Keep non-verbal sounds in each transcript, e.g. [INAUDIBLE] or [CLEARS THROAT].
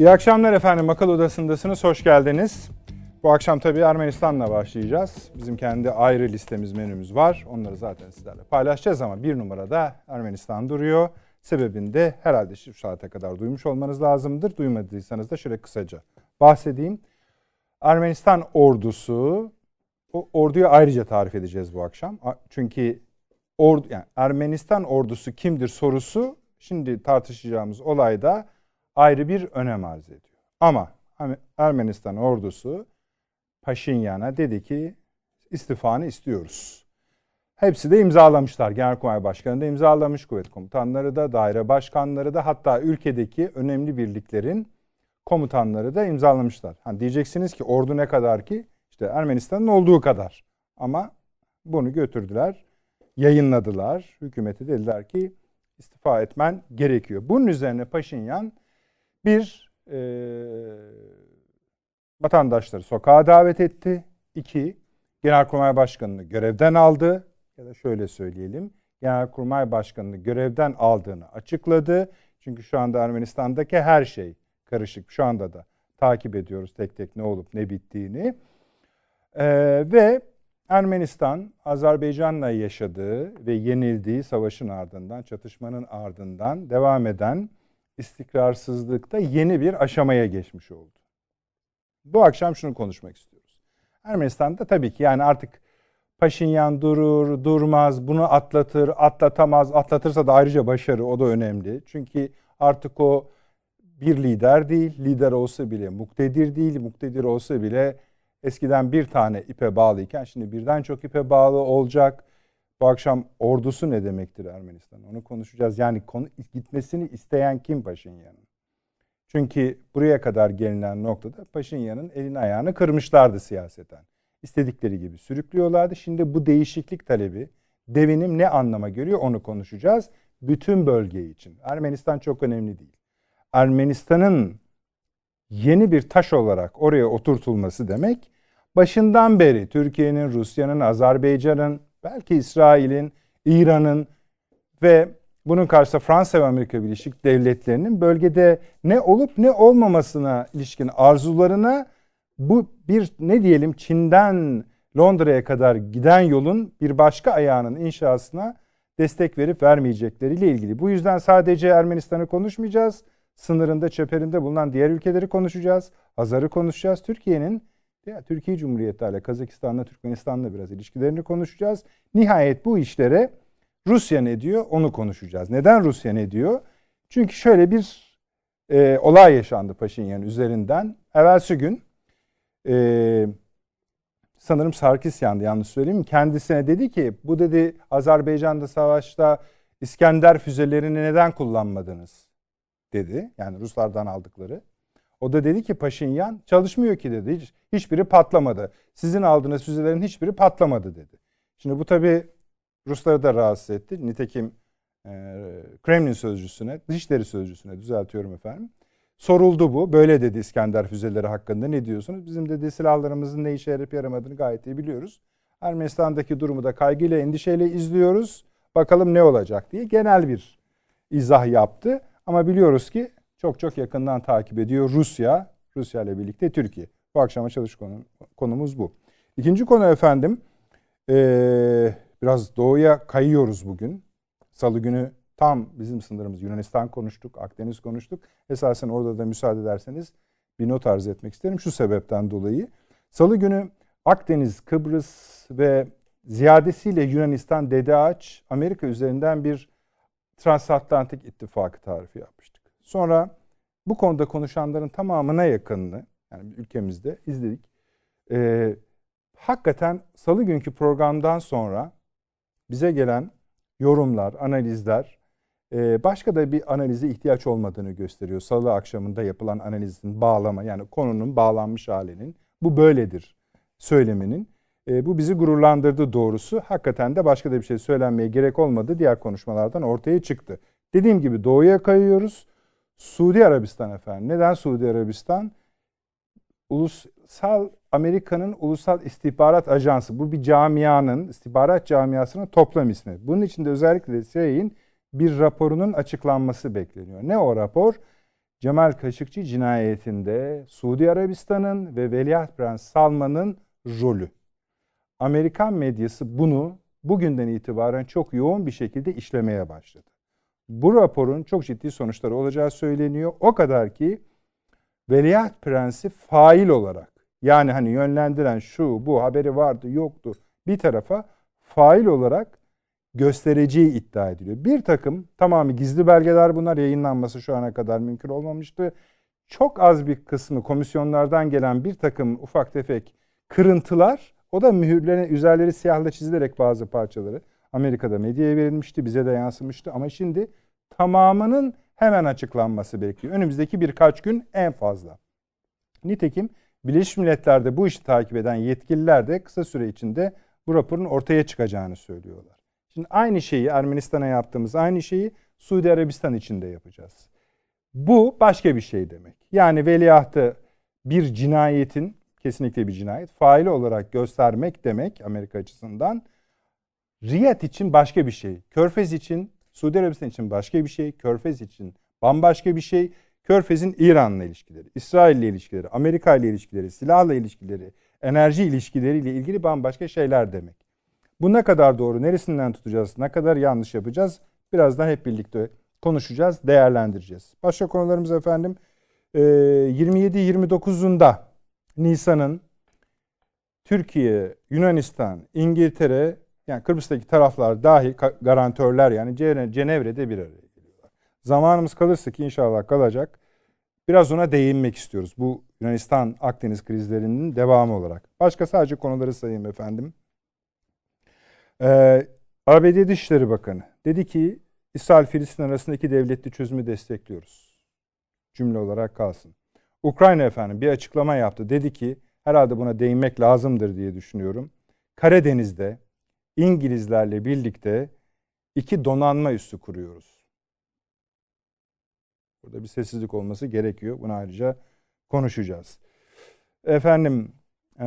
İyi akşamlar efendim. Akıl Odası'ndasınız. Hoş geldiniz. Bu akşam tabii Ermenistan'la başlayacağız. Bizim kendi ayrı listemiz, menümüz var. Onları zaten sizlerle paylaşacağız ama bir numarada Ermenistan duruyor. Sebebini de herhalde şu saate kadar duymuş olmanız lazımdır. Duymadıysanız da şöyle kısaca bahsedeyim. Ermenistan ordusu, o orduyu ayrıca tarif edeceğiz bu akşam. Çünkü ordu, yani Ermenistan ordusu kimdir sorusu şimdi tartışacağımız olayda ayrı bir önem arz ediyor. Ama Ermenistan ordusu Paşinyan'a dedi ki istifanı istiyoruz. Hepsi de imzalamışlar. Genelkurmay Başkanı da imzalamış, kuvvet komutanları da, daire başkanları da hatta ülkedeki önemli birliklerin komutanları da imzalamışlar. Hani diyeceksiniz ki ordu ne kadar ki? İşte Ermenistan'ın olduğu kadar. Ama bunu götürdüler, yayınladılar. Hükümeti dediler ki istifa etmen gerekiyor. Bunun üzerine Paşinyan bir e, vatandaşları sokağa davet etti. İki, Genelkurmay Başkanı'nı görevden aldı. Ya da şöyle söyleyelim, Genelkurmay Başkanı'nı görevden aldığını açıkladı. Çünkü şu anda Ermenistan'daki her şey karışık. Şu anda da takip ediyoruz tek tek ne olup ne bittiğini. Ee, ve Ermenistan, Azerbaycan'la yaşadığı ve yenildiği savaşın ardından, çatışmanın ardından devam eden istikrarsızlıkta yeni bir aşamaya geçmiş oldu. Bu akşam şunu konuşmak istiyoruz. Ermenistan'da tabii ki yani artık Paşinyan durur, durmaz, bunu atlatır, atlatamaz, atlatırsa da ayrıca başarı o da önemli. Çünkü artık o bir lider değil, lider olsa bile muktedir değil, muktedir olsa bile eskiden bir tane ipe bağlıyken şimdi birden çok ipe bağlı olacak. Bu akşam ordusu ne demektir Ermenistan? Onu konuşacağız. Yani konu, gitmesini isteyen kim Paşinyan'ın? Çünkü buraya kadar gelinen noktada Paşinyan'ın elini ayağını kırmışlardı siyaseten. İstedikleri gibi sürüklüyorlardı. Şimdi bu değişiklik talebi, devinim ne anlama geliyor onu konuşacağız. Bütün bölge için. Ermenistan çok önemli değil. Ermenistan'ın yeni bir taş olarak oraya oturtulması demek başından beri Türkiye'nin, Rusya'nın, Azerbaycan'ın, belki İsrail'in, İran'ın ve bunun karşısında Fransa ve Amerika Birleşik Devletleri'nin bölgede ne olup ne olmamasına ilişkin arzularına bu bir ne diyelim Çin'den Londra'ya kadar giden yolun bir başka ayağının inşasına destek verip vermeyecekleriyle ilgili. Bu yüzden sadece Ermenistan'ı konuşmayacağız. Sınırında, çeperinde bulunan diğer ülkeleri konuşacağız. Hazar'ı konuşacağız. Türkiye'nin ya Türkiye Cumhuriyeti ile Kazakistan'la, Türkmenistan'la biraz ilişkilerini konuşacağız. Nihayet bu işlere Rusya ne diyor onu konuşacağız. Neden Rusya ne diyor? Çünkü şöyle bir e, olay yaşandı Paşinyan üzerinden. Evvelsi gün e, sanırım Sarkisyan'dı yanlış söyleyeyim kendisine dedi ki bu dedi Azerbaycan'da savaşta İskender füzelerini neden kullanmadınız dedi. Yani Ruslardan aldıkları. O da dedi ki Paşinyan çalışmıyor ki dedi. Hiç, hiçbiri patlamadı. Sizin aldığınız füzelerin hiçbiri patlamadı dedi. Şimdi bu tabi Rusları da rahatsız etti. Nitekim e, Kremlin sözcüsüne, Dışişleri sözcüsüne düzeltiyorum efendim. Soruldu bu. Böyle dedi İskender füzeleri hakkında ne diyorsunuz? Bizim dedi silahlarımızın ne işe yarayıp yaramadığını gayet iyi biliyoruz. Ermenistan'daki durumu da kaygıyla, endişeyle izliyoruz. Bakalım ne olacak diye genel bir izah yaptı. Ama biliyoruz ki çok çok yakından takip ediyor Rusya. Rusya ile birlikte Türkiye. Bu akşama çalış konu, konumuz bu. İkinci konu efendim. Ee, biraz doğuya kayıyoruz bugün. Salı günü tam bizim sınırımız Yunanistan konuştuk, Akdeniz konuştuk. Esasen orada da müsaade ederseniz bir not arz etmek isterim şu sebepten dolayı. Salı günü Akdeniz, Kıbrıs ve ziyadesiyle Yunanistan, Dede Ağaç, Amerika üzerinden bir transatlantik ittifakı tarifi yapmıştık. Sonra bu konuda konuşanların tamamına yakınını yani ülkemizde izledik. Ee, hakikaten salı günkü programdan sonra bize gelen yorumlar, analizler e, başka da bir analize ihtiyaç olmadığını gösteriyor. Salı akşamında yapılan analizin bağlama yani konunun bağlanmış halinin bu böyledir söyleminin. E, bu bizi gururlandırdı doğrusu. Hakikaten de başka da bir şey söylenmeye gerek olmadı. Diğer konuşmalardan ortaya çıktı. Dediğim gibi doğuya kayıyoruz. Suudi Arabistan efendim. Neden Suudi Arabistan? Ulusal Amerika'nın Ulusal İstihbarat Ajansı. Bu bir camianın, istihbarat camiasının toplam ismi. Bunun içinde özellikle CIA'nin bir raporunun açıklanması bekleniyor. Ne o rapor? Cemal Kaşıkçı cinayetinde Suudi Arabistan'ın ve Veliaht Prens Salman'ın rolü. Amerikan medyası bunu bugünden itibaren çok yoğun bir şekilde işlemeye başladı. Bu raporun çok ciddi sonuçları olacağı söyleniyor. O kadar ki Veliaht Prensi fail olarak yani hani yönlendiren şu bu haberi vardı yoktu bir tarafa fail olarak göstereceği iddia ediliyor. Bir takım tamamı gizli belgeler bunlar yayınlanması şu ana kadar mümkün olmamıştı. Çok az bir kısmı komisyonlardan gelen bir takım ufak tefek kırıntılar o da mühürlerine üzerleri siyahla çizilerek bazı parçaları Amerika'da medyaya verilmişti bize de yansımıştı ama şimdi tamamının hemen açıklanması bekliyor. Önümüzdeki birkaç gün en fazla. Nitekim Birleşmiş Milletler'de bu işi takip eden yetkililer de kısa süre içinde bu raporun ortaya çıkacağını söylüyorlar. Şimdi aynı şeyi Ermenistan'a yaptığımız aynı şeyi Suudi Arabistan için de yapacağız. Bu başka bir şey demek. Yani veliahtı bir cinayetin kesinlikle bir cinayet faili olarak göstermek demek Amerika açısından. Riyad için başka bir şey. Körfez için, Suudi Arabistan için başka bir şey. Körfez için bambaşka bir şey. Körfez'in İran'la ilişkileri, İsrail'le ilişkileri, Amerika ile ilişkileri, silahla ilişkileri, enerji ilişkileriyle ilgili bambaşka şeyler demek. Bu ne kadar doğru, neresinden tutacağız, ne kadar yanlış yapacağız birazdan hep birlikte konuşacağız, değerlendireceğiz. Başka konularımız efendim 27-29'unda Nisan'ın Türkiye, Yunanistan, İngiltere yani Kıbrıs'taki taraflar dahil garantörler yani Cenevre'de bir araya geliyorlar. Zamanımız kalırsa ki inşallah kalacak. Biraz ona değinmek istiyoruz. Bu Yunanistan Akdeniz krizlerinin devamı olarak. Başka sadece konuları sayayım efendim. Ee, ABD Dışişleri Bakanı dedi ki İsrail-Filistin arasındaki devletli çözümü destekliyoruz. Cümle olarak kalsın. Ukrayna efendim bir açıklama yaptı. Dedi ki herhalde buna değinmek lazımdır diye düşünüyorum. Karadeniz'de İngilizlerle birlikte iki donanma üssü kuruyoruz. Burada bir sessizlik olması gerekiyor. Bunu ayrıca konuşacağız. Efendim e,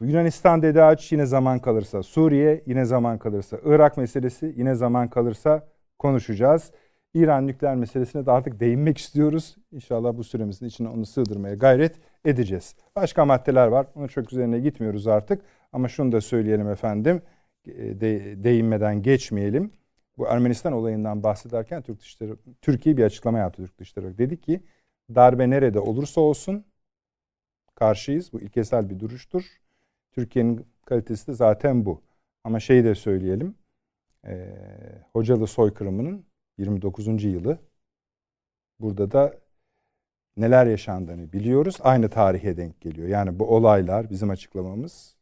Yunanistan dedi aç yine zaman kalırsa, Suriye yine zaman kalırsa, Irak meselesi yine zaman kalırsa konuşacağız. İran nükleer meselesine de artık değinmek istiyoruz. İnşallah bu süremizin içine onu sığdırmaya gayret edeceğiz. Başka maddeler var. Onun çok üzerine gitmiyoruz artık. Ama şunu da söyleyelim efendim. E, de, değinmeden geçmeyelim. Bu Ermenistan olayından bahsederken Türk Dışişleri, Türkiye bir açıklama yaptı Türk Dışişleri. Dedi ki darbe nerede olursa olsun karşıyız. Bu ilkesel bir duruştur. Türkiye'nin kalitesi de zaten bu. Ama şeyi de söyleyelim. E, Hocalı soykırımının 29. yılı. Burada da neler yaşandığını biliyoruz. Aynı tarihe denk geliyor. Yani bu olaylar bizim açıklamamız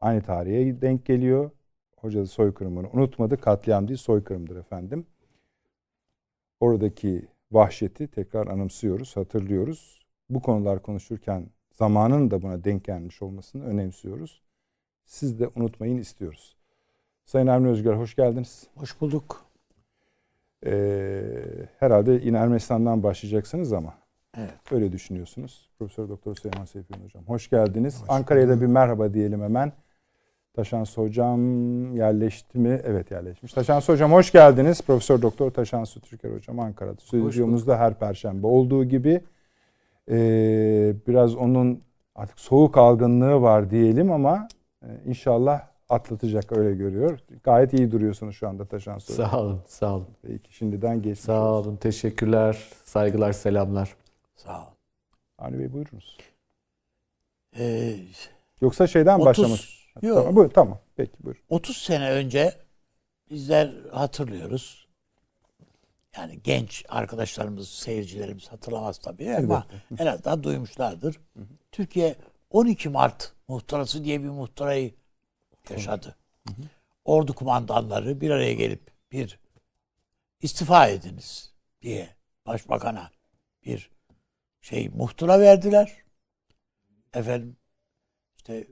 aynı tarihe denk geliyor. Hocalı soykırımını unutmadı. Katliam değil soykırımdır efendim. Oradaki vahşeti tekrar anımsıyoruz, hatırlıyoruz. Bu konular konuşurken zamanın da buna denk gelmiş olmasını önemsiyoruz. Siz de unutmayın istiyoruz. Sayın Avni Özgür hoş geldiniz. Hoş bulduk. Ee, herhalde yine Ermenistan'dan başlayacaksınız ama evet. öyle düşünüyorsunuz. Profesör Doktor Süleyman Seyfi Hocam hoş geldiniz. Ankara'ya da bir merhaba diyelim hemen. Taşansı Hocam yerleşti mi? Evet yerleşmiş. Taşansı Hocam hoş geldiniz. Profesör Doktor Taşansı Türker Hocam Ankara'da. Stüdyomuzda her perşembe olduğu gibi ee, biraz onun artık soğuk algınlığı var diyelim ama e, inşallah atlatacak öyle görüyor. Gayet iyi duruyorsunuz şu anda Taşan Soru. Sağ olun, sağ olun. Peki şimdiden geçmiş Sağ olun, olsun. teşekkürler, saygılar, selamlar. Sağ olun. Avni Bey buyurunuz. Ee, Yoksa şeyden 30, başlamak. Yok. Tamam, buyur, tamam. Peki buyur. 30 sene önce bizler hatırlıyoruz. Yani genç arkadaşlarımız, seyircilerimiz hatırlamaz tabii ama en azından duymuşlardır. Türkiye 12 Mart muhtarası diye bir muhtarayı yaşadı. Ordu kumandanları bir araya gelip bir istifa ediniz diye başbakana bir şey muhtıra verdiler. Efendim işte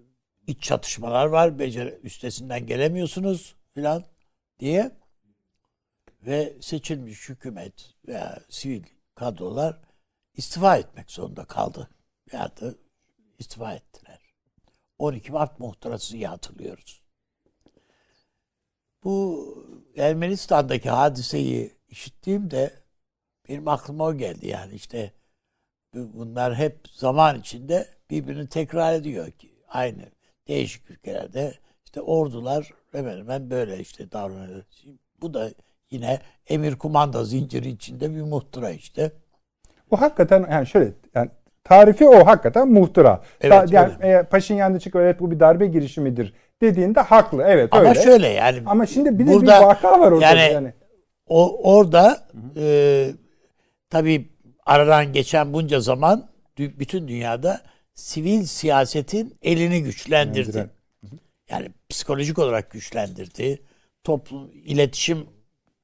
iç çatışmalar var, beceri üstesinden gelemiyorsunuz filan diye ve seçilmiş hükümet veya sivil kadrolar istifa etmek zorunda kaldı. Veya da istifa ettiler. 12 Mart muhtırasıyı hatırlıyoruz. Bu Ermenistan'daki hadiseyi işittiğimde benim aklıma o geldi yani işte bu- bunlar hep zaman içinde birbirini tekrar ediyor ki aynı değişik ülkelerde işte ordular hemen hemen böyle işte davranıyor. Şimdi Bu da yine emir kumanda zinciri içinde bir muhtıra işte. Bu hakikaten yani şöyle yani tarifi o hakikaten muhtıra. Evet, Da- yani e, Paşinyan çıkıp evet bu bir darbe girişimidir dediğinde haklı. Evet Ama öyle. şöyle yani Ama şimdi bir de Burada bir vaka var ortada yani- yani. O orada e, tabii aradan geçen bunca zaman bütün dünyada sivil siyasetin elini güçlendirdi. Yani psikolojik olarak güçlendirdi. Toplum iletişim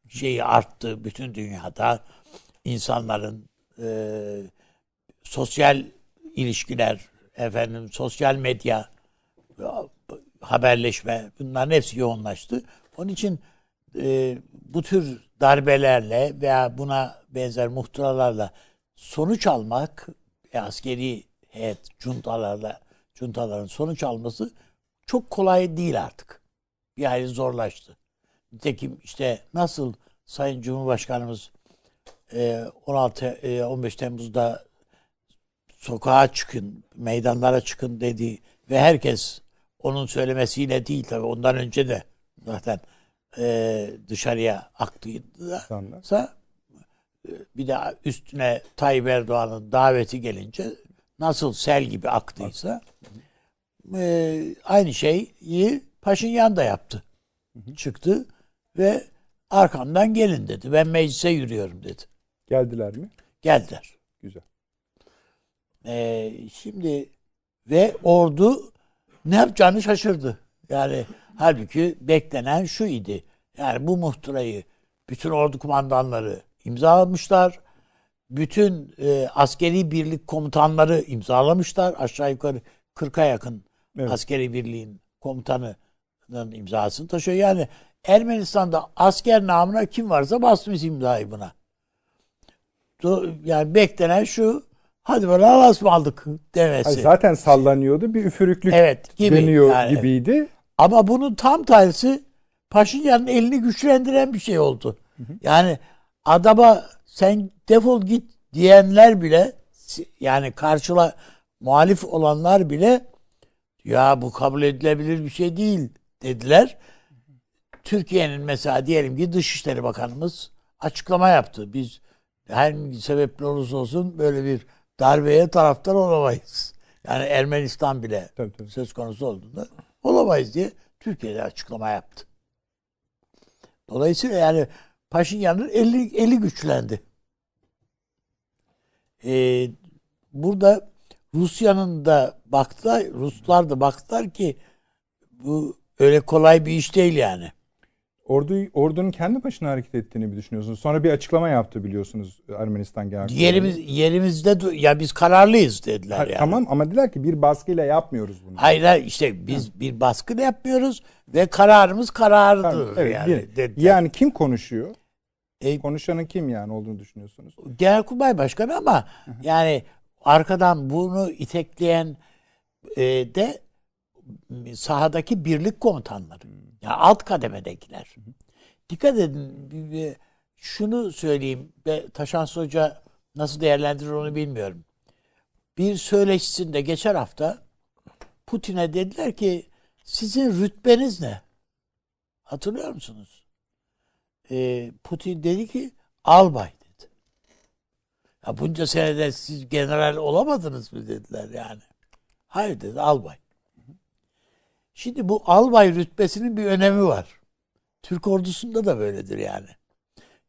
şeyi arttı bütün dünyada. İnsanların e, sosyal ilişkiler, efendim sosyal medya, haberleşme bunların hepsi yoğunlaştı. Onun için e, bu tür darbelerle veya buna benzer muhtıralarla sonuç almak ve askeri heyet cuntalarla cuntaların sonuç alması çok kolay değil artık. Hayli zorlaştı. Nitekim işte nasıl Sayın Cumhurbaşkanımız e, 16 e, 15 Temmuz'da sokağa çıkın, meydanlara çıkın dedi ve herkes onun söylemesiyle değil tabii ondan önce de zaten e, dışarıya ise e, bir de üstüne Tayyip Erdoğan'ın daveti gelince nasıl sel gibi aktıysa e, aynı şeyi Paşinyan da yaptı. Çıktı ve arkamdan gelin dedi. Ben meclise yürüyorum dedi. Geldiler mi? Geldiler. Güzel. Ee, şimdi ve ordu ne yapacağını şaşırdı. Yani halbuki beklenen şu idi. Yani bu muhtırayı bütün ordu kumandanları imzalamışlar. Bütün e, askeri birlik komutanları imzalamışlar. Aşağı yukarı 40'a yakın Evet. askeri birliğin komutanının imzasını taşıyor. Yani Ermenistan'da asker namına kim varsa basmış imzayı buna. Yani beklenen şu hadi bana Allah'a ısmarladık demesi. Hayır, zaten sallanıyordu. Bir üfürüklük Evet gibi. deniyor Yani, gibiydi. Ama bunun tam tersi Paşinyan'ın elini güçlendiren bir şey oldu. Yani adama sen defol git diyenler bile yani karşıla muhalif olanlar bile ya bu kabul edilebilir bir şey değil dediler. Türkiye'nin mesela diyelim ki Dışişleri Bakanımız açıklama yaptı. Biz her sebeple olursa olsun böyle bir darbeye taraftar olamayız. Yani Ermenistan bile Tabii, tabii. söz konusu olduğunda olamayız diye Türkiye'de açıklama yaptı. Dolayısıyla yani Paşinyan'ın eli, eli güçlendi. Ee, burada Rusya'nın da baktılar, Ruslar da baktılar ki bu öyle kolay bir iş değil yani. Ordu, ordunun kendi başına hareket ettiğini mi düşünüyorsunuz? Sonra bir açıklama yaptı biliyorsunuz Ermenistan Genel. Yerimiz yerimizde ya biz kararlıyız dediler Ha, yani. Tamam ama dediler ki bir baskıyla yapmıyoruz bunu. Hayır hayır işte biz bir baskı da yapmıyoruz ve kararımız kararıdır Tamam, evet, yani. bir- dediler. yani kim konuşuyor? E, Konuşanın kim yani olduğunu düşünüyorsunuz? Genelkurmay Başkanı ama yani arkadan bunu itekleyen e, de sahadaki birlik komutanları. Yani alt kademedekiler. Dikkat edin şunu söyleyeyim ve Taşans Hoca nasıl değerlendirir onu bilmiyorum. Bir söyleşisinde geçen hafta Putin'e dediler ki sizin rütbeniz ne? Hatırlıyor musunuz? Ee, Putin dedi ki albay dedi. Ya bunca senede siz general olamadınız mı dediler yani. Hayır dedi albay. Şimdi bu albay rütbesinin bir önemi var. Türk ordusunda da böyledir yani.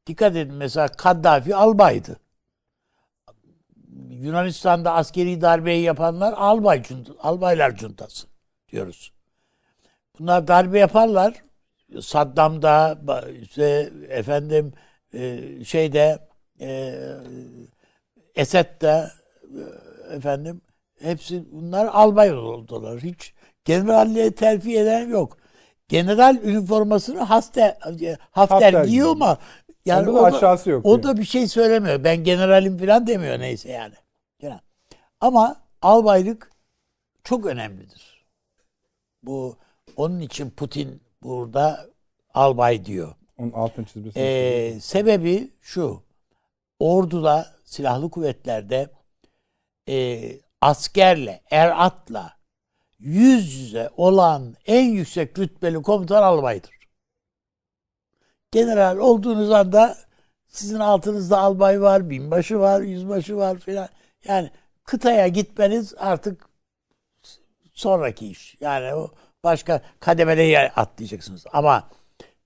Dikkat edin mesela Kaddafi albaydı. Yunanistan'da askeri darbeyi yapanlar albay albaylar cuntası diyoruz. Bunlar darbe yaparlar. Saddam'da işte efendim e, şeyde e, Esed'de e, efendim hepsi bunlar albay oldular. Hiç generalliğe terfi eden yok. General üniformasını Hafter, Hafter, Hafter giyiyor ama yani o da- yok O da bir şey söylemiyor. Ben generalim falan demiyor neyse yani. Genel. Ama albaylık çok önemlidir. Bu onun için Putin burada albay diyor. Onun altın çizmesi. Ee, sebebi şu. orduda, silahlı kuvvetlerde e, askerle, eratla yüz yüze olan en yüksek rütbeli komutan albaydır. General olduğunuz anda sizin altınızda albay var, binbaşı var, yüzbaşı var filan. Yani kıtaya gitmeniz artık sonraki iş. Yani o başka kademelere atlayacaksınız. Ama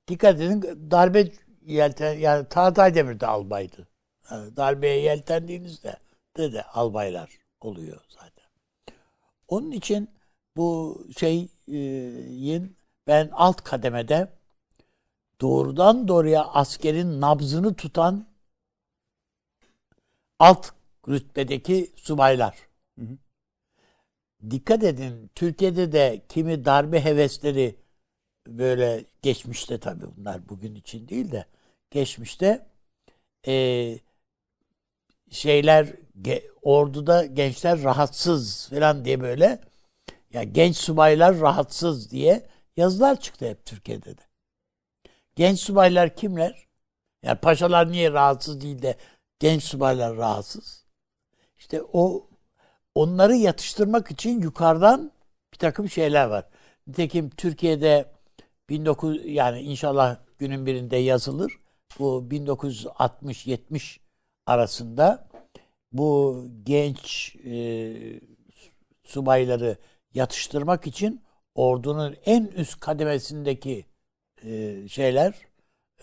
dikkat edin darbe yelten yani Tahtay Demir de albaydı. Yani darbeye yeltendiğinizde de de albaylar oluyor zaten. Onun için bu şeyin ben alt kademede doğrudan doğruya askerin nabzını tutan alt rütbedeki subaylar. Dikkat edin Türkiye'de de kimi darbe hevesleri böyle geçmişte tabii bunlar bugün için değil de geçmişte e, şeyler ge, orduda gençler rahatsız falan diye böyle ya genç subaylar rahatsız diye yazılar çıktı hep Türkiye'de de. Genç subaylar kimler? Yani paşalar niye rahatsız değil de genç subaylar rahatsız? İşte o onları yatıştırmak için yukarıdan bir takım şeyler var. Nitekim Türkiye'de 19 yani inşallah günün birinde yazılır. Bu 1960-70 arasında bu genç e, subayları yatıştırmak için ordunun en üst kademesindeki e, şeyler,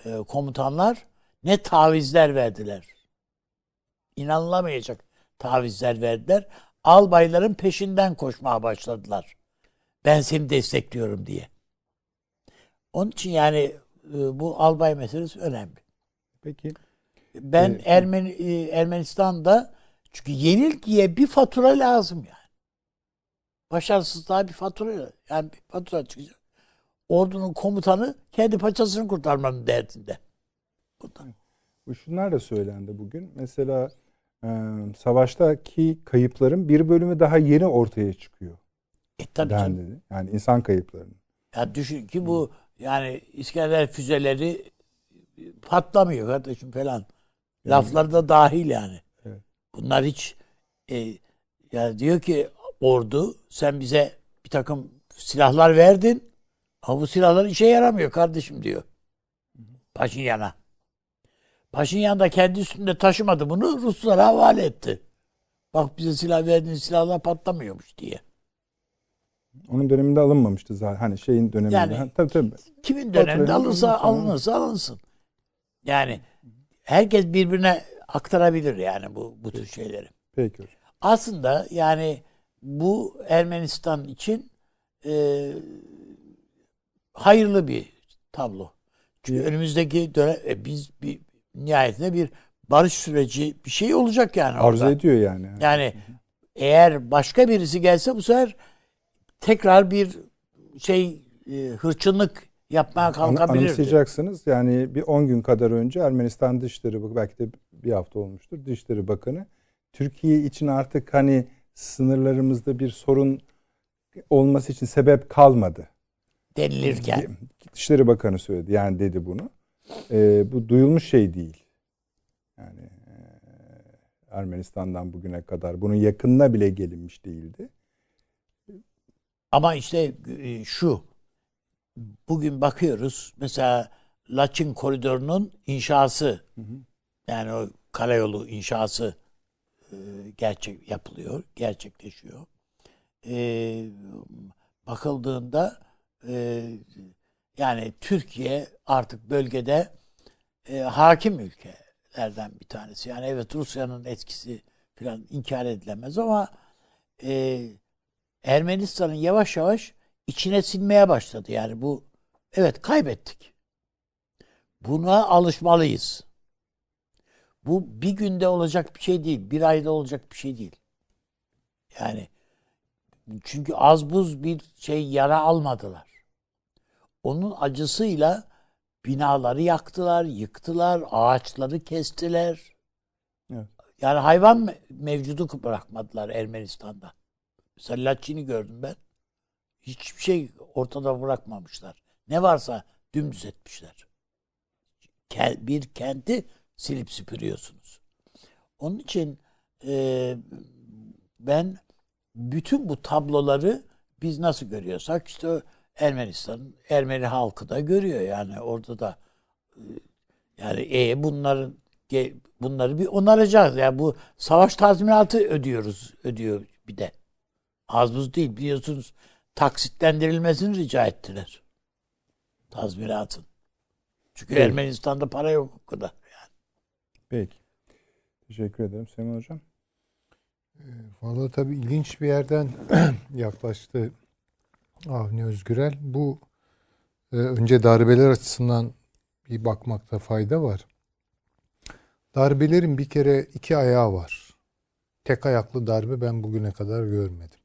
e, komutanlar ne tavizler verdiler. İnanılamayacak tavizler verdiler. Albayların peşinden koşmaya başladılar. Ben seni destekliyorum diye. Onun için yani e, bu albay meselesi önemli. Peki. Ben Evet. Ermeni e, Ermenistan'da çünkü yenilgiye bir fatura lazım yani. Başarısızlığa bir fatura yani bir fatura çıkacak. Ordunun komutanı kendi paçasını kurtarmanın derdinde. Bundan. Bu şunlar da söylendi bugün. Mesela e, savaştaki kayıpların bir bölümü daha yeni ortaya çıkıyor. E tabii dendi. Yani insan kayıplarının. Ya düşün ki bu yani İskender füzeleri patlamıyor kardeşim falan. Lafları da dahil yani. Evet. Bunlar hiç e, ya diyor ki ordu sen bize bir takım silahlar verdin ama bu silahlar işe yaramıyor kardeşim diyor. Paşinyan'a. Paşinyan da kendi üstünde taşımadı bunu Ruslara havale etti. Bak bize silah verdiğiniz silahlar patlamıyormuş diye. Onun döneminde alınmamıştı zaten. Hani şeyin döneminde. Yani- Ha, tabii tabii. Kimin döneminde alınırsa alınırsa alınsın. Yani herkes birbirine aktarabilir yani bu bu tür şeyleri. Peki hocam. Aslında yani bu Ermenistan için e, hayırlı bir tablo. Çünkü önümüzdeki dönem e, biz bir nihayetinde bir barış süreci bir şey olacak yani Arzu orada. ediyor yani. Yani eğer başka birisi gelse bu sefer tekrar bir şey e, hırçınlık yapmaya kalkabilirdi. Anımsayacaksınız yani bir 10 gün kadar önce Ermenistan Dışişleri Bakanı belki de bir hafta olmuştur. Dışişleri Bakanı Türkiye için artık hani sınırlarımızda bir sorun olması için sebep kalmadı. denilirken. Dışişleri Bakanı söyledi yani dedi bunu. Ee, bu duyulmuş şey değil. Yani e, Ermenistan'dan bugüne kadar bunun yakınına bile gelinmiş değildi. Ama işte e, şu bugün bakıyoruz mesela Laçin koridorunun inşası yani o karayolu inşası e, gerçek yapılıyor, gerçekleşiyor. E, bakıldığında e, yani Türkiye artık bölgede e, hakim ülkelerden bir tanesi. Yani evet Rusya'nın etkisi falan inkar edilemez ama e, Ermenistan'ın yavaş yavaş içine sinmeye başladı. Yani bu evet kaybettik. Buna alışmalıyız. Bu bir günde olacak bir şey değil. Bir ayda olacak bir şey değil. Yani çünkü az buz bir şey yara almadılar. Onun acısıyla binaları yaktılar, yıktılar, ağaçları kestiler. Evet. Yani hayvan me- mevcudu bırakmadılar Ermenistan'da. Mesela Laçin'i gördüm ben. Hiçbir şey ortada bırakmamışlar. Ne varsa dümdüz etmişler. Bir kenti silip süpürüyorsunuz. Onun için e, ben bütün bu tabloları biz nasıl görüyorsak işte Ermenistan'ın Ermeni halkı da görüyor yani orada da e, yani e bunların bunları bir onaracağız. Yani bu savaş tazminatı ödüyoruz ödüyor bir de. Az buz değil biliyorsunuz taksitlendirilmesini rica ettiler. Tazminatın. Çünkü Evet. Ermenistan'da para yok o kadar. Peki. Teşekkür ederim Süleyman Hocam. Valla tabii ilginç bir yerden [CLEARS THROAT] yaklaştı Avni Özgürel. Bu e, önce darbeler açısından bir bakmakta fayda var. Darbelerin bir kere iki ayağı var. Tek ayaklı darbe ben bugüne kadar görmedim.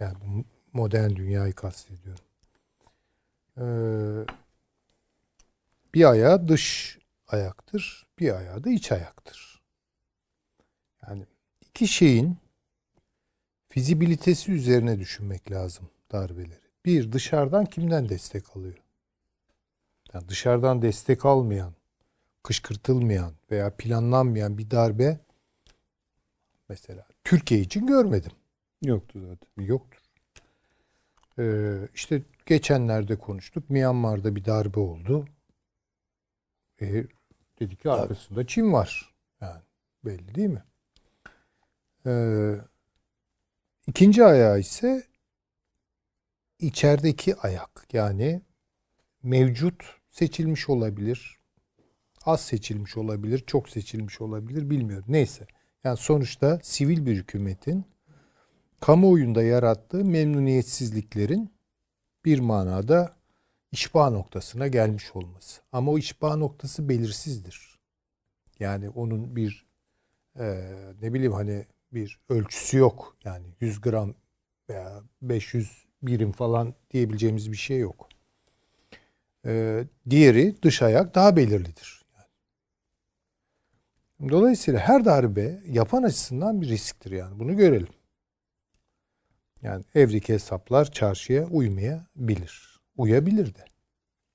Yani bu modern dünyayı kastediyorum. Ee, bir ayağı dış ayaktır, bir ayağı da iç ayaktır. Yani iki şeyin fizibilitesi üzerine düşünmek lazım darbeleri. Bir, dışarıdan kimden destek alıyor? Yani dışarıdan destek almayan, kışkırtılmayan veya planlanmayan bir darbe mesela Türkiye için görmedim. Yoktu zaten. Yoktur. Ee, işte geçenlerde konuştuk. Myanmar'da bir darbe oldu. E, dedik ki arkasında Çin var. Yani belli değil mi? Ee, ikinci ayağı ise içerideki ayak. Yani mevcut seçilmiş olabilir. Az seçilmiş olabilir. Çok seçilmiş olabilir. Bilmiyorum. Neyse. Yani sonuçta sivil bir hükümetin kamuoyunda yarattığı memnuniyetsizliklerin bir manada işba noktasına gelmiş olması. Ama o işba noktası belirsizdir. Yani onun bir e, ne bileyim hani bir ölçüsü yok. Yani 100 gram veya 500 birim falan diyebileceğimiz bir şey yok. E, diğeri dış ayak daha belirlidir. Dolayısıyla her darbe yapan açısından bir risktir yani. Bunu görelim. Yani evdeki hesaplar çarşıya uymayabilir. Uyabilir de.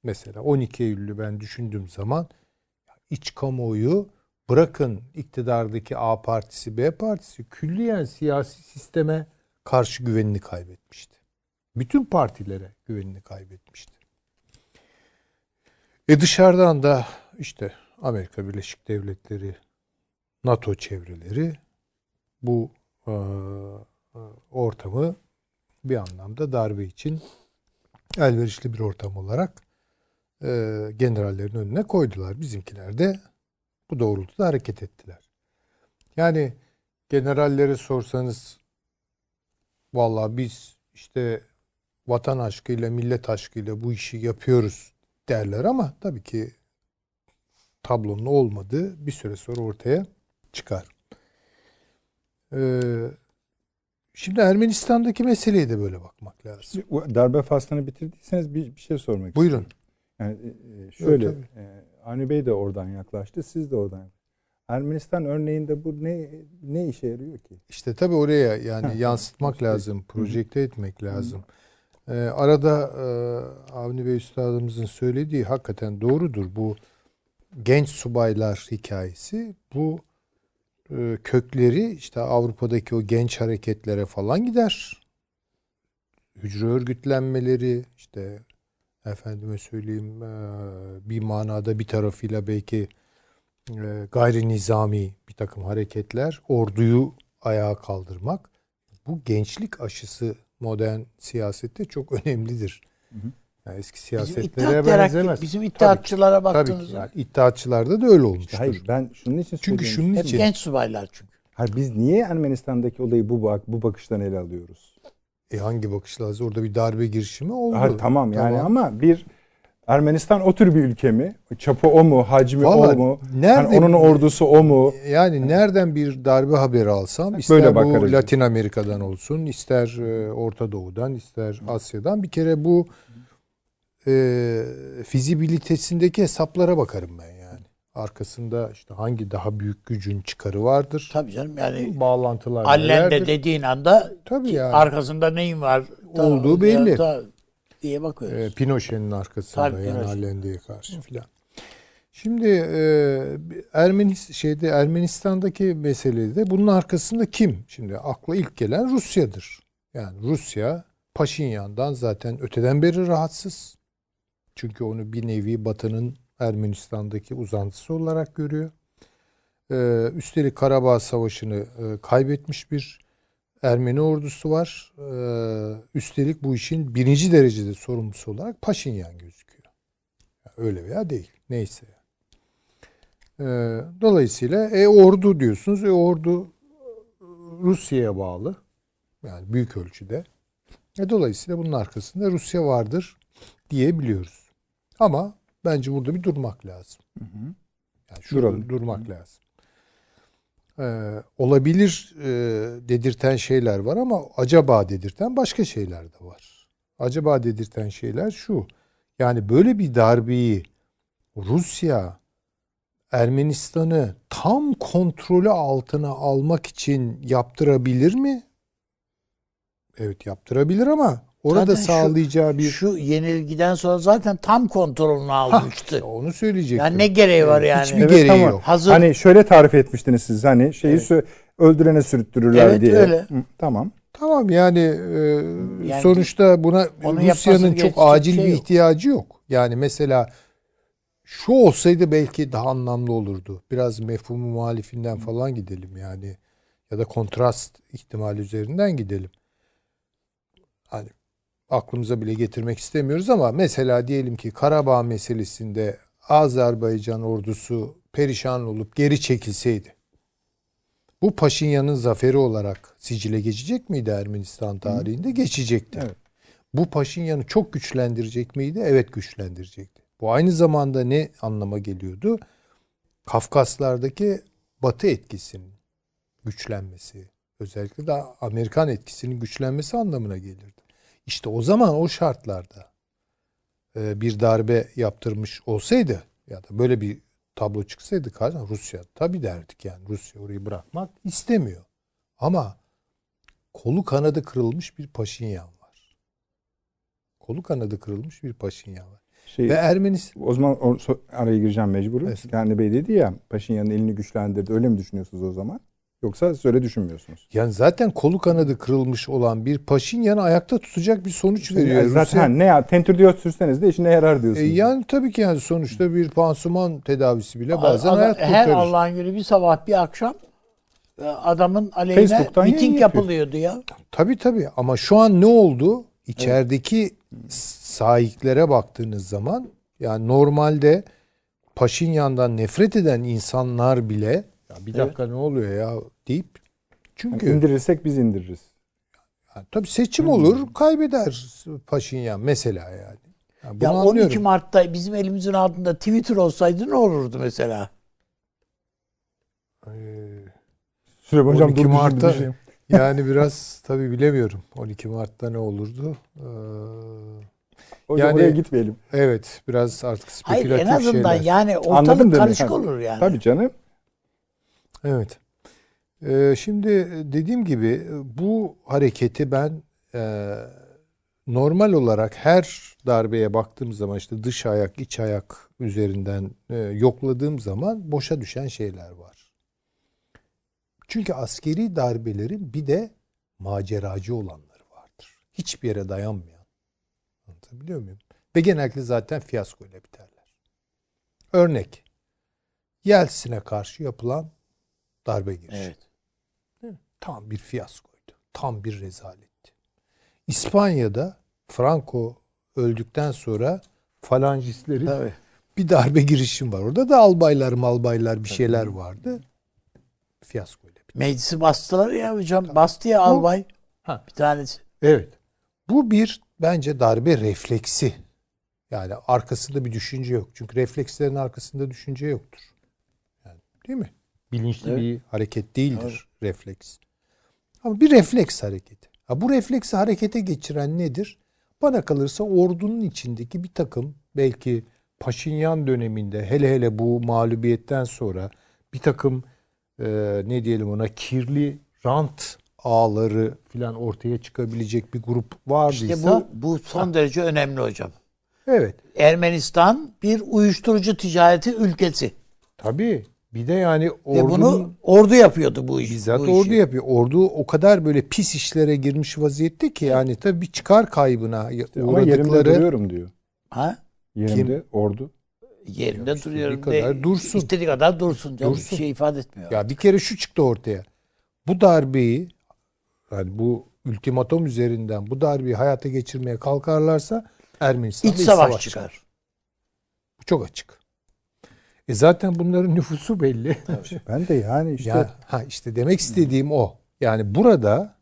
Mesela 12 Eylül'ü ben düşündüğüm zaman iç kamuoyu bırakın iktidardaki A partisi, B partisi külliyen siyasi sisteme karşı güvenini kaybetmişti. Bütün partilere güvenini kaybetmişti. E dışarıdan da işte Amerika Birleşik Devletleri, NATO çevreleri bu e, ortamı bir anlamda darbe için elverişli bir ortam olarak e, generallerin önüne koydular. Bizimkiler de bu doğrultuda hareket ettiler. Yani generallere sorsanız vallahi biz işte vatan aşkıyla, millet aşkıyla bu işi yapıyoruz derler ama tabii ki tablonun olmadığı bir süre sonra ortaya çıkar. Ee, şimdi Ermenistan'daki meseleye de böyle bakmak lazım. Darbe faslını bitirdiyseniz bir, bir şey sormak Buyurun. istiyorum. Yani e, şöyle, tabii. e, Avni Bey de oradan yaklaştı, siz de oradan. Ermenistan örneğinde bu ne ne işe yarıyor ki? İşte tabii oraya yani Ha, yansıtmak işte. lazım, projekte etmek lazım. Ee, arada e, Avni Bey Üstadımızın söylediği hakikaten doğrudur. Bu genç subaylar hikayesi bu e, kökleri işte Avrupa'daki o genç hareketlere falan gider. Hücre örgütlenmeleri işte efendime söyleyeyim e, bir manada bir tarafıyla belki e, gayri nizami bir takım hareketler, orduyu ayağa kaldırmak. Bu gençlik aşısı modern siyasette çok önemlidir. Yani eski Bizim siyasetlere Terakki, benzemez. bizim Tabii ki. baktığınızda Yani İttihatçılarda da öyle olmuştur. Hayır, ben şunun için Çünkü söylüyorum. şunun hep için genç subaylar çünkü. Hayır, biz niye Ermenistan'daki olayı bu bak bu bakıştan ele alıyoruz? e, hangi bakış lazım? Orada bir darbe girişimi oldu. Hayır, tamam yani Tamam. ama bir Ermenistan o tür bir ülke mi? Çapı o mu? Hacmi Vallahi o mu? nerede- Yani onun ordusu o mu? Yani nereden bir darbe haberi alsam ister Böyle bu. Latin Amerika'dan olsun, ister e, Orta Doğu'dan, ister Asya'dan bir kere bu e, fizibilitesindeki hesaplara bakarım ben yani. Arkasında işte hangi daha büyük gücün çıkarı vardır? Tabii canım yani Bağlantılar Allen de dediğin anda Tabii yani. arkasında neyin var Olduğu belli. da- diye bakıyoruz. E, Pinochet'in arkasında Tabii, yani. Allende'ye karşı filan. Şimdi e, Ermenis şeyde Ermenistan'daki meselede bunun arkasında kim? Şimdi akla ilk gelen Rusya'dır. Yani Rusya Paşinyan'dan zaten öteden beri rahatsız. Çünkü onu bir nevi Batı'nın Ermenistan'daki uzantısı olarak görüyor. Ee, üstelik Karabağ Savaşı'nı e, kaybetmiş bir Ermeni ordusu var. Ee, üstelik bu işin birinci derecede sorumlusu olarak Paşinyan gözüküyor. Yani öyle veya değil. Neyse. Ee, dolayısıyla e, ordu diyorsunuz. E, ordu Rusya'ya bağlı. Yani büyük ölçüde. E, dolayısıyla bunun arkasında Rusya vardır diyebiliyoruz. Ama bence burada bir durmak lazım. Yani şurada Duralım. durmak lazım. Ee, olabilir e, dedirten şeyler var ama acaba dedirten başka şeyler de var. Acaba dedirten şeyler şu. Yani böyle bir darbeyi Rusya Ermenistan'ı tam kontrolü altına almak için yaptırabilir mi? Evet yaptırabilir ama orada Zaten şu- sağlayacağı bir Şu yenilgiden sonra zaten tam kontrolünü almıştı. onu söyleyecektim. yani ne gereği var yani? Hiçbir gereği ama yok. Hazır Hani şöyle tarif etmiştiniz siz hani şeyi Evet. sö- öldürene sürüttürürler Evet, diye. öyle. Hı, tamam. Tamam yani, e, Yani sonuçta buna Rusya'nın çok acil şey bir yok. ihtiyacı yok. Yani mesela şu olsaydı belki daha anlamlı olurdu. Biraz mefhumu muhalifinden falan gidelim yani. Ya da kontrast ihtimali üzerinden gidelim. Hani aklımıza bile getirmek istemiyoruz ama mesela diyelim ki Karabağ meselesinde Azerbaycan ordusu perişan olup geri çekilseydi. Bu Paşinyan'ın zaferi olarak sicile geçecek miydi Ermenistan tarihinde? Geçecekti. Evet. Bu Paşinyan'ı çok güçlendirecek miydi? Evet güçlendirecekti. Bu aynı zamanda ne anlama geliyordu? Kafkaslardaki Batı etkisinin güçlenmesi, özellikle de Amerikan etkisinin güçlenmesi anlamına gelirdi. İşte o zaman o şartlarda e, bir darbe yaptırmış olsaydı ya da böyle bir tablo çıksaydı kardeşim Rusya tabii derdik yani Rusya orayı bırakmak istemiyor. Ama kolu kanadı kırılmış bir Paşinyan var. Kolu kanadı kırılmış bir Paşinyan var. Şey, Ve Ermenistan o zaman araya gireceğim mecbur. Evet. Kendi Bey dedi ya Paşinyan'ın elini güçlendirdi. Öyle mi düşünüyorsunuz o zaman? Yoksa siz öyle düşünmüyorsunuz. yani zaten kolu kanadı kırılmış olan bir Paşinyan'ı ayakta tutacak bir sonuç veriyor. Yani zaten Rusya. ne ya tentür diyor sürseniz de işine yarar E, diyorsunuz. yani tabii ki yani sonuçta bir pansuman tedavisi bile bazen Adam- hayat her kurtarır. Allah'ın günü bir sabah bir akşam e, adamın aleyhine Facebook'tan miting yapılıyordu ya. Tabii tabii ama şu an ne oldu? İçerideki sahiklere baktığınız zaman yani normalde Paşinyan'dan nefret eden insanlar bile bir dakika ne oluyor ya deyip Yani çünkü indirirsek biz indiririz. yani tabii seçim olur kaybeder Paşinyan mesela yani. Yani bunu Ya anlıyorum. 12 Mart'ta bizim elimizin altında Twitter olsaydı ne olurdu mesela? Ee, Süleyman 12 dur, dur, Mart'ta dur, dur. [LAUGHS] yani biraz tabii bilemiyorum. 12 Mart'ta ne olurdu? Ee, Hocam Yani- oraya gitmeyelim. evet biraz artık Hayır spekülatif en azından şeyler. yani Anladım ortalık demek. karışık Ha, olur yani. Tabii canım. Evet. Ee, şimdi dediğim gibi bu hareketi ben e, normal olarak her darbeye baktığım zaman işte dış ayak, iç ayak üzerinden e, yokladığım zaman boşa düşen şeyler var. Çünkü askeri darbelerin bir de maceracı olanları vardır. Hiçbir yere dayanmayan. Anlatabiliyor muyum? Ve genellikle zaten fiyaskoyla biterler. Örnek. Yeltsin'e karşı yapılan darbe girişimi. Evet. Tam bir fiyaskoydu. Tam bir rezaletti. İspanya'da Franco öldükten sonra falancistlerin Tabii. bir darbe girişim var. Orada da albaylar malbaylar bir şeyler vardı. Fiyaskoyla bitti. Meclisi bastılar ya hocam. Bastı ya albay. Ha. Bir tanesi. Evet. Bu bir bence darbe refleksi. Yani arkasında bir düşünce yok. Çünkü reflekslerin arkasında düşünce yoktur. Yani, değil mi? Bilinçli Evet. bir hareket değildir refleks. Ama bir refleks hareketi. Ha, bu refleksi harekete geçiren nedir? Bana kalırsa ordunun içindeki bir takım belki Paşinyan döneminde hele hele bu mağlubiyetten sonra bir takım e, ne diyelim ona kirli rant ağları filan ortaya çıkabilecek bir grup vardıysa İşte bu, bu son derece önemli hocam. Evet. Ermenistan bir uyuşturucu ticareti ülkesi. Tabii. Bir de yani Ve ordunun bunu ordu yapıyordu bu işi. bizzat bu ordu işi. yapıyor. Ordu o kadar böyle pis işlere girmiş vaziyette ki yani tabii bir çıkar kaybına Ama yerimde uğradıkları duruyorum diyor. Ha? Yerimde ordu. Yerinde istediği duruyorum. kadar de, dursun. İstediği kadar dursun. Canım. Dursun. Bir şey ifade etmiyor. Ya bir kere şu çıktı ortaya. Bu darbeyi yani bu ultimatom üzerinden bu darbeyi hayata geçirmeye kalkarlarsa Ermenistan'da İç savaş çıkar. Bu çok açık. E zaten bunların nüfusu belli. Ben de yani işte Ya, ha işte demek istediğim o. Yani burada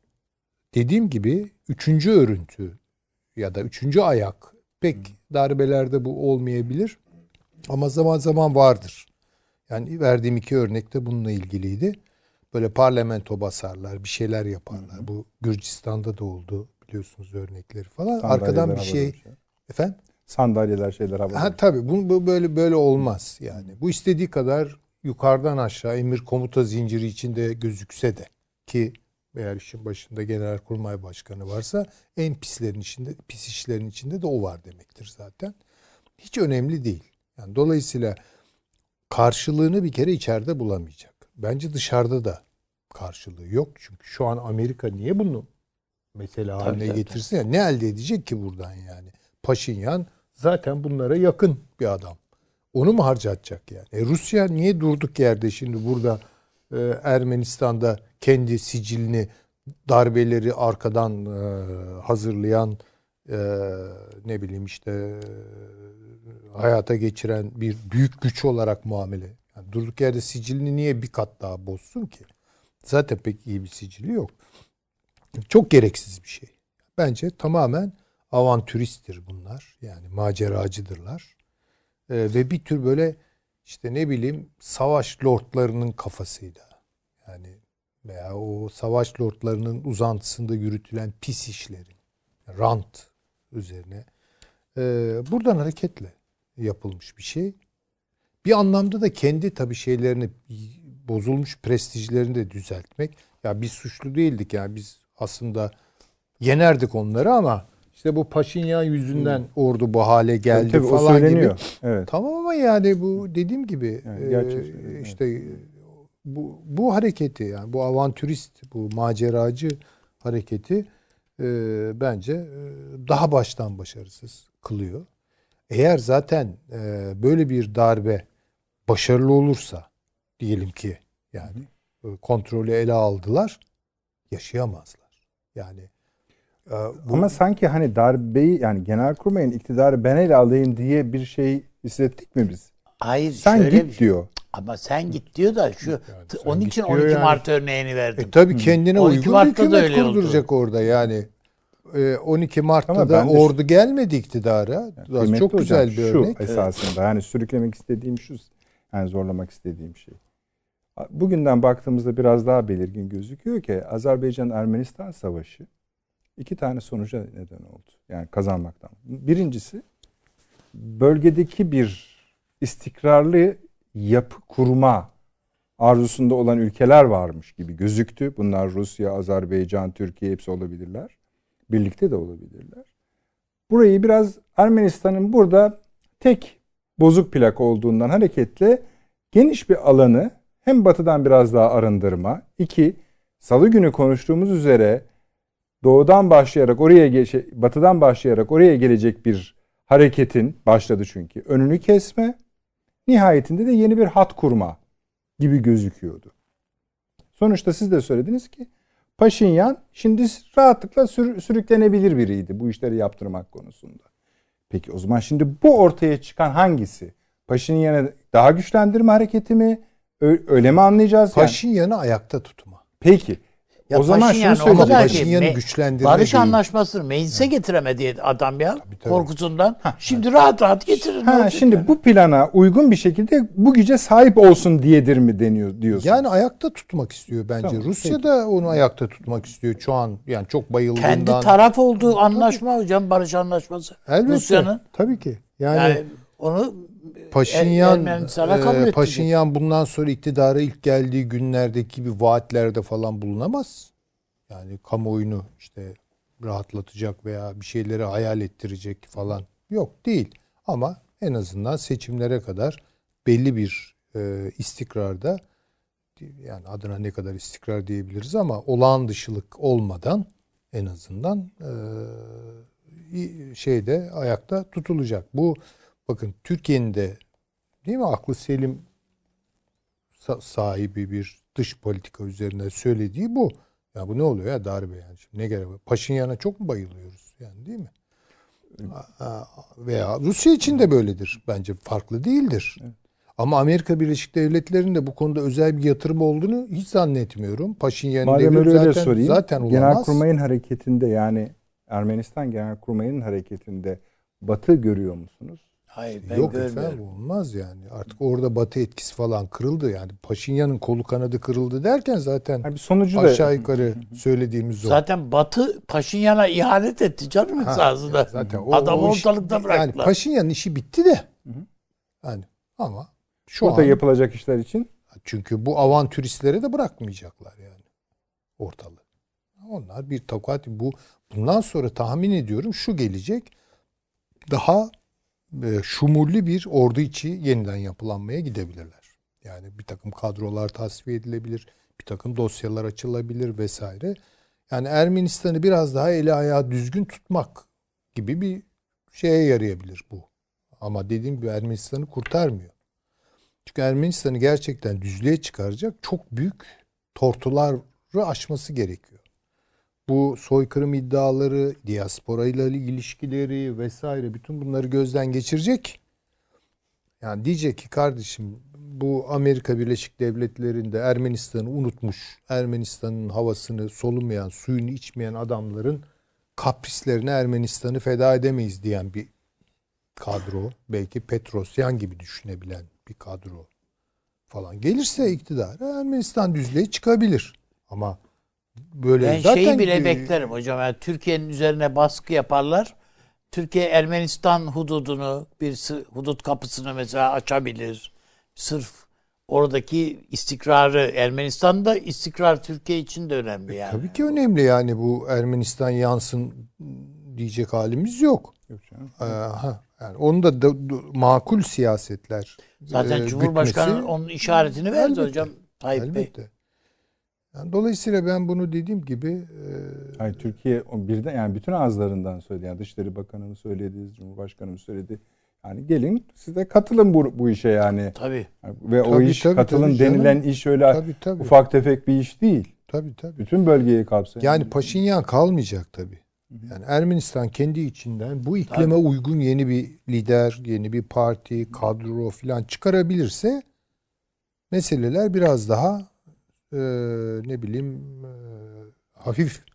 dediğim gibi üçüncü örüntü ya da üçüncü ayak pek darbelerde bu olmayabilir. Ama zaman zaman vardır. Yani verdiğim iki örnek de bununla ilgiliydi. Böyle parlamento basarlar, bir şeyler yaparlar. Bu Gürcistan'da da oldu biliyorsunuz örnekleri falan. Arkadan bir şey efendim Sandalyeler şeyler havada. Ha tabii bu, bu böyle böyle olmaz yani. Bu istediği kadar yukarıdan aşağı emir komuta zinciri içinde gözükse de ki eğer işin başında Genelkurmay Başkanı varsa en pislerin içinde pis işlerin içinde de o var demektir zaten. Hiç önemli değil. Yani dolayısıyla karşılığını bir kere içeride bulamayacak. Bence dışarıda da karşılığı yok. Çünkü şu an Amerika niye bunu mesela haline tabii, getirsin? ya? Ne elde edecek ki buradan yani? Paşinyan zaten bunlara yakın bir adam. Onu mu harcatacak yani? E Rusya niye durduk yerde şimdi burada e, Ermenistan'da kendi sicilini darbeleri arkadan e, hazırlayan e, ne bileyim işte e, hayata geçiren bir büyük güç olarak muamele. Yani durduk yerde sicilini niye bir kat daha bozsun ki? Zaten pek iyi bir sicili yok. Çok gereksiz bir şey. Bence tamamen avantüristtir bunlar. Yani maceracıdırlar. Ee, ve bir tür böyle işte ne bileyim savaş lordlarının kafasıyla yani veya o savaş lordlarının uzantısında yürütülen pis işlerin rant üzerine e, buradan hareketle yapılmış bir şey. Bir anlamda da kendi tabii şeylerini bozulmuş prestijlerini de düzeltmek. Ya biz suçlu değildik yani biz aslında yenerdik onları ama işte bu Paşinyan yüzünden ordu bu hale geldi Tabii, tabii, falan gibi. Evet. Tamam ama yani bu dediğim gibi Yani e, işte bu bu hareketi yani bu avantürist bu maceracı hareketi e, bence e, daha baştan başarısız kılıyor. Eğer zaten e, böyle bir darbe başarılı olursa diyelim ki yani kontrolü ele aldılar yaşayamazlar. Yani bu, Ama sanki hani darbeyi yani genelkurmayın iktidarı ben ele alayım diye bir şey hissettik mi biz? Hayır Sen şöyle git bir şey. diyor. Ama sen git diyor da şu sen onun için diyor 12 yani. Mart örneğini verdim. E tabii kendine 12 uygun bir Mart'ta da hükümet öyle oldu. kurduracak orada yani. E, 12 Mart'ta Ama da de şu- ordu gelmedi iktidara. Daha Kıymetli çok hocam, güzel bir şu örnek. esasında yani sürüklemek istediğim şu yani zorlamak istediğim şey. Bugünden baktığımızda biraz daha belirgin gözüküyor ki Azerbaycan-Ermenistan savaşı iki tane sonuca neden oldu. Yani kazanmaktan. Birincisi bölgedeki bir istikrarlı yapı kurma arzusunda olan ülkeler varmış gibi gözüktü. Bunlar Rusya, Azerbaycan, Türkiye hepsi olabilirler. Birlikte de olabilirler. Burayı biraz Ermenistan'ın burada tek bozuk plak olduğundan hareketle geniş bir alanı hem batıdan biraz daha arındırma. iki salı günü konuştuğumuz üzere doğudan başlayarak oraya batıdan başlayarak oraya gelecek bir hareketin başladı çünkü önünü kesme nihayetinde de yeni bir hat kurma gibi gözüküyordu. Sonuçta siz de söylediniz ki Paşinyan şimdi rahatlıkla sür- sürüklenebilir biriydi bu işleri yaptırmak konusunda. Peki o zaman şimdi bu ortaya çıkan hangisi? Paşinyan'ı daha güçlendirme hareketi mi? Öyle mi anlayacağız? Yani? Paşinyan'ı ayakta tutma. Peki. Ya o zaman şunu ki Paşinyan'ı me- güçlendirme barış değil. anlaşmasını meclise getiremedi adam ya tabii. korkusundan. Şimdi rahat rahat getirin. ne Ha, şimdi yani? bu plana uygun bir şekilde bu güce sahip olsun diyedir mi deniyor diyorsun? Yani ayakta tutmak istiyor bence. Tamam, Rusya peki. da onu ayakta tutmak istiyor şu an. Yani çok bayıldığından. kendi taraf olduğu anlaşma hocam barış anlaşması. Elbette. Rusya'nın Tabii ki. Yani, yani onu Paşinyan, e. Paşinyan bundan sonra iktidara ilk geldiği günlerdeki gibi vaatlerde falan bulunamaz. Yani kamuoyunu işte rahatlatacak veya bir şeyleri hayal ettirecek falan. Yok değil. Ama en azından seçimlere kadar belli bir e, istikrarda yani adına ne kadar istikrar diyebiliriz ama olağan dışılık olmadan en azından e, şeyde ayakta tutulacak. Bu bakın Türkiye'nin de değil mi aklı selim sahibi bir dış politika üzerine söylediği bu. Ya bu ne oluyor ya darbe yani. Şimdi ne gerek var? Paşinyan'a çok mu bayılıyoruz yani değil mi? Veya Rusya için de böyledir. Bence farklı değildir. Ama Amerika Birleşik Devletleri'nin de bu konuda özel bir yatırım olduğunu hiç zannetmiyorum. Paşinyan'ın Madem öyle zaten, sorayım. zaten olamaz. Genelkurmay'ın hareketinde yani Ermenistan Genelkurmay'ın hareketinde Batı görüyor musunuz? Hayır ben Yok görmüyorum. efendim olmaz yani. Artık orada Batı etkisi falan kırıldı yani. Paşinyan'ın kolu kanadı kırıldı derken zaten Yani bir sonucu da aşağı yukarı söylediğimiz o. Zaten Batı Paşinyan'a ihanet etti canım Ha, esasında. zaten o- Adamı o iş- ortalıkta Yani bıraktılar. Paşinyan'ın işi bitti de. Yani ama şu burada an yapılacak işler için çünkü bu avantüristlere de bırakmayacaklar yani ortalığı. Onlar bir takat bu bundan sonra tahmin ediyorum şu gelecek daha e, şumulli bir ordu içi yeniden yapılanmaya gidebilirler. Yani bir takım kadrolar tasfiye edilebilir, bir takım dosyalar açılabilir vesaire. Yani Ermenistan'ı biraz daha eli ayağı düzgün tutmak gibi bir şeye yarayabilir bu. Ama dediğim gibi Ermenistan'ı kurtarmıyor. Çünkü Ermenistan'ı gerçekten düzlüğe çıkaracak çok büyük tortuları aşması gerekiyor. Bu soykırım iddiaları, diaspora ile ilişkileri vesaire bütün bunları gözden geçirecek. Yani diyecek ki kardeşim bu Amerika Birleşik Devletleri'nde Ermenistan'ı unutmuş, Ermenistan'ın havasını solumayan, suyunu içmeyen adamların kaprislerine Ermenistan'ı feda edemeyiz diyen bir kadro. Belki Petrosyan gibi düşünebilen bir kadro falan gelirse iktidara Ermenistan düzlüğe çıkabilir. Ama böyle Ben zaten şeyi bile e, beklerim hocam. Yani Türkiye'nin üzerine baskı yaparlar. Türkiye Ermenistan hududunu bir hudut kapısını mesela açabilir. Sırf oradaki istikrarı Ermenistan'da istikrar Türkiye için de önemli yani. Tabii ki önemli yani bu Ermenistan yansın diyecek halimiz yok. Yok canım. Ee, ha, yani onu da, da- da- makul siyasetler. Zaten e, Cumhurbaşkanı gütmesi- onun işaretini verdi Elbette, hocam Tayyip Bey. Yani dolayısıyla ben bunu dediğim gibi e, Hayır Türkiye o birden yani bütün ağızlarından söyledi. Yani Dışişleri Bakanı'nın söyledi, Cumhurbaşkanı'nın söyledi. Yani gelin siz de katılın bu, bu işe yani. Tabii. Ve o Tabii, iş tabii, katılın tabii canım. denilen iş öyle tabii tabii. ufak tefek bir iş değil. Tabii tabii. Bütün bölgeyi kapsayan. Yani Paşinyan kalmayacak tabii. Yani Ermenistan kendi içinden bu iklime uygun yeni bir lider, yeni bir parti, kadro falan çıkarabilirse meseleler biraz daha e, ne bileyim e, hafif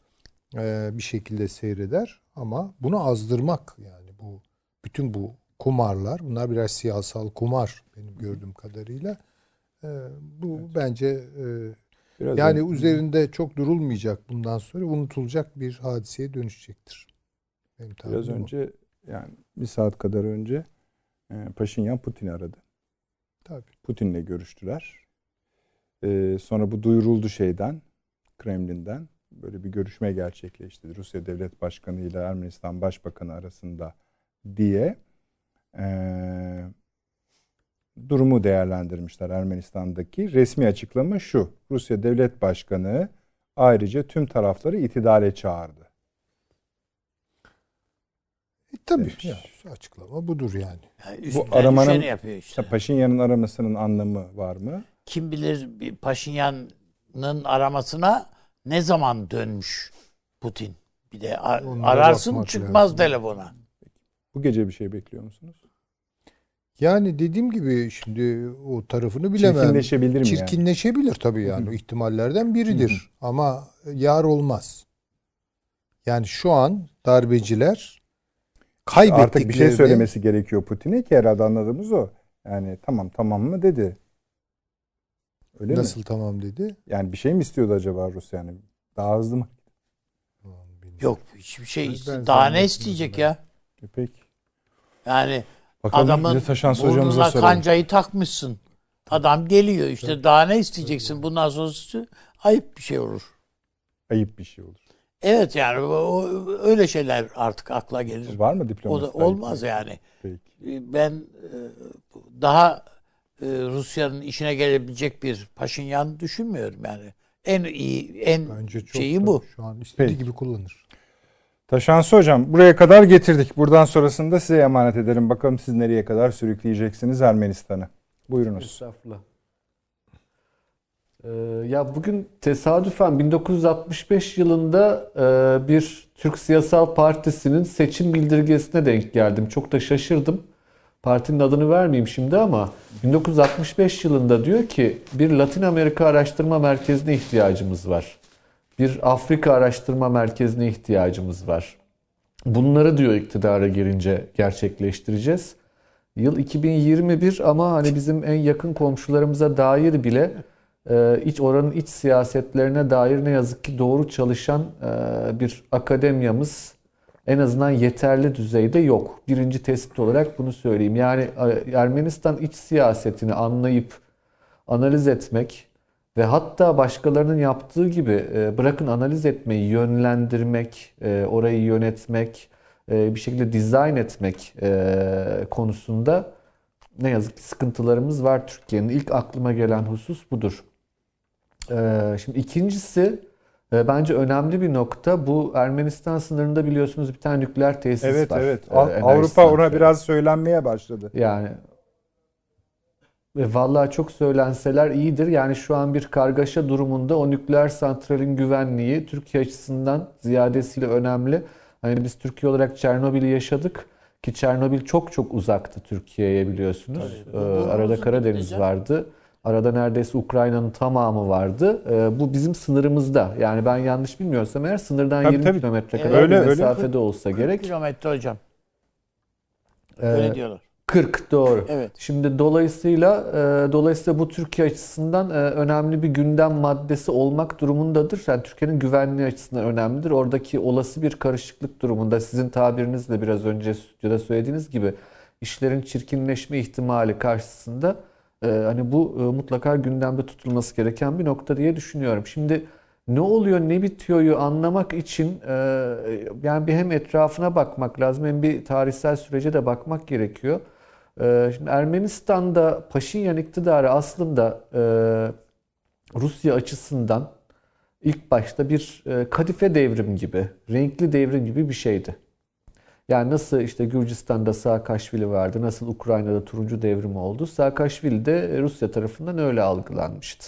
e, bir şekilde seyreder ama bunu azdırmak yani bu bütün bu kumarlar bunlar birer siyasal kumar benim gördüğüm kadarıyla E, bu bence e, Biraz yani önce- üzerinde çok durulmayacak bundan sonra unutulacak bir hadiseye dönüşecektir. Benim Biraz o. önce yani bir saat kadar önce e, Paşinyan Putin'i aradı. Tabii. Putin'le görüştüler. E, sonra bu duyuruldu şeyden, Kremlin'den. Böyle bir görüşme gerçekleşti. Rusya Devlet Başkanı ile Ermenistan Başbakanı arasında diye e, durumu değerlendirmişler Ermenistan'daki. Resmi açıklama şu. Rusya Devlet Başkanı ayrıca tüm tarafları itidale çağırdı. E, tabii demiş. yani açıklama budur yani. Yani üstüne aramanın- yapıyor işte. Paşinyan'ın aramasının anlamı var mı? Kim bilir bir Paşinyan'ın aramasına ne zaman dönmüş Putin? Bir de ararsın çıkmaz lazım. telefona. Bu gece bir şey bekliyor musunuz? Yani dediğim gibi şimdi o tarafını bilemem. Çirkinleşebilir mi yani? Çirkinleşebilir tabii yani. O ihtimallerden biridir. Ama yar olmaz. Yani şu an darbeciler kaybettiklerini Artık bir şey söylemesi gerekiyor Putin'e ki herhalde anladığımız o. Yani tamam tamam mı dedi. Öyle nasıl mi? tamam dedi. Yani bir şey mi istiyordu acaba Rusya yani? Daha hızlı mı? Yok hiçbir şey Ben iste- Daha ne isteyecek ben. ya? E Peki. Yani Bakalım adamın burnuna kancayı takmışsın. Adam geliyor işte daha ne isteyeceksin bundan sonrası ayıp bir şey olur. Ayıp bir şey olur. Evet yani o- o- öyle şeyler artık akla gelir. Var mı O diplomasi? da olmaz yani. Peki. Ben e, daha e, Rusya'nın işine gelebilecek bir Paşinyan düşünmüyorum yani. En iyi, en Bence çok şeyi bu. Şu an istediği Peki. gibi kullanır. Taşansı hocam buraya kadar getirdik. Buradan sonrasını da size emanet ederim. Bakalım siz nereye kadar sürükleyeceksiniz Ermenistan'ı. Buyurunuz. Estağfurullah. Ee, ya bugün tesadüfen 1965 yılında e, bir Türk Siyasal Partisi'nin seçim bildirgesine denk geldim. Çok da şaşırdım. Partinin adını vermeyeyim şimdi ama 1965 yılında diyor ki bir Latin Amerika Araştırma Merkezi'ne ihtiyacımız var. Bir Afrika Araştırma Merkezi'ne ihtiyacımız var. Bunları diyor iktidara girince gerçekleştireceğiz. Yıl 2021 ama hani bizim en yakın komşularımıza dair bile e, iç oranın iç siyasetlerine dair ne yazık ki doğru çalışan e, bir akademiyamız en azından yeterli düzeyde yok. Birinci tespit olarak bunu söyleyeyim. Yani e, Ermenistan iç siyasetini anlayıp analiz etmek ve hatta başkalarının yaptığı gibi e, bırakın analiz etmeyi, yönlendirmek, e, orayı yönetmek, bir şekilde dizayn etmek konusunda ne yazık ki sıkıntılarımız var Türkiye'nin. İlk aklıma gelen husus budur. Şimdi ikincisi bence önemli bir nokta. Bu Ermenistan sınırında biliyorsunuz bir tane nükleer tesis Evet var. evet. E, Av- enerji Avrupa ona biraz söylenmeye başladı. Yani ve vallahi çok söylenseler iyidir. Yani şu an bir kargaşa durumunda o nükleer santralin güvenliği Türkiye açısından ziyadesiyle önemli. Hani biz Türkiye olarak Çernobil'i yaşadık ki Çernobil çok çok uzaktı Türkiye'ye biliyorsunuz. Tabii. Ee, arada Karadeniz bu- vardı. Arada neredeyse Ukrayna'nın tamamı vardı. Ee, bu bizim sınırımızda. Yani ben yanlış bilmiyorsam eğer sınırdan Tabii, 20 tabii. kilometre kadar Öyle, bir öyle. mesafede olsa 40 gerek. kilometre hocam. Ee, Öyle diyorlar. 40 doğru. Evet. Şimdi dolayısıyla e, dolayısıyla bu Türkiye açısından e, önemli bir gündem maddesi olmak durumundadır. Yani Türkiye'nin güvenliği açısından önemlidir. Oradaki olası bir karışıklık durumunda sizin tabirinizle biraz önce stüdyoda söylediğiniz gibi işlerin çirkinleşme ihtimali karşısında e, hani bu e, mutlaka gündemde tutulması gereken bir nokta diye düşünüyorum. Şimdi ne oluyor ne bitiyoryu anlamak için e, yani bir hem etrafına bakmak lazım hem bir tarihsel sürece de bakmak gerekiyor. Ee, Şimdi Ermenistan'da Paşinyan iktidarı aslında e, Rusya açısından ilk başta bir kadife devrim gibi, renkli devrim gibi bir şeydi. Yani nasıl işte Gürcistan'da Saakashvili vardı, nasıl Ukrayna'da turuncu devrim oldu. Saakashvili de Rusya tarafından öyle algılanmıştı.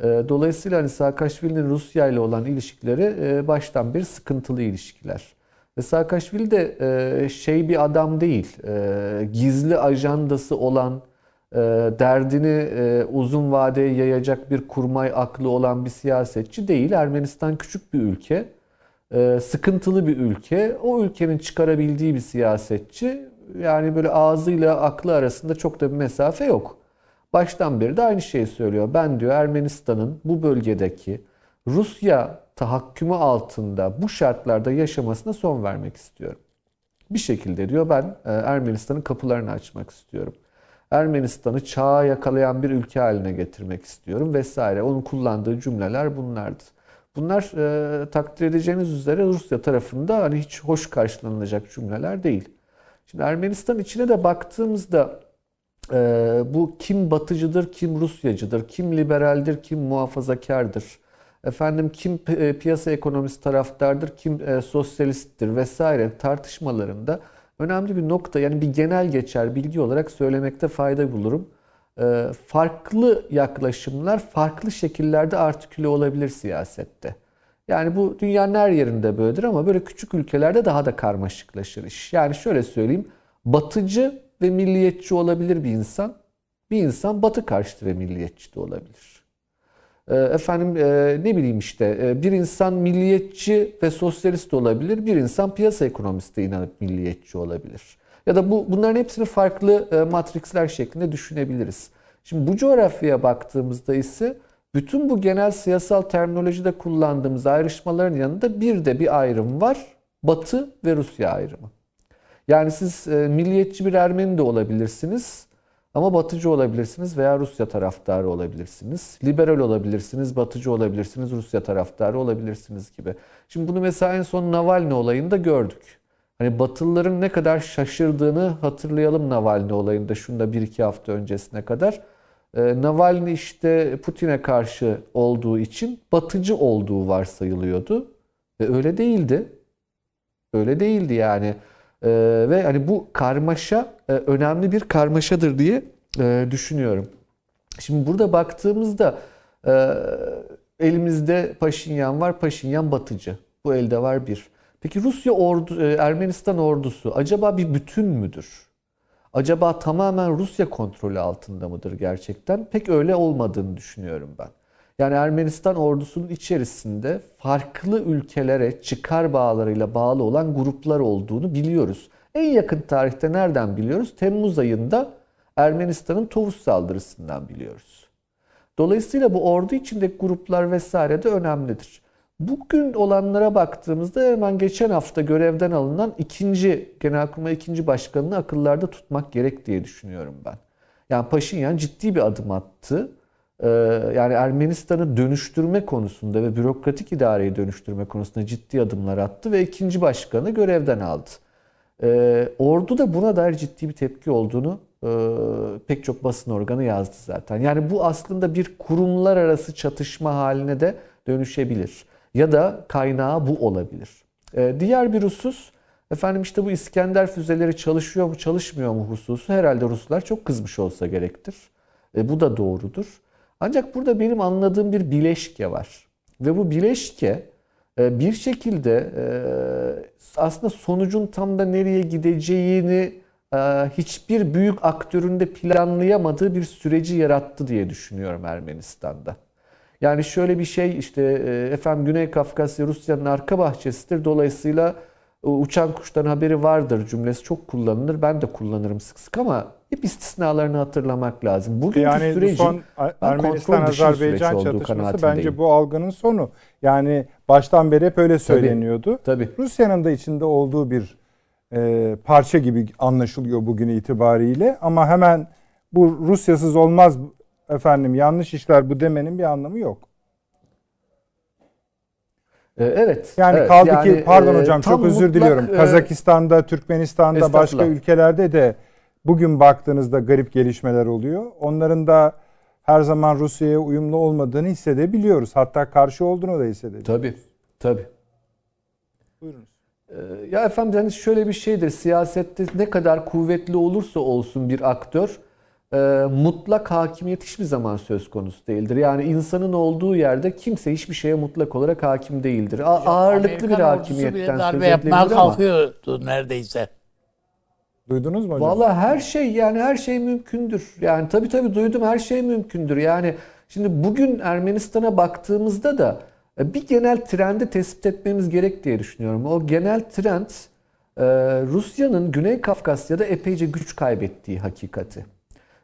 E, Dolayısıyla hani Saakashvili'nin Rusya ile olan ilişkileri e, baştan beri sıkıntılı ilişkiler. Ve Saakashvili de e, şey bir adam değil, e, gizli ajandası olan, derdini uzun vadeye yayacak bir kurmay aklı olan bir siyasetçi değil. Ermenistan küçük bir ülke, sıkıntılı bir ülke. O ülkenin çıkarabildiği bir siyasetçi. Yani böyle ağzıyla aklı arasında çok da bir mesafe yok. Baştan beri de aynı şeyi söylüyor. Ben diyor Ermenistan'ın bu bölgedeki Rusya tahakkümü altında bu şartlarda yaşamasına son vermek istiyorum. Bir şekilde diyor ben e, Ermenistan'ın kapılarını açmak istiyorum. Ermenistan'ı çağa yakalayan bir ülke haline getirmek istiyorum vesaire. Onun kullandığı cümleler bunlardı. Bunlar e, takdir edeceğiniz üzere Rusya tarafında hani hiç hoş karşılanılacak cümleler değil. Şimdi Ermenistan içine de baktığımızda e, bu kim batıcıdır, kim Rusyacıdır, kim liberaldir, kim muhafazakardır, efendim kim e, piyasa ekonomisi taraftardır, kim e, sosyalisttir vesaire tartışmalarında önemli bir nokta yani bir genel geçer bilgi olarak söylemekte fayda bulurum. E, farklı yaklaşımlar farklı şekillerde artiküle olabilir siyasette. Yani bu dünyanın her yerinde böyledir ama böyle küçük ülkelerde daha da karmaşıklaşır iş. Yani şöyle söyleyeyim, batıcı ve milliyetçi olabilir bir insan. Bir insan batı karşıtı ve milliyetçi de olabilir. E, Efendim e, ne bileyim işte e, bir insan milliyetçi ve sosyalist olabilir. Bir insan piyasa ekonomisti inanıp milliyetçi olabilir. Ya da bu bunların hepsini farklı e, matrixler şeklinde düşünebiliriz. Şimdi bu coğrafyaya baktığımızda ise bütün bu genel siyasal terminolojide kullandığımız ayrışmaların yanında bir de bir ayrım var. Batı ve Rusya ayrımı. Yani siz e, milliyetçi bir Ermeni de olabilirsiniz. Ama batıcı olabilirsiniz veya Rusya taraftarı olabilirsiniz. Liberal olabilirsiniz, batıcı olabilirsiniz, Rusya taraftarı olabilirsiniz gibi. Şimdi bunu mesela en son Navalny olayında gördük. Hani Batılıların ne kadar şaşırdığını hatırlayalım Navalny olayında şunda bir iki hafta öncesine kadar. Ee, Navalny işte Putin'e karşı olduğu için batıcı olduğu varsayılıyordu. Ve öyle değildi. Öyle değildi yani. Ee, ve hani bu karmaşa e, önemli bir karmaşadır diye e, düşünüyorum. Şimdi burada baktığımızda e, elimizde Paşinyan var. Paşinyan batıcı. Bu elde var bir. Peki Rusya ordu, e, Ermenistan ordusu acaba bir bütün müdür? Acaba tamamen Rusya kontrolü altında mıdır gerçekten? Pek öyle olmadığını düşünüyorum ben. Yani Ermenistan ordusunun içerisinde farklı ülkelere çıkar bağlarıyla bağlı olan gruplar olduğunu biliyoruz. En yakın tarihte nereden biliyoruz? Temmuz ayında Ermenistan'ın Tovuz saldırısından biliyoruz. Dolayısıyla bu ordu içindeki gruplar vesaire de önemlidir. Bugün olanlara baktığımızda hemen geçen hafta görevden alınan ikinci Genelkurmay ikinci başkanını akıllarda tutmak gerek diye düşünüyorum ben. Yani Paşinyan ciddi bir adım attı. Ee, yani Ermenistan'ı dönüştürme konusunda ve bürokratik idareyi dönüştürme konusunda ciddi adımlar attı ve ikinci başkanı görevden aldı. Ee, ordu da buna dair ciddi bir tepki olduğunu e, pek çok basın organı yazdı zaten. Yani bu aslında bir kurumlar arası çatışma haline de dönüşebilir. Ya da kaynağı bu olabilir. Ee, diğer bir husus, efendim işte bu İskender füzeleri çalışıyor mu çalışmıyor mu hususu herhalde Ruslar çok kızmış olsa gerektir. E, bu da doğrudur. Ancak burada benim anladığım bir bileşke var. Ve bu bileşke e, bir şekilde e, aslında sonucun tam da nereye gideceğini e, hiçbir büyük aktörün de planlayamadığı bir süreci yarattı diye düşünüyorum Ermenistan'da. Yani şöyle bir şey işte efendim Güney Kafkasya Rusya'nın arka bahçesidir. Dolayısıyla uçan kuştan haberi vardır cümlesi çok kullanılır. Ben de kullanırım sık sık ama hep istisnalarını hatırlamak lazım. Bugünkü yani sürecin son Ermenistan-Azerbaycan çatışması bence bu algının sonu. Yani baştan beri hep öyle söyleniyordu. Tabii. Rusya'nın da içinde olduğu bir e, parça gibi anlaşılıyor bugün itibariyle. Ama hemen bu Rusyasız olmaz efendim yanlış işler bu demenin bir anlamı yok. Ee, Evet. Yani evet. kaldı yani, ki pardon e, hocam çok özür mutlak, diliyorum. e, Kazakistan'da, Türkmenistan'da, başka ülkelerde de bugün baktığınızda garip gelişmeler oluyor. Onların da her zaman Rusya'ya uyumlu olmadığını hissedebiliyoruz. Hatta karşı olduğunu da hissedebiliyoruz. Tabii. Tabii. Buyurunuz. Ee, Ya efendim hani şöyle bir şeydir. Siyasette ne kadar kuvvetli olursa olsun bir aktör e, mutlak hakimiyet hiçbir zaman söz konusu değildir. Yani insanın olduğu yerde kimse hiçbir şeye mutlak olarak hakim değildir. A- ağırlıklı bir Amerikan bile hakimiyetten söz darbe yapmaya edilebilir ama kalkıyordu neredeyse. Duydunuz mu hocam? Vallahi her şey yani her şey mümkündür. Yani tabii tabii duydum her şey mümkündür. Yani şimdi bugün Ermenistan'a baktığımızda da e, bir genel trendi tespit etmemiz gerek diye düşünüyorum. O genel trend e, Rusya'nın Güney Kafkasya'da epeyce güç kaybettiği hakikati.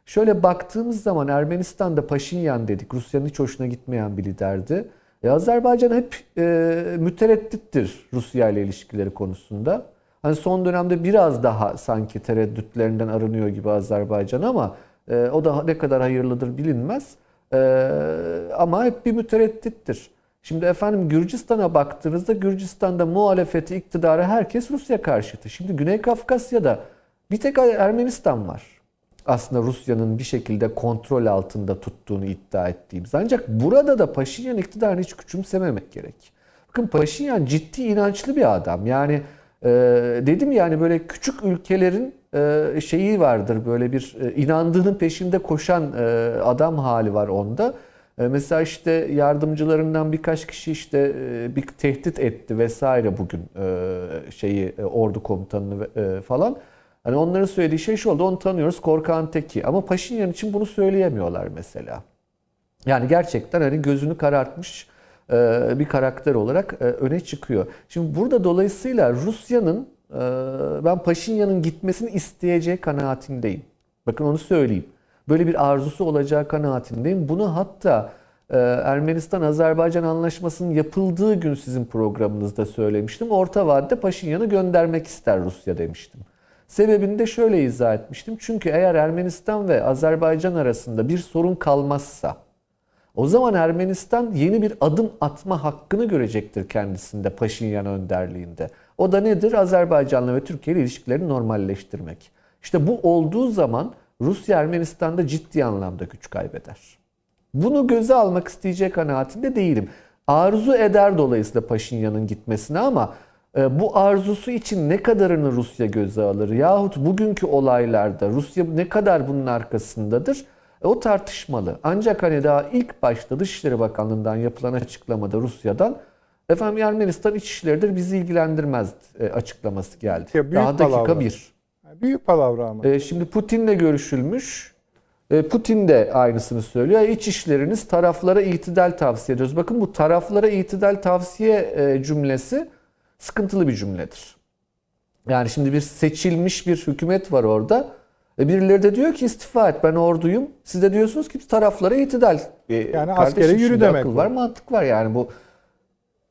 Şöyle baktığımız zaman Ermenistan'da Paşinyan dedik. Rusya'nın hiç hoşuna gitmeyen bir liderdi. E, Azerbaycan hep e, mütereddittir Rusya ile ilişkileri konusunda. Hani son dönemde biraz daha sanki tereddütlerinden arınıyor gibi Azerbaycan ama e, o da ne kadar hayırlıdır bilinmez. E, ama hep bir mütereddittir. Şimdi efendim Gürcistan'a baktığınızda Gürcistan'da muhalefeti, iktidarı herkes Rusya karşıtı. Şimdi Güney Kafkasya'da bir tek Ermenistan var. Aslında Rusya'nın bir şekilde kontrol altında tuttuğunu iddia ettiğimiz. Ancak burada da Paşinyan iktidarını hiç küçümsememek gerek. Bakın Paşinyan ciddi inançlı bir adam. Yani e, dedim yani böyle küçük ülkelerin e, şeyi vardır böyle bir e, inandığının peşinde koşan e, adam hali var onda. E, mesela işte yardımcılarından birkaç kişi işte e, bir tehdit etti vesaire bugün e, şeyi e, ordu komutanını e, falan. Hani onların söylediği şey şu oldu. Onu tanıyoruz korkan teki. Ama Paşinyan için bunu söyleyemiyorlar mesela. Yani gerçekten hani gözünü karartmış e, bir karakter olarak e, öne çıkıyor. Şimdi burada dolayısıyla Rusya'nın e, ben Paşinyan'ın gitmesini isteyeceği kanaatindeyim. Bakın onu söyleyeyim. Böyle bir arzusu olacağı kanaatindeyim. Bunu hatta Ermenistan-Azerbaycan anlaşmasının yapıldığı gün sizin programınızda söylemiştim. Orta vadede Paşinyan'ı göndermek ister Rusya demiştim. Sebebini de şöyle izah etmiştim. Çünkü eğer Ermenistan ve Azerbaycan arasında bir sorun kalmazsa o zaman Ermenistan yeni bir adım atma hakkını görecektir kendisinde Paşinyan önderliğinde. O da nedir? Azerbaycan'la ve Türkiye ile ilişkileri normalleştirmek. İşte bu olduğu zaman Rusya Ermenistan'da ciddi anlamda güç kaybeder. Bunu göze almak isteyecek kanaatinde değilim. Arzu eder dolayısıyla Paşinyan'ın gitmesine ama bu arzusu için ne kadarını Rusya göze alır? Yahut bugünkü olaylarda Rusya ne kadar bunun arkasındadır? E, o tartışmalı. Ancak hani daha ilk başta Dışişleri Bakanlığı'ndan yapılan açıklamada Rusya'dan efendim Ermenistan iç işleridir bizi ilgilendirmez e, açıklaması geldi. Ya büyük daha dakika palavra. bir. Büyük palavra ama. E, şimdi Putin'le görüşülmüş. E, Putin de aynısını söylüyor. İç işleriniz taraflara itidal tavsiye ediyoruz. Bakın bu taraflara itidal tavsiye e, cümlesi sıkıntılı bir cümledir. Yani şimdi bir seçilmiş bir hükümet var orada. E, birileri de diyor ki istifa et ben orduyum. Siz de diyorsunuz ki taraflara itidal. E, Yani askere yürü demek Akıl bu. var mantık var yani bu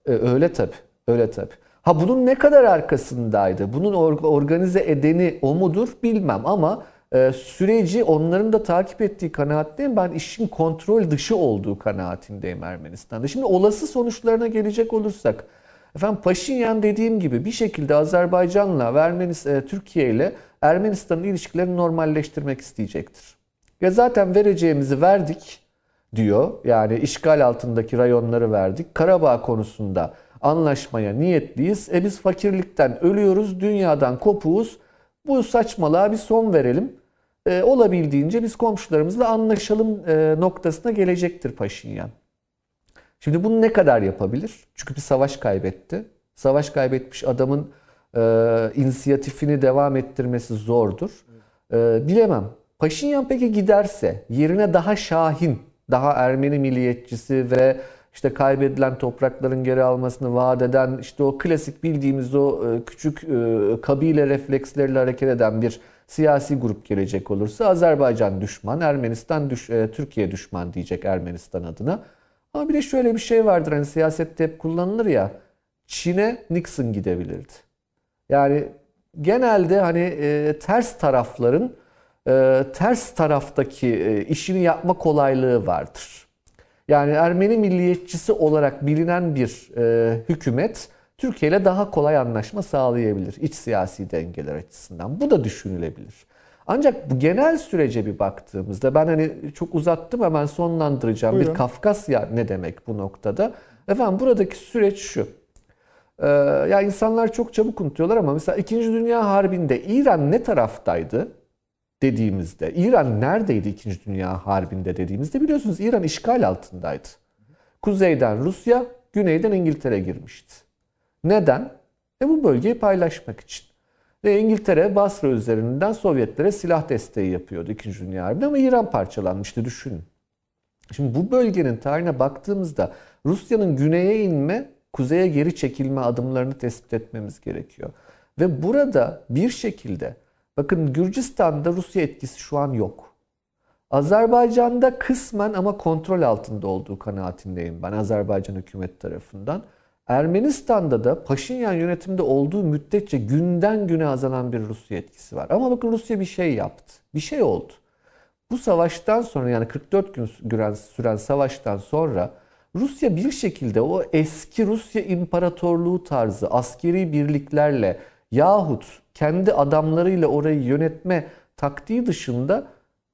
e, öyle tabi. Öyle tabi. Ha bunun ne kadar arkasındaydı? Bunun or- organize edeni o mudur bilmem ama e, süreci onların da takip ettiği kanaatteyim. Ben işin kontrol dışı olduğu kanaatindeyim Ermenistan'da. Şimdi olası sonuçlarına gelecek olursak efendim Paşinyan dediğim gibi bir şekilde Azerbaycan'la ve Ermenis e, Türkiye ile Ermenistan'ın ilişkilerini normalleştirmek isteyecektir. Ya zaten vereceğimizi verdik diyor. Yani işgal altındaki rayonları verdik. Karabağ konusunda anlaşmaya niyetliyiz. E biz fakirlikten ölüyoruz, dünyadan kopuğuz. Bu saçmalığa bir son verelim. E, olabildiğince biz komşularımızla anlaşalım e, noktasına gelecektir Paşinyan. Şimdi bunu ne kadar yapabilir? Çünkü bir savaş kaybetti. Savaş kaybetmiş adamın e, inisiyatifini devam ettirmesi zordur. E, bilemem. Paşinyan peki giderse yerine daha şahin, daha Ermeni milliyetçisi ve işte kaybedilen toprakların geri almasını vaat eden işte o klasik bildiğimiz o e, küçük e, kabile refleksleriyle hareket eden bir siyasi grup gelecek olursa Azerbaycan düşman, Ermenistan düş, e, Türkiye düşman diyecek Ermenistan adına. Ama bir de şöyle bir şey vardır hani siyasette hep kullanılır ya. Çin'e Nixon gidebilirdi. Yani genelde hani e, ters tarafların e, ters taraftaki e, işini yapma kolaylığı vardır. Yani Ermeni milliyetçisi olarak bilinen bir e, hükümet Türkiye ile daha kolay anlaşma sağlayabilir iç siyasi dengeler açısından. Bu da düşünülebilir. Ancak bu genel sürece bir baktığımızda ben hani çok uzattım hemen sonlandıracağım. Buyurun. Bir Kafkasya ne demek bu noktada? Efendim buradaki süreç şu. Ee, ya insanlar çok çabuk unutuyorlar ama mesela 2. Dünya Harbi'nde İran ne taraftaydı dediğimizde, İran neredeydi 2. Dünya Harbi'nde dediğimizde biliyorsunuz İran işgal altındaydı. Kuzeyden Rusya, güneyden İngiltere girmişti. Neden? E bu bölgeyi paylaşmak için. Ve İngiltere Basra üzerinden Sovyetlere silah desteği yapıyordu 2. Dünya Harbi'nde ama İran parçalanmıştı düşünün. Şimdi bu bölgenin tarihine baktığımızda Rusya'nın güneye inme, kuzeye geri çekilme adımlarını tespit etmemiz gerekiyor. Ve burada bir şekilde bakın Gürcistan'da Rusya etkisi şu an yok. Azerbaycan'da kısmen ama kontrol altında olduğu kanaatindeyim ben Azerbaycan hükümet tarafından. Ermenistan'da da Paşinyan yönetimde olduğu müddetçe günden güne azalan bir Rusya etkisi var. Ama bakın Rusya bir şey yaptı. Bir şey oldu. Bu savaştan sonra yani 44 gün süren, savaştan sonra Rusya bir şekilde o eski Rusya İmparatorluğu tarzı askeri birliklerle yahut kendi adamlarıyla orayı yönetme taktiği dışında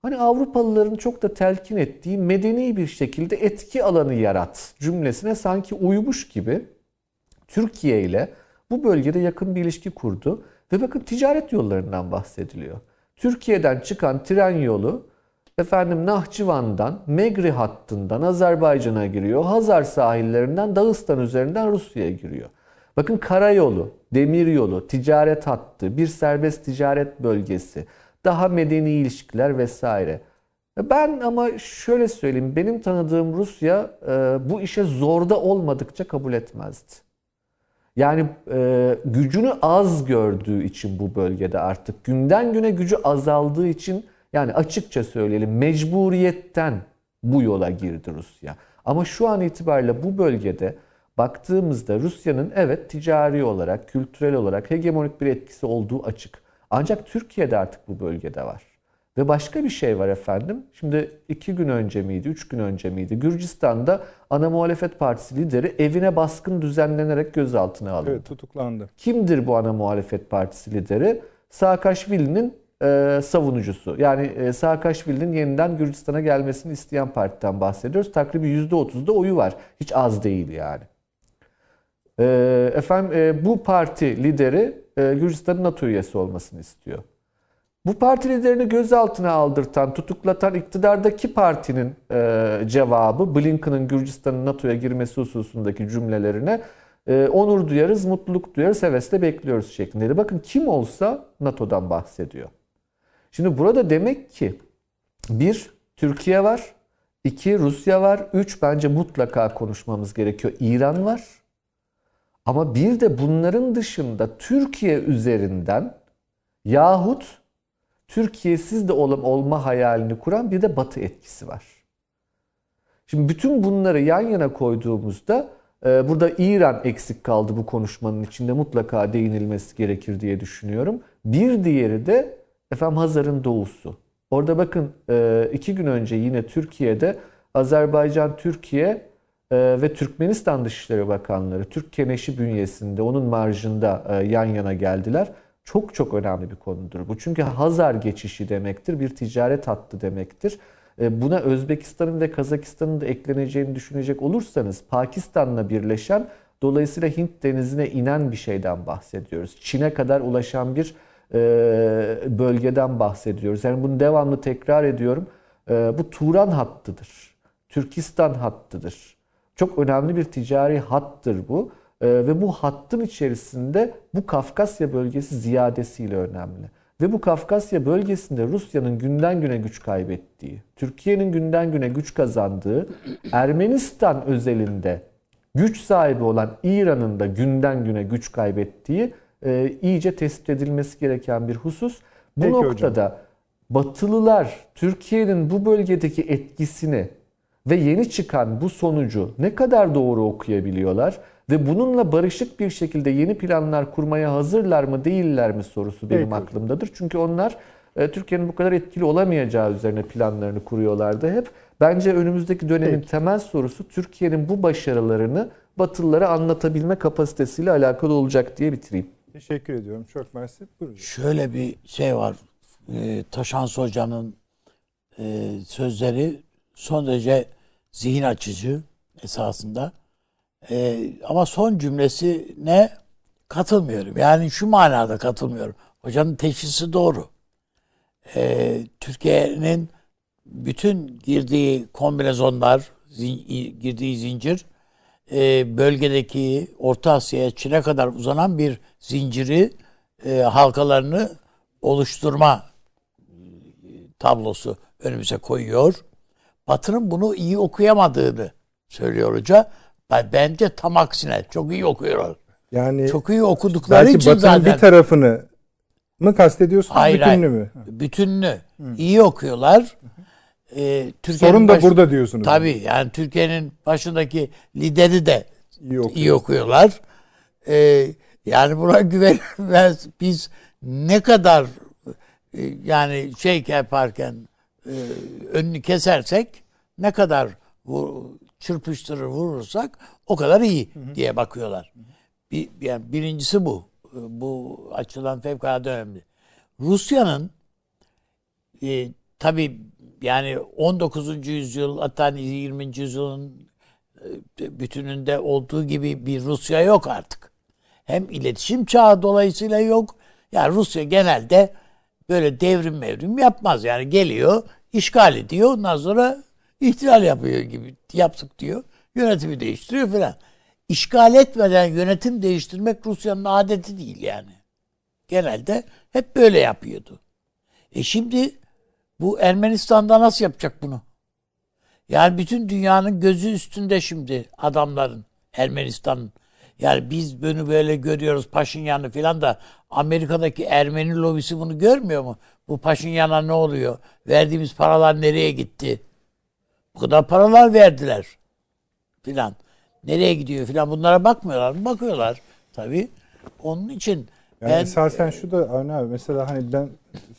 hani Avrupalıların çok da telkin ettiği medeni bir şekilde etki alanı yarat cümlesine sanki uymuş gibi Türkiye ile bu bölgede yakın bir ilişki kurdu. Ve bakın ticaret yollarından bahsediliyor. Türkiye'den çıkan tren yolu efendim Nahçıvan'dan, Megri hattından Azerbaycan'a giriyor. Hazar sahillerinden Dağıstan üzerinden Rusya'ya giriyor. Bakın karayolu, demiryolu, ticaret hattı, bir serbest ticaret bölgesi, daha medeni ilişkiler vesaire. Ben ama şöyle söyleyeyim, benim tanıdığım Rusya e, bu işe zorda olmadıkça kabul etmezdi. Yani e, gücünü az gördüğü için bu bölgede artık günden güne gücü azaldığı için yani açıkça söyleyelim mecburiyetten bu yola girdi Rusya. Ama şu an itibariyle bu bölgede baktığımızda Rusya'nın evet ticari olarak, kültürel olarak hegemonik bir etkisi olduğu açık. Ancak Türkiye'de artık bu bölgede var. Ve başka bir şey var efendim. Şimdi iki gün önce miydi, üç gün önce miydi? Gürcistan'da ana muhalefet partisi lideri evine baskın düzenlenerek gözaltına alındı. Evet tutuklandı. Kimdir bu ana muhalefet partisi lideri? Saakashvili'nin e, savunucusu. Yani e, Saakashvili'nin yeniden Gürcistan'a gelmesini isteyen partiden bahsediyoruz. Takribi %30'da oyu var. Hiç az değil yani. E, efendim e, bu parti lideri e, Gürcistan'ın NATO üyesi olmasını istiyor. Bu parti liderini gözaltına aldırtan, tutuklatan iktidardaki partinin e, cevabı Blinken'ın Gürcistan'ın NATO'ya girmesi hususundaki cümlelerine e, onur duyarız, mutluluk duyarız, hevesle bekliyoruz şeklinde. Bakın kim olsa NATO'dan bahsediyor. Şimdi burada demek ki bir Türkiye var, iki Rusya var, üç bence mutlaka konuşmamız gerekiyor. İran var. Ama bir de bunların dışında Türkiye üzerinden yahut Türkiye'siz de olum olma hayalini kuran bir de Batı etkisi var. Şimdi bütün bunları yan yana koyduğumuzda e, burada İran eksik kaldı bu konuşmanın içinde mutlaka değinilmesi gerekir diye düşünüyorum. Bir diğeri de efendim Hazar'ın doğusu. Orada bakın e, iki gün önce yine Türkiye'de Azerbaycan, Türkiye e, ve Türkmenistan Dışişleri Bakanları Türk Keneşi bünyesinde onun marjında yan yana geldiler. Çok çok önemli bir konudur bu. Çünkü Hazar geçişi demektir, bir ticaret hattı demektir. Buna Özbekistan'ın ve Kazakistan'ın da ekleneceğini düşünecek olursanız Pakistan'la birleşen dolayısıyla Hint denizine inen bir şeyden bahsediyoruz. Çin'e kadar ulaşan bir bölgeden bahsediyoruz. Yani bunu devamlı tekrar ediyorum. Bu Turan hattıdır. Türkistan hattıdır. Çok önemli bir ticari hattır bu. Ve bu hattın içerisinde bu Kafkasya bölgesi ziyadesiyle önemli. Ve bu Kafkasya bölgesinde Rusya'nın günden güne güç kaybettiği, Türkiye'nin günden güne güç kazandığı, Ermenistan özelinde güç sahibi olan İran'ın da günden güne güç kaybettiği e, iyice tespit edilmesi gereken bir husus. Bu Peki noktada hocam. Batılılar Türkiye'nin bu bölgedeki etkisini ve yeni çıkan bu sonucu ne kadar doğru okuyabiliyorlar ve bununla barışık bir şekilde yeni planlar kurmaya hazırlar mı değiller mi sorusu benim hocam. aklımdadır. Çünkü onlar e, Türkiye'nin bu kadar etkili olamayacağı üzerine planlarını kuruyorlardı hep. Bence önümüzdeki dönemin Peki. temel sorusu Türkiye'nin bu başarılarını Batılılara anlatabilme kapasitesiyle alakalı olacak diye bitireyim. Teşekkür ediyorum. Çok mersi. Buyurun. Şöyle bir şey var. Ee, Taşans Hoca'nın e, sözleri son derece zihin açıcı esasında. Ee, ama son cümlesine katılmıyorum. Yani şu manada katılmıyorum. Hocanın teşhisi doğru. Ee, Türkiye'nin bütün girdiği kombinezonlar, zin- girdiği zincir e, bölgedeki Orta Asya'ya Çin'e kadar uzanan bir zinciri e, halkalarını oluşturma e, tablosu önümüze koyuyor. Batı'nın bunu iyi okuyamadığını söylüyor hoca. Ben- Bence tam aksine çok iyi okuyorlar. Yani Çok iyi okudukları belki için Batı'nın zaten bir tarafını mı kastediyorsunuz, Hayır, hayır. mü? bütününü iyi okuyorlar. Ee, Türkiye'nin Sorun da baş- burada diyorsunuz. Tabii yani Türkiye'nin başındaki lideri de İyi okuyor. iyi okuyorlar. Ee, yani buna [LAUGHS] güvenmez. Biz ne kadar e, yani şey yaparken e, önünü kesersek ne kadar vur, çırpıştırır vurursak o kadar iyi diye bakıyorlar. Bir, yani birincisi bu. Bu açıdan fevkalade önemli. Rusya'nın e, tabii yani 19. yüzyıl hatta 20. yüzyılın e, bütününde olduğu gibi bir Rusya yok artık. Hem iletişim çağı dolayısıyla yok. Yani Rusya genelde böyle devrim mevrim yapmaz. Yani geliyor, işgal ediyor, ondan sonra ihtilal yapıyor gibi yaptık diyor. Yönetimi değiştiriyor falan. İşgal etmeden yönetim değiştirmek Rusya'nın adeti değil yani. Genelde hep böyle yapıyordu. E şimdi bu Ermenistan'da nasıl yapacak bunu? Yani bütün dünyanın gözü üstünde şimdi adamların Ermenistan'ın. Yani biz bunu böyle görüyoruz Paşinyan'ı filan da Amerika'daki Ermeni lobisi bunu görmüyor mu? Bu Paşinyan'a ne oluyor? Verdiğimiz paralar nereye gitti? Bu kadar paralar verdiler filan. Nereye gidiyor filan bunlara bakmıyorlar mı? Bakıyorlar tabii. Onun için Yani Ben- esasen şu da Avni abi mesela hani ben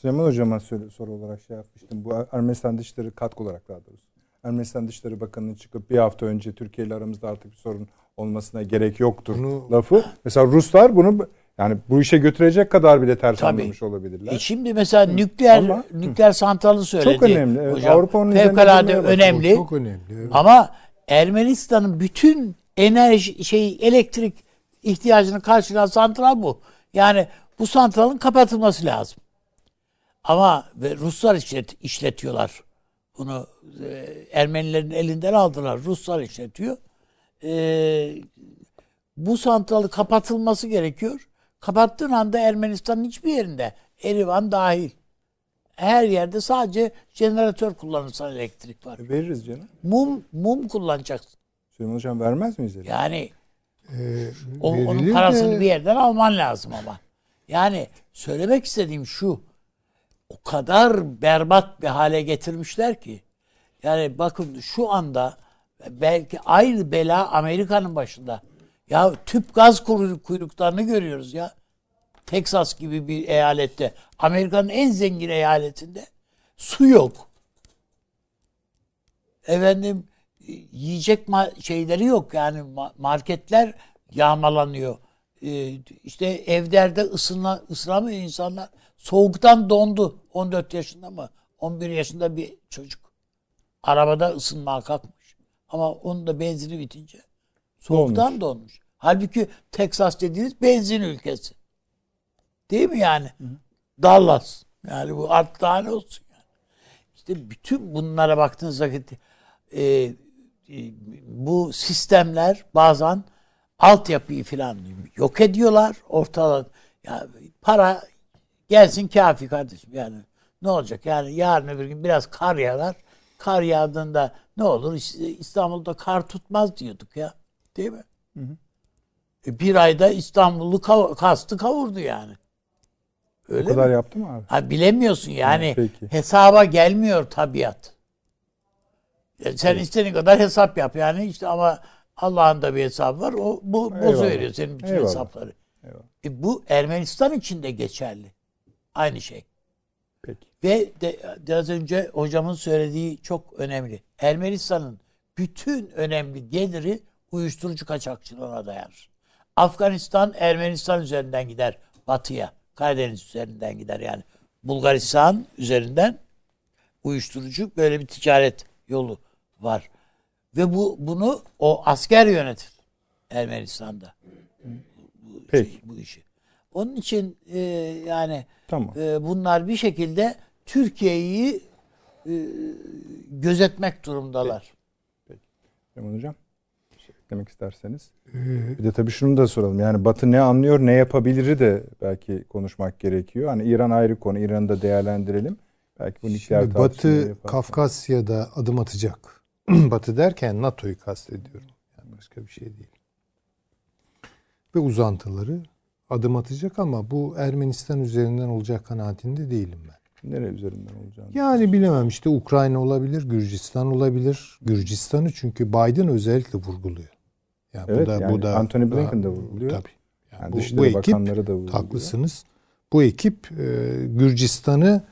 Süleyman Hocam'a soru olarak şey yapmıştım. Bu Ermenistan Dışişleri katkı olarak daha doğrusu. Ermenistan Dışişleri Bakanı'nın çıkıp bir hafta önce Türkiye ile aramızda artık bir sorun olmasına gerek yoktur Bunu- lafı. Mesela Ruslar bunu yani bu işe götürecek kadar bile ters Tabii. anlamış olabilirler. E şimdi mesela nükleer Ama- nükleer santralı söyledi. Çok önemli. Hocam. Avrupa onun üzerine Fevkalade önemli. Çok önemli. evet. Ama Ermenistan'ın bütün enerji şey elektrik ihtiyacını karşılayan santral bu. Yani bu santralın kapatılması lazım. Ama ve Ruslar işlet, işletiyorlar. Bunu e, Ermenilerin elinden aldılar. Ruslar işletiyor. E, bu santralı kapatılması gerekiyor. Kapattığın anda Ermenistan'ın hiçbir yerinde Erivan dahil her yerde sadece jeneratör kullanırsan elektrik var. E, Veririz canım. Mum mum kullanacaksın. Süleyman Hocam vermez miyiz? eli? Yani Ee, o, onun parasını de- bir yerden alman lazım ama. Yani söylemek istediğim şu. O kadar berbat bir hale getirmişler ki. Yani bakın şu anda belki aynı bela Amerika'nın başında. Ya tüp gaz kuyruk- kuyruklarını görüyoruz ya. Texas gibi bir eyalette. Amerika'nın en zengin eyaletinde su yok. Efendim yiyecek şeyleri yok yani ma- marketler yağmalanıyor. Ee, işte evlerde ısına, ısınamıyor insanlar. Soğuktan dondu. 14 yaşında mı? 11 yaşında bir çocuk. Arabada ısınmaya kalkmış. Ama onun da benzini bitince soğuktan donmuş. Halbuki Texas dediğiniz benzin ülkesi. Değil mi yani? Dallas. Yani bu artık daha ne olsun yani. İşte bütün bunlara baktığınız vakit e, e, bu sistemler bazen altyapıyı falan yok ediyorlar. Ortada ya para gelsin kafi kardeşim yani. Ne olacak? Yani yarın öbür gün biraz kar yağar. Kar yağdığında ne olur? İşte İstanbul'da kar tutmaz diyorduk ya. Değil mi? E, bir ayda İstanbul'u kav- kastı kavurdu yani. O Öyle kadar mi? yaptı mı abi? Ha, bilemiyorsun yani. Peki. Hesaba gelmiyor tabiat. E, Sen istediğin kadar hesap yap yani işte ama Allah'ın da bir hesabı var. O bu Eyvallah. bozu veriyor senin bütün Eyvallah. hesapları. Eyvallah. E, bu Ermenistan için de geçerli. Aynı şey. Peki. Ve de, de az önce hocamın söylediği çok önemli. Ermenistan'ın bütün önemli geliri uyuşturucu kaçakçılığına dayanır. Afganistan Ermenistan üzerinden gider batıya. Karadeniz üzerinden gider yani. Bulgaristan üzerinden uyuşturucu böyle bir ticaret yolu var. Ve bu bunu o asker yönetir Ermenistan'da. Bu, Peki. şey, bu işi. Onun için e, yani Tamam. e, bunlar bir şekilde Türkiye'yi e, gözetmek durumdalar. Süleyman Hocam. bir şey eklemek isterseniz. Bir de tabii şunu da soralım. Yani Batı ne anlıyor, ne yapabiliri de belki konuşmak gerekiyor. Hani İran ayrı konu. İran'ı da değerlendirelim. Belki bu nükleer Batı. Kafkasya'da adım atacak. [CLEARS THROAT] Batı derken NATO'yu kastediyorum. Yani başka bir şey değil. Ve uzantıları adım atacak ama bu Ermenistan üzerinden olacak kanaatinde değilim ben. Nereye üzerinden olacağını. Yani bilemem işte Ukrayna olabilir, Gürcistan olabilir. Gürcistan'ı çünkü Biden özellikle vurguluyor. Yani Evet, yani Antony Blinken de vurguluyor. Tabii. Yani Yani bu, bu ekip Bakanları da vurguluyor. haklısınız. Bu ekip e, Gürcistan'ı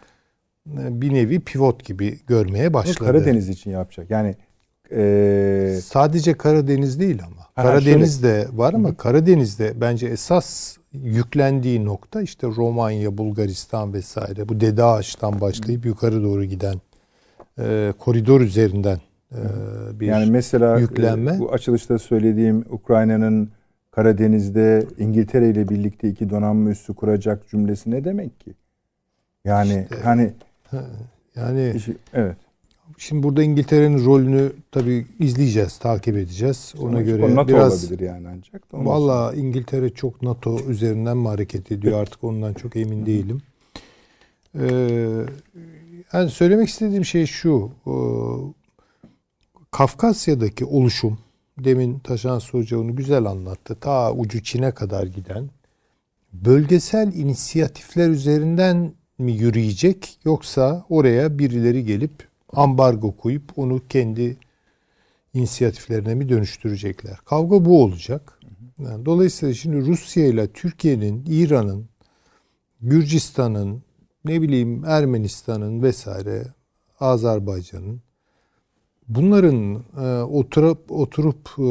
e, bir nevi pivot gibi görmeye başladı. Karadeniz için yapacak. Yani eee Sadece Karadeniz değil ama. Ha, Karadeniz de var ama Karadeniz'de bence esas yüklendiği nokta işte Romanya, Bulgaristan vesaire. Bu Dede Ağaç'tan başlayıp yukarı doğru giden e, koridor üzerinden e, bir yani mesela yüklenme. e, bu açılışta söylediğim Ukrayna'nın Karadeniz'de İngiltere ile birlikte iki donanma üssü kuracak cümlesi ne demek ki? Yani hani yani işi- evet. Şimdi burada İngiltere'nin rolünü tabii izleyeceğiz, takip edeceğiz. Ona Sonuç göre NATO biraz olabilir yani ancak. da Valla İngiltere çok NATO üzerinden mi hareket ediyor artık ondan çok emin değilim. Ee, yani söylemek istediğim şey şu. Kafkasya'daki oluşum demin Taşan Hoca onu güzel anlattı. Ta ucu Çin'e kadar giden bölgesel inisiyatifler üzerinden mi yürüyecek yoksa oraya birileri gelip ambargo koyup onu kendi inisiyatiflerine mi dönüştürecekler? Kavga bu olacak. Yani dolayısıyla şimdi Rusya ile Türkiye'nin, İran'ın Gürcistan'ın, ne bileyim Ermenistan'ın vesaire, Azerbaycan'ın bunların e, oturup oturup e,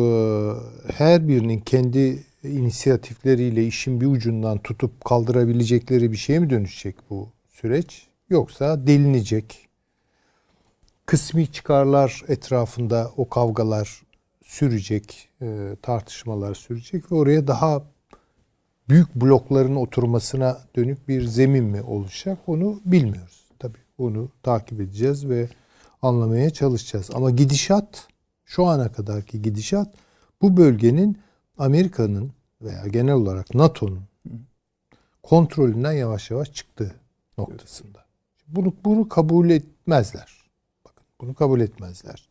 her birinin kendi inisiyatifleriyle işin bir ucundan tutup kaldırabilecekleri bir şeye mi dönüşecek bu süreç? Yoksa delinecek. Kısmi çıkarlar etrafında o kavgalar sürecek, e, tartışmalar sürecek ve oraya daha büyük blokların oturmasına dönük bir zemin mi oluşacak onu bilmiyoruz. Tabii onu takip edeceğiz ve anlamaya çalışacağız. Ama gidişat şu ana kadarki gidişat bu bölgenin Amerika'nın veya genel olarak NATO'nun kontrolünden yavaş yavaş çıktığı noktasında. Bunu bunu kabul etmezler. Bakın bunu kabul etmezler.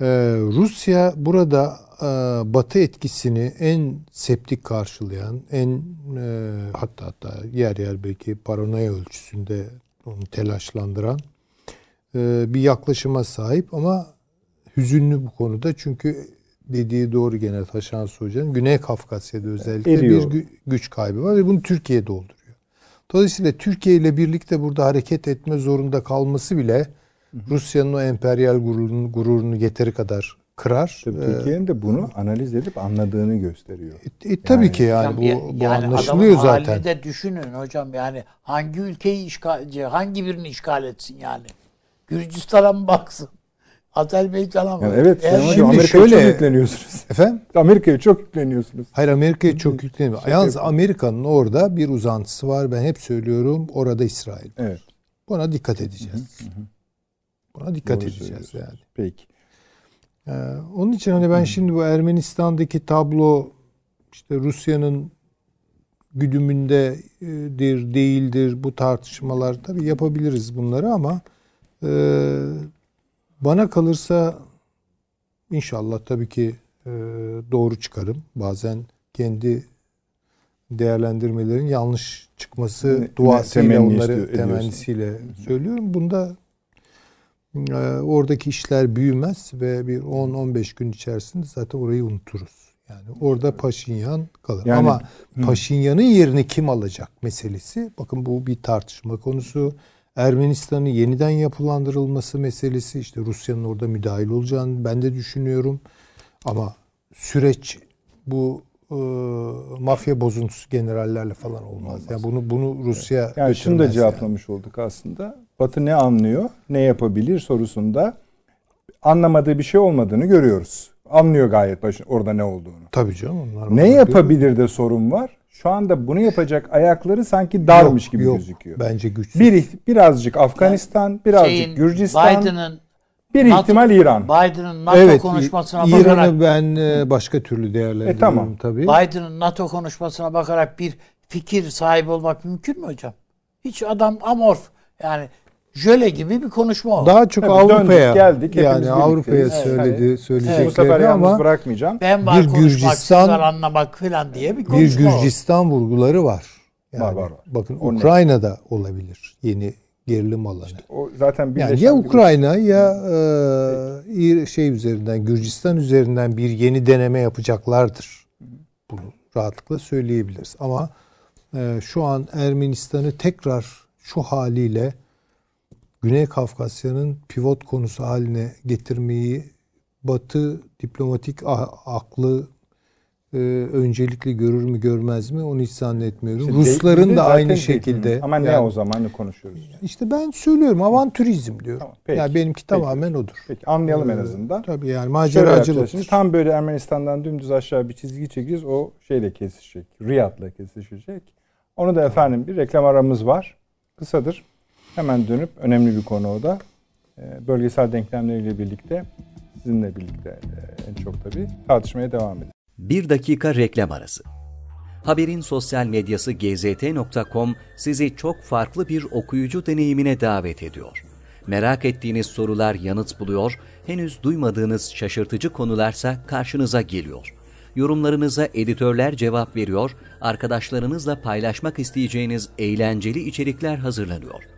Ee, Rusya burada e, Batı etkisini en septik karşılayan, en e, hatta hatta yer yer belki paranoya ölçüsünde onu telaşlandıran bir yaklaşıma sahip ama hüzünlü bu konuda çünkü dediği doğru gene Taşan Hoca'nın Güney Kafkasya'da özellikle Eriyor. bir gü- güç kaybı var ve bunu Türkiye dolduruyor. Dolayısıyla Türkiye ile birlikte burada hareket etme zorunda kalması bile Rusya'nın o emperyal gururunu, gururunu yeteri kadar kırar. Tabii Türkiye'nin de bunu analiz edip anladığını gösteriyor. e, e, tabii ki yani bu, ya- bu yani anlaşılıyor zaten. de düşünün hocam yani hangi ülkeyi işgal, hangi birini işgal etsin yani? Gürcistan'a mı baksın? Azerbaycan'a mı? Yani evet Eğer Sayın şimdi Amerika'ya şöyle- çok yükleniyorsunuz. [LAUGHS] Efendim? Amerika'ya çok yükleniyorsunuz. Hayır Amerika'ya çok yükleniyor. Şaka Yalnız. Amerika'nın orada bir uzantısı var. Ben hep söylüyorum. Orada İsrail. Evet. Buna dikkat edeceğiz. Buna dikkat Doğru edeceğiz yani. Peki. Ee, onun için hani ben şimdi bu Ermenistan'daki tablo işte Rusya'nın güdümündedir, değildir bu tartışmalar tabii yapabiliriz bunları ama e, bana kalırsa inşallah tabii ki e, doğru çıkarım. Bazen kendi değerlendirmelerin yanlış çıkması Ne- duasıyla temenni onları istiyor- ediyorsun. temennisiyle söylüyorum. Bunda e, oradaki işler büyümez ve bir 10-15 gün içerisinde zaten orayı unuturuz. Yani orada Paşinyan kalır. Yani- Ama Paşinyan'ın yerini kim alacak meselesi. Bakın bu bir tartışma konusu. Ermenistan'ın yeniden yapılandırılması meselesi işte Rusya'nın orada müdahil olacağını ben de düşünüyorum. Ama süreç bu e, mafya bozuntusu generallerle falan olmaz. Yani bunu bunu Rusya Yani şunu da cevaplamış olduk aslında. Batı ne anlıyor, ne yapabilir sorusunda anlamadığı bir şey olmadığını görüyoruz. Anlıyor gayet başın orada ne olduğunu. Tabii canım onlar. Ne yapabilir de sorun var. Şu anda bunu yapacak ayakları sanki darmış Yok, gibi yok. gözüküyor. Bence güçsüz. Bir birazcık Afganistan, birazcık Şeyin, Gürcistan, Biden'ın bir NATO ihtimal İran. Biden'ın NATO evet, konuşmasına İran'ı bakarak ben e, başka türlü değerlendiriyorum E, tamam. tabii. Biden'ın NATO konuşmasına bakarak bir fikir sahibi olmak mümkün mü hocam? Hiç adam amorf. Yani jöle gibi bir konuşma o. Tabii Daha çok Avrupa'ya geldik, yani Avrupa'ya söyledi Evet. Bu sefer söyleyecekleri yalnız ama bırakmayacağım. ben var bir Gürcistan- anlamak falan diye bir bir konuşma o. Gürcistan vurguları var. Yani Var, var, var. Bakın O net. Ukrayna'da olabilir yeni gerilim alanı. O zaten Yani ya bir- Ukrayna ya e, şey üzerinden Gürcistan üzerinden bir yeni deneme yapacaklardır. Bunu rahatlıkla söyleyebiliriz. Ama e, şu an Ermenistan'ı tekrar şu haliyle Güney Kafkasya'nın pivot konusu haline getirmeyi Batı diplomatik aklı e, öncelikli görür mü görmez mi onu hiç zannetmiyorum. İşte Rusların da aynı değil. şekilde. Ama ne yani- o zaman ne konuşuyoruz? işte ben söylüyorum avantürizm diyorum. Tamam, peki. yani benimki Peki. tamamen odur. Peki anlayalım en Ee, azından. Tabii yani maceracılık. Şimdi tam böyle Ermenistan'dan dümdüz aşağı bir çizgi çekeceğiz. O şeyle kesişecek. Riyad'la kesişecek. Onu da efendim bir reklam aramız var. Kısadır. Hemen dönüp önemli bir konu o da. Ee, Bölgesel denklemleriyle birlikte sizinle birlikte e, en çok tabii tartışmaya devam edelim. Bir dakika reklam arası. Haberin sosyal medyası gzt.com sizi çok farklı bir okuyucu deneyimine davet ediyor. Merak ettiğiniz sorular yanıt buluyor, henüz duymadığınız şaşırtıcı konularsa karşınıza geliyor. Yorumlarınıza editörler cevap veriyor, arkadaşlarınızla paylaşmak isteyeceğiniz eğlenceli içerikler hazırlanıyor.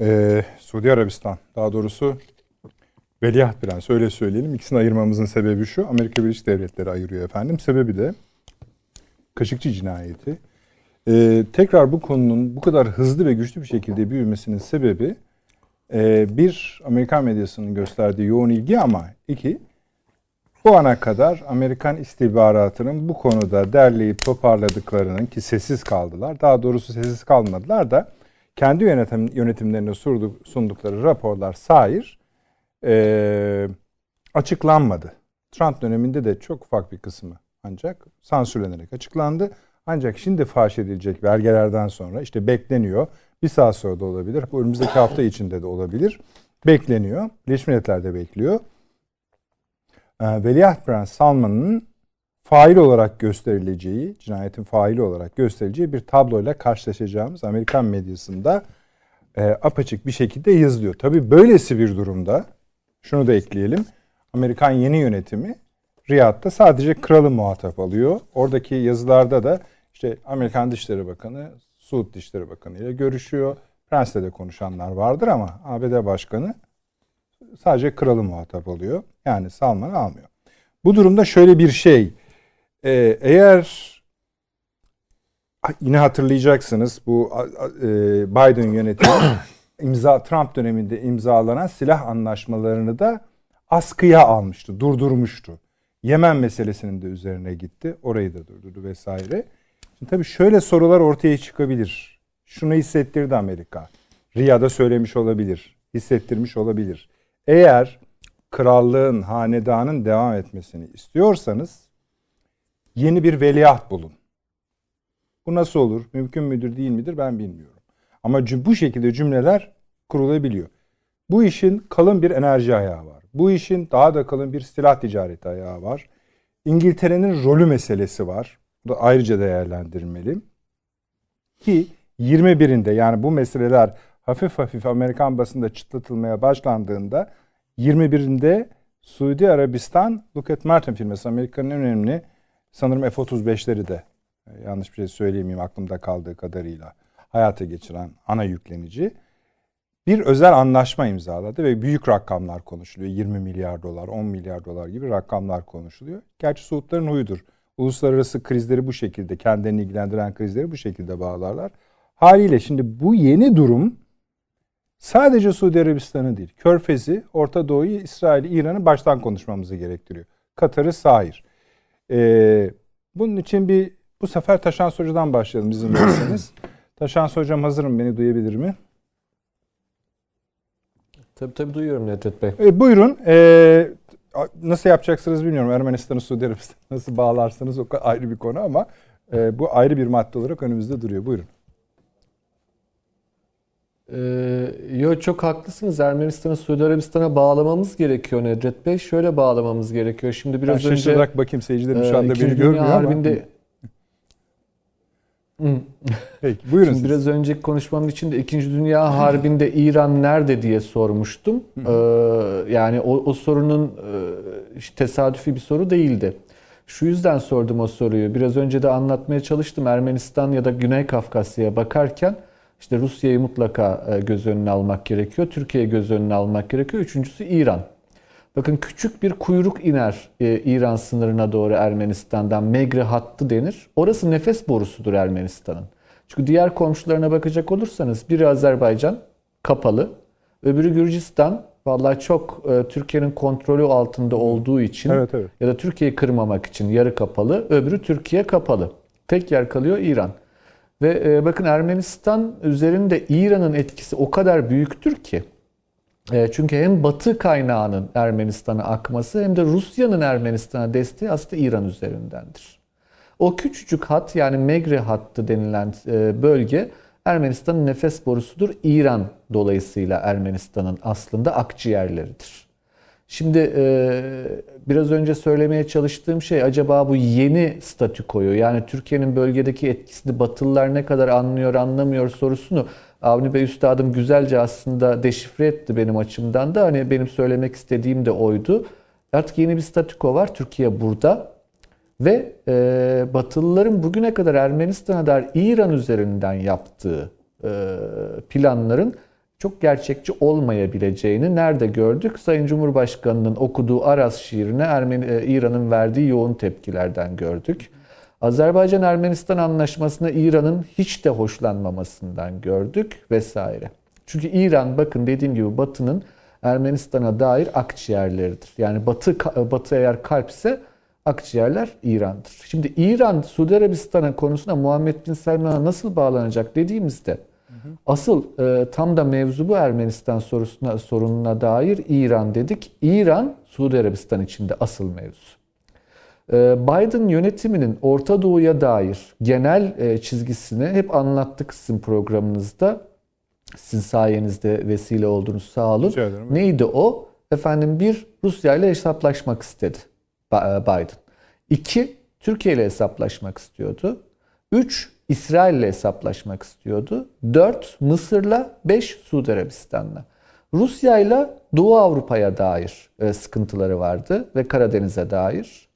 Ee, Suudi Arabistan daha doğrusu Veliaht Prens öyle söyleyelim. İkisini ayırmamızın sebebi şu. Amerika Birleşik Devletleri ayırıyor efendim. Sebebi de Kaşıkçı cinayeti. Ee, tekrar bu konunun bu kadar hızlı ve güçlü bir şekilde büyümesinin sebebi e, bir Amerikan medyasının gösterdiği yoğun ilgi ama iki bu ana kadar Amerikan istihbaratının bu konuda derleyip toparladıklarının ki sessiz kaldılar. Daha doğrusu sessiz kalmadılar da kendi yönetim, yönetimlerine sundukları raporlar sair e, açıklanmadı. Trump döneminde de çok ufak bir kısmı ancak sansürlenerek açıklandı. Ancak şimdi faş edilecek belgelerden sonra işte bekleniyor. Bir saat sonra da olabilir. Önümüzdeki hafta içinde de olabilir. Bekleniyor. Birleşmiş Milletler de bekliyor. Ee, Veliaht Prens Salman'ın fail olarak gösterileceği, cinayetin faili olarak gösterileceği bir tabloyla karşılaşacağımız Amerikan medyasında e, apaçık bir şekilde yazılıyor. Tabii böylesi bir durumda şunu da ekleyelim. Amerikan yeni yönetimi Riyad'da sadece kralı muhatap alıyor. Oradaki yazılarda da işte Amerikan Dışişleri Bakanı Suud Dışişleri Bakanı ile görüşüyor. Prens'le de konuşanlar vardır ama ABD Başkanı sadece kralı muhatap alıyor. Yani Salman'ı almıyor. Bu durumda şöyle bir şey. Ee, eğer yine hatırlayacaksınız bu e, Biden yönetimi [COUGHS] imza Trump döneminde imzalanan silah anlaşmalarını da askıya almıştı, durdurmuştu. Yemen meselesinin de üzerine gitti. Orayı da durdurdu vesaire. Şimdi tabii şöyle sorular ortaya çıkabilir. Şunu hissettirdi Amerika. Riyad'a söylemiş olabilir. Hissettirmiş olabilir. Eğer krallığın, hanedanın devam etmesini istiyorsanız yeni bir veliaht bulun. Bu nasıl olur? Mümkün müdür değil midir ben bilmiyorum. Ama bu şekilde cümleler kurulabiliyor. Bu işin kalın bir enerji ayağı var. Bu işin daha da kalın bir silah ticareti ayağı var. İngiltere'nin rolü meselesi var. Bu da ayrıca değerlendirilmeli. Ki 21'inde yani bu meseleler hafif hafif Amerikan basında çıtlatılmaya başlandığında 21'inde Suudi Arabistan Lockheed Martin firması Amerika'nın en önemli sanırım F-35'leri de yanlış bir şey söyleyemeyeyim aklımda kaldığı kadarıyla hayata geçiren ana yüklenici bir özel anlaşma imzaladı ve büyük rakamlar konuşuluyor. 20 milyar dolar, 10 milyar dolar gibi rakamlar konuşuluyor. Gerçi Suudların huyudur. Uluslararası krizleri bu şekilde, kendilerini ilgilendiren krizleri bu şekilde bağlarlar. Haliyle şimdi bu yeni durum sadece Suudi Arabistan'ı değil, Körfez'i, Orta Doğu'yu, İsrail'i, İran'ı baştan konuşmamızı gerektiriyor. Katar'ı sahir. Ee, bunun için bir bu sefer Taşan Hoca'dan başlayalım izin verirseniz. [CLEARS THROAT] Taşan Hocam hazırım beni duyabilir mi? Tabii tabii duyuyorum Nedret Bey. E, buyurun. E, nasıl yapacaksınız bilmiyorum. Ermenistan'ı Suudi Arabistan [LAUGHS] nasıl bağlarsınız o ayrı bir konu ama e, bu ayrı bir madde olarak önümüzde duruyor. Buyurun. Ee, yo çok haklısınız. Ermenistan'ı Suudi Arabistan'a bağlamamız gerekiyor Nedret Bey. Şöyle bağlamamız gerekiyor. Şimdi biraz ben önce şaşırarak bakayım seyircilerim şu anda beni görmüyor ama. Harbinde, [LAUGHS] Peki buyurun Şimdi Biraz önceki konuşmamın içinde İkinci Dünya Harbi'nde İran nerede diye sormuştum. Ee, yani o, o sorunun e, tesadüfi bir soru değildi. Şu yüzden sordum o soruyu. Biraz önce de anlatmaya çalıştım. Ermenistan ya da Güney Kafkasya'ya bakarken işte Rusya'yı mutlaka e, göz önüne almak gerekiyor. Türkiye'yi göz önüne almak gerekiyor. Üçüncüsü İran. Bakın küçük bir kuyruk iner e, İran sınırına doğru Ermenistan'dan. Megre hattı denir. Orası nefes borusudur Ermenistan'ın. Çünkü diğer komşularına bakacak olursanız biri Azerbaycan kapalı, öbürü Gürcistan vallahi çok e, Türkiye'nin kontrolü altında olduğu için evet, evet. ya da Türkiye'yi kırmamak için yarı kapalı, öbürü Türkiye kapalı. Tek yer kalıyor İran. Ve e, bakın Ermenistan üzerinde İran'ın etkisi o kadar büyüktür ki e, çünkü hem Batı kaynağının Ermenistan'a akması hem de Rusya'nın Ermenistan'a desteği aslında İran üzerindendir. O küçücük hat yani Megre hattı denilen e, bölge Ermenistan'ın nefes borusudur. İran dolayısıyla Ermenistan'ın aslında akciğerleridir. Şimdi e, biraz önce söylemeye çalıştığım şey acaba bu yeni statükoyu yani Türkiye'nin bölgedeki etkisini Batılılar ne kadar anlıyor anlamıyor sorusunu Avni Bey Üstadım güzelce aslında deşifre etti benim açımdan da. Hani benim söylemek istediğim de oydu. Artık yeni bir statüko var. Türkiye burada. Ve e, Batılıların bugüne kadar Ermenistan'a dair İran üzerinden yaptığı e, planların çok gerçekçi olmayabileceğini nerede gördük? Sayın Cumhurbaşkanı'nın okuduğu Aras şiirine Ermeni, e, İran'ın verdiği yoğun tepkilerden gördük. Azerbaycan-Ermenistan anlaşmasına İran'ın hiç de hoşlanmamasından gördük vesaire. Çünkü İran bakın dediğim gibi Batı'nın Ermenistan'a dair akciğerleridir. Yani Batı Batı eğer kalpse akciğerler İran'dır. Şimdi İran Suudi Arabistan'a konusunda Muhammed Bin Selman'a nasıl bağlanacak dediğimizde asıl e, tam da mevzu bu Ermenistan sorusuna sorununa dair İran dedik. İran Suudi Arabistan içinde asıl mevzu. E, Biden yönetiminin Orta Doğu'ya dair genel e, çizgisini hep anlattık sizin programınızda. Sizin sayenizde vesile oldunuz sağ olun. Neydi o? Efendim bir Rusya ile hesaplaşmak istedi e, Biden. İki Türkiye ile hesaplaşmak istiyordu. Üç İsrail ile hesaplaşmak istiyordu. Dört Mısır'la, beş Suudi Arabistan'la. Rusya ile Doğu Avrupa'ya dair e, sıkıntıları vardı ve Karadeniz'e dair.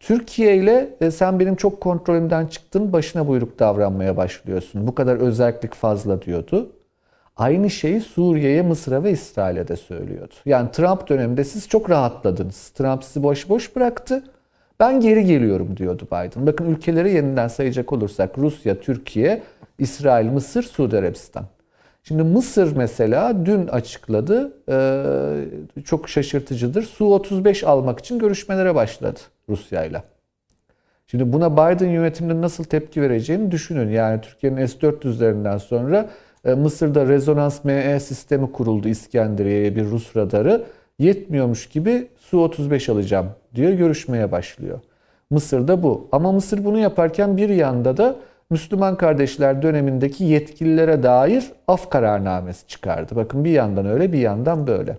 Türkiye ile e, sen benim çok kontrolümden çıktın, başına buyruk davranmaya başlıyorsun. Bu kadar özellik fazla diyordu. Aynı şeyi Suriye'ye, Mısır'a ve İsrail'e de söylüyordu. Yani Trump döneminde siz çok rahatladınız. Trump sizi boş boş bıraktı. Ben geri geliyorum diyordu Biden. Bakın ülkeleri yeniden sayacak olursak Rusya, Türkiye, İsrail, Mısır, Suudi Arabistan. Şimdi Mısır mesela dün açıkladı. Çok şaşırtıcıdır. Su-35 almak için görüşmelere başladı Rusya'yla. Şimdi buna Biden yönetiminin nasıl tepki vereceğini düşünün. Yani Türkiye'nin S-400'lerinden sonra Mısır'da rezonans ME sistemi kuruldu İskenderiye'ye bir Rus radarı. Yetmiyormuş gibi Su-35 alacağım diyor görüşmeye başlıyor. Mısır'da bu. Ama Mısır bunu yaparken bir yanda da Müslüman kardeşler dönemindeki yetkililere dair af kararnamesi çıkardı. Bakın bir yandan öyle bir yandan böyle.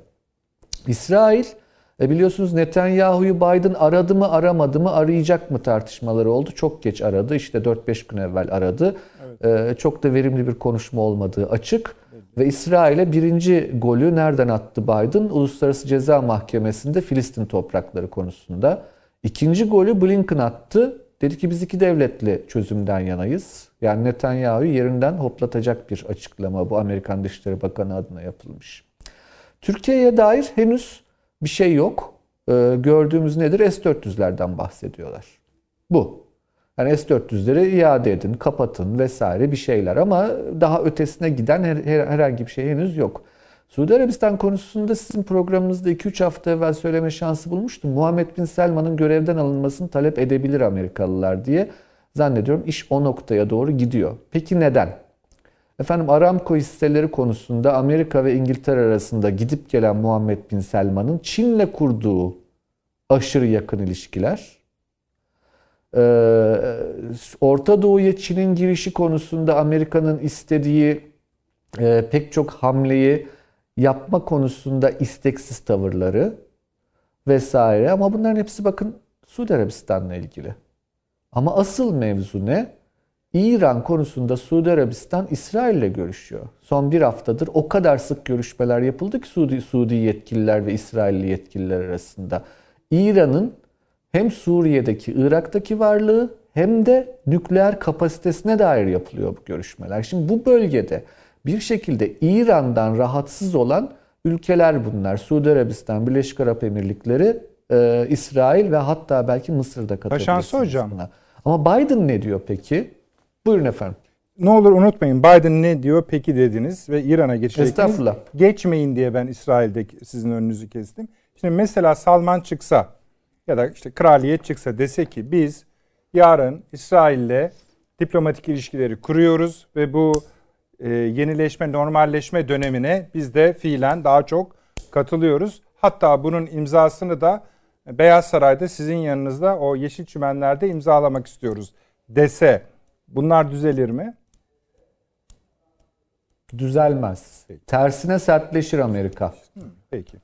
İsrail e biliyorsunuz Netanyahu'yu Biden aradı mı aramadı mı arayacak mı tartışmaları oldu. Çok geç aradı işte 4-5 gün evvel aradı. Evet. E, çok da verimli bir konuşma olmadığı açık. Ve İsrail'e birinci golü nereden attı Biden? Uluslararası Ceza Mahkemesi'nde Filistin toprakları konusunda. İkinci golü Blinken attı. Dedi ki biz iki devletli çözümden yanayız. Yani Netanyahu'yu yerinden hoplatacak bir açıklama bu Amerikan Dışişleri Bakanı adına yapılmış. Türkiye'ye dair henüz bir şey yok. Ee, gördüğümüz nedir? S-400'lerden bahsediyorlar. Bu. Yani S-400'leri iade edin, kapatın vesaire bir şeyler ama daha ötesine giden her, her, herhangi bir şey henüz yok. Suudi Arabistan konusunda sizin programınızda 2-3 hafta evvel söyleme şansı bulmuştum. Muhammed Bin Selman'ın görevden alınmasını talep edebilir Amerikalılar diye zannediyorum iş o noktaya doğru gidiyor. Peki neden? Efendim Aramco hisseleri konusunda Amerika ve İngiltere arasında gidip gelen Muhammed Bin Selman'ın Çin'le kurduğu aşırı yakın ilişkiler, Orta Doğu'ya Çin'in girişi konusunda Amerika'nın istediği e, pek çok hamleyi yapma konusunda isteksiz tavırları vesaire. Ama bunların hepsi bakın Suudi Arabistan'la ilgili. Ama asıl mevzu ne? İran konusunda Suudi Arabistan İsrail ile görüşüyor. Son bir haftadır o kadar sık görüşmeler yapıldı ki Suudi, Suudi yetkililer ve İsrailli yetkililer arasında. İran'ın hem Suriye'deki, Irak'taki varlığı hem de nükleer kapasitesine dair yapılıyor bu görüşmeler. Şimdi bu bölgede bir şekilde İran'dan rahatsız olan ülkeler bunlar. Suudi Arabistan, Birleşik Arap Emirlikleri, e, İsrail ve hatta belki Mısır'da katılabilirsiniz hocam. buna. Ama Biden ne diyor peki? Buyurun efendim. Ne olur unutmayın Biden ne diyor peki dediniz ve İran'a geçecektiniz. Estağfurullah. Geçmeyin diye ben İsrail'de sizin önünüzü kestim. Şimdi mesela Salman çıksa ya da işte kraliyet çıksa dese ki biz yarın İsrail'le diplomatik ilişkileri kuruyoruz ve bu e, yenileşme, normalleşme dönemine biz de fiilen daha çok katılıyoruz. Hatta bunun imzasını da Beyaz Saray'da sizin yanınızda o yeşil çimenlerde imzalamak istiyoruz dese bunlar düzelir mi? Düzelmez. Tersine sertleşir Amerika. Peki.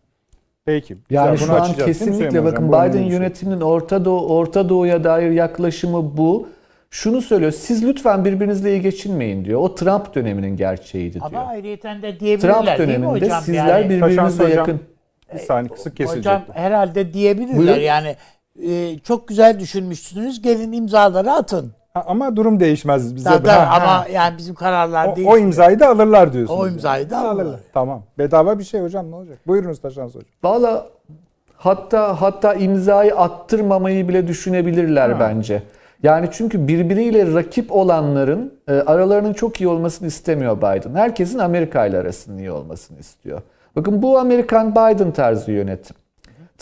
Peki. Yani şu bunu an kesinlikle bakın Hocam? Biden yönetiminin Orta Doğu Orta Doğu'ya dair yaklaşımı bu. Şunu söylüyor. Siz lütfen birbirinizle iyi geçinmeyin diyor. O Trump döneminin gerçeğiydi diyor. Ama ayrıyeten de diyebilirler Trump değil mi döneminde hocam? sizler Yani- birbirinizle hocam, yakın. Bir saniye kısık kesilecek. Hocam herhalde diyebilirler Buyurun. yani e, çok güzel düşünmüşsünüz gelin imzaları atın. Ha, ama durum değişmez bize. Zaten Ha, ha. ama yani bizim kararlar o, değil. o imzayı da alırlar diyorsunuz. O yani. imzayı da alırlar. Tamam. Bedava bir şey hocam ne olacak? Buyurunuz Taşans hocam. Valla hatta hatta imzayı attırmamayı bile düşünebilirler Ha. bence. Yani çünkü birbiriyle rakip olanların e, aralarının çok iyi olmasını istemiyor Biden. Herkesin Amerika ile arasının iyi olmasını istiyor. Bakın bu Amerikan Biden tarzı yönetim.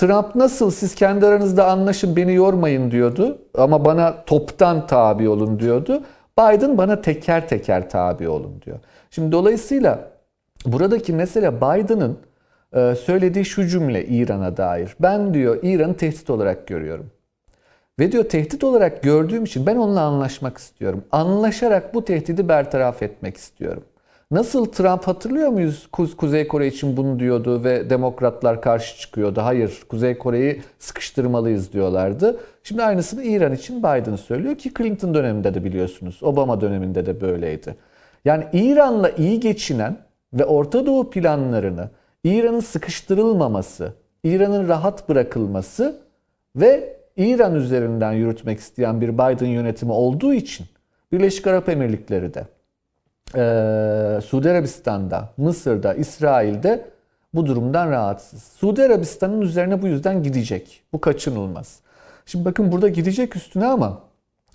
Trump nasıl siz kendi aranızda anlaşın beni yormayın diyordu ama bana toptan tabi olun diyordu. Biden bana teker teker tabi olun diyor. Şimdi dolayısıyla buradaki mesele Biden'ın e, söylediği şu cümle İran'a dair. Ben diyor İran'ı tehdit olarak görüyorum. Ve diyor tehdit olarak gördüğüm için ben onunla anlaşmak istiyorum. Anlaşarak bu tehdidi bertaraf etmek istiyorum. Nasıl Trump hatırlıyor muyuz Kuz- Kuzey Kore için bunu diyordu ve demokratlar karşı çıkıyordu. Hayır Kuzey Kore'yi sıkıştırmalıyız diyorlardı. Şimdi aynısını İran için Biden söylüyor ki Clinton döneminde de biliyorsunuz. Obama döneminde de böyleydi. Yani İran'la iyi geçinen ve Orta Doğu planlarını İran'ın sıkıştırılmaması, İran'ın rahat bırakılması ve İran üzerinden yürütmek isteyen bir Biden yönetimi olduğu için Birleşik Arap Emirlikleri de ee, Suudi Arabistan'da, Mısır'da, İsrail'de bu durumdan rahatsız. Suudi Arabistan'ın üzerine bu yüzden gidecek. Bu kaçınılmaz. Şimdi bakın burada gidecek üstüne ama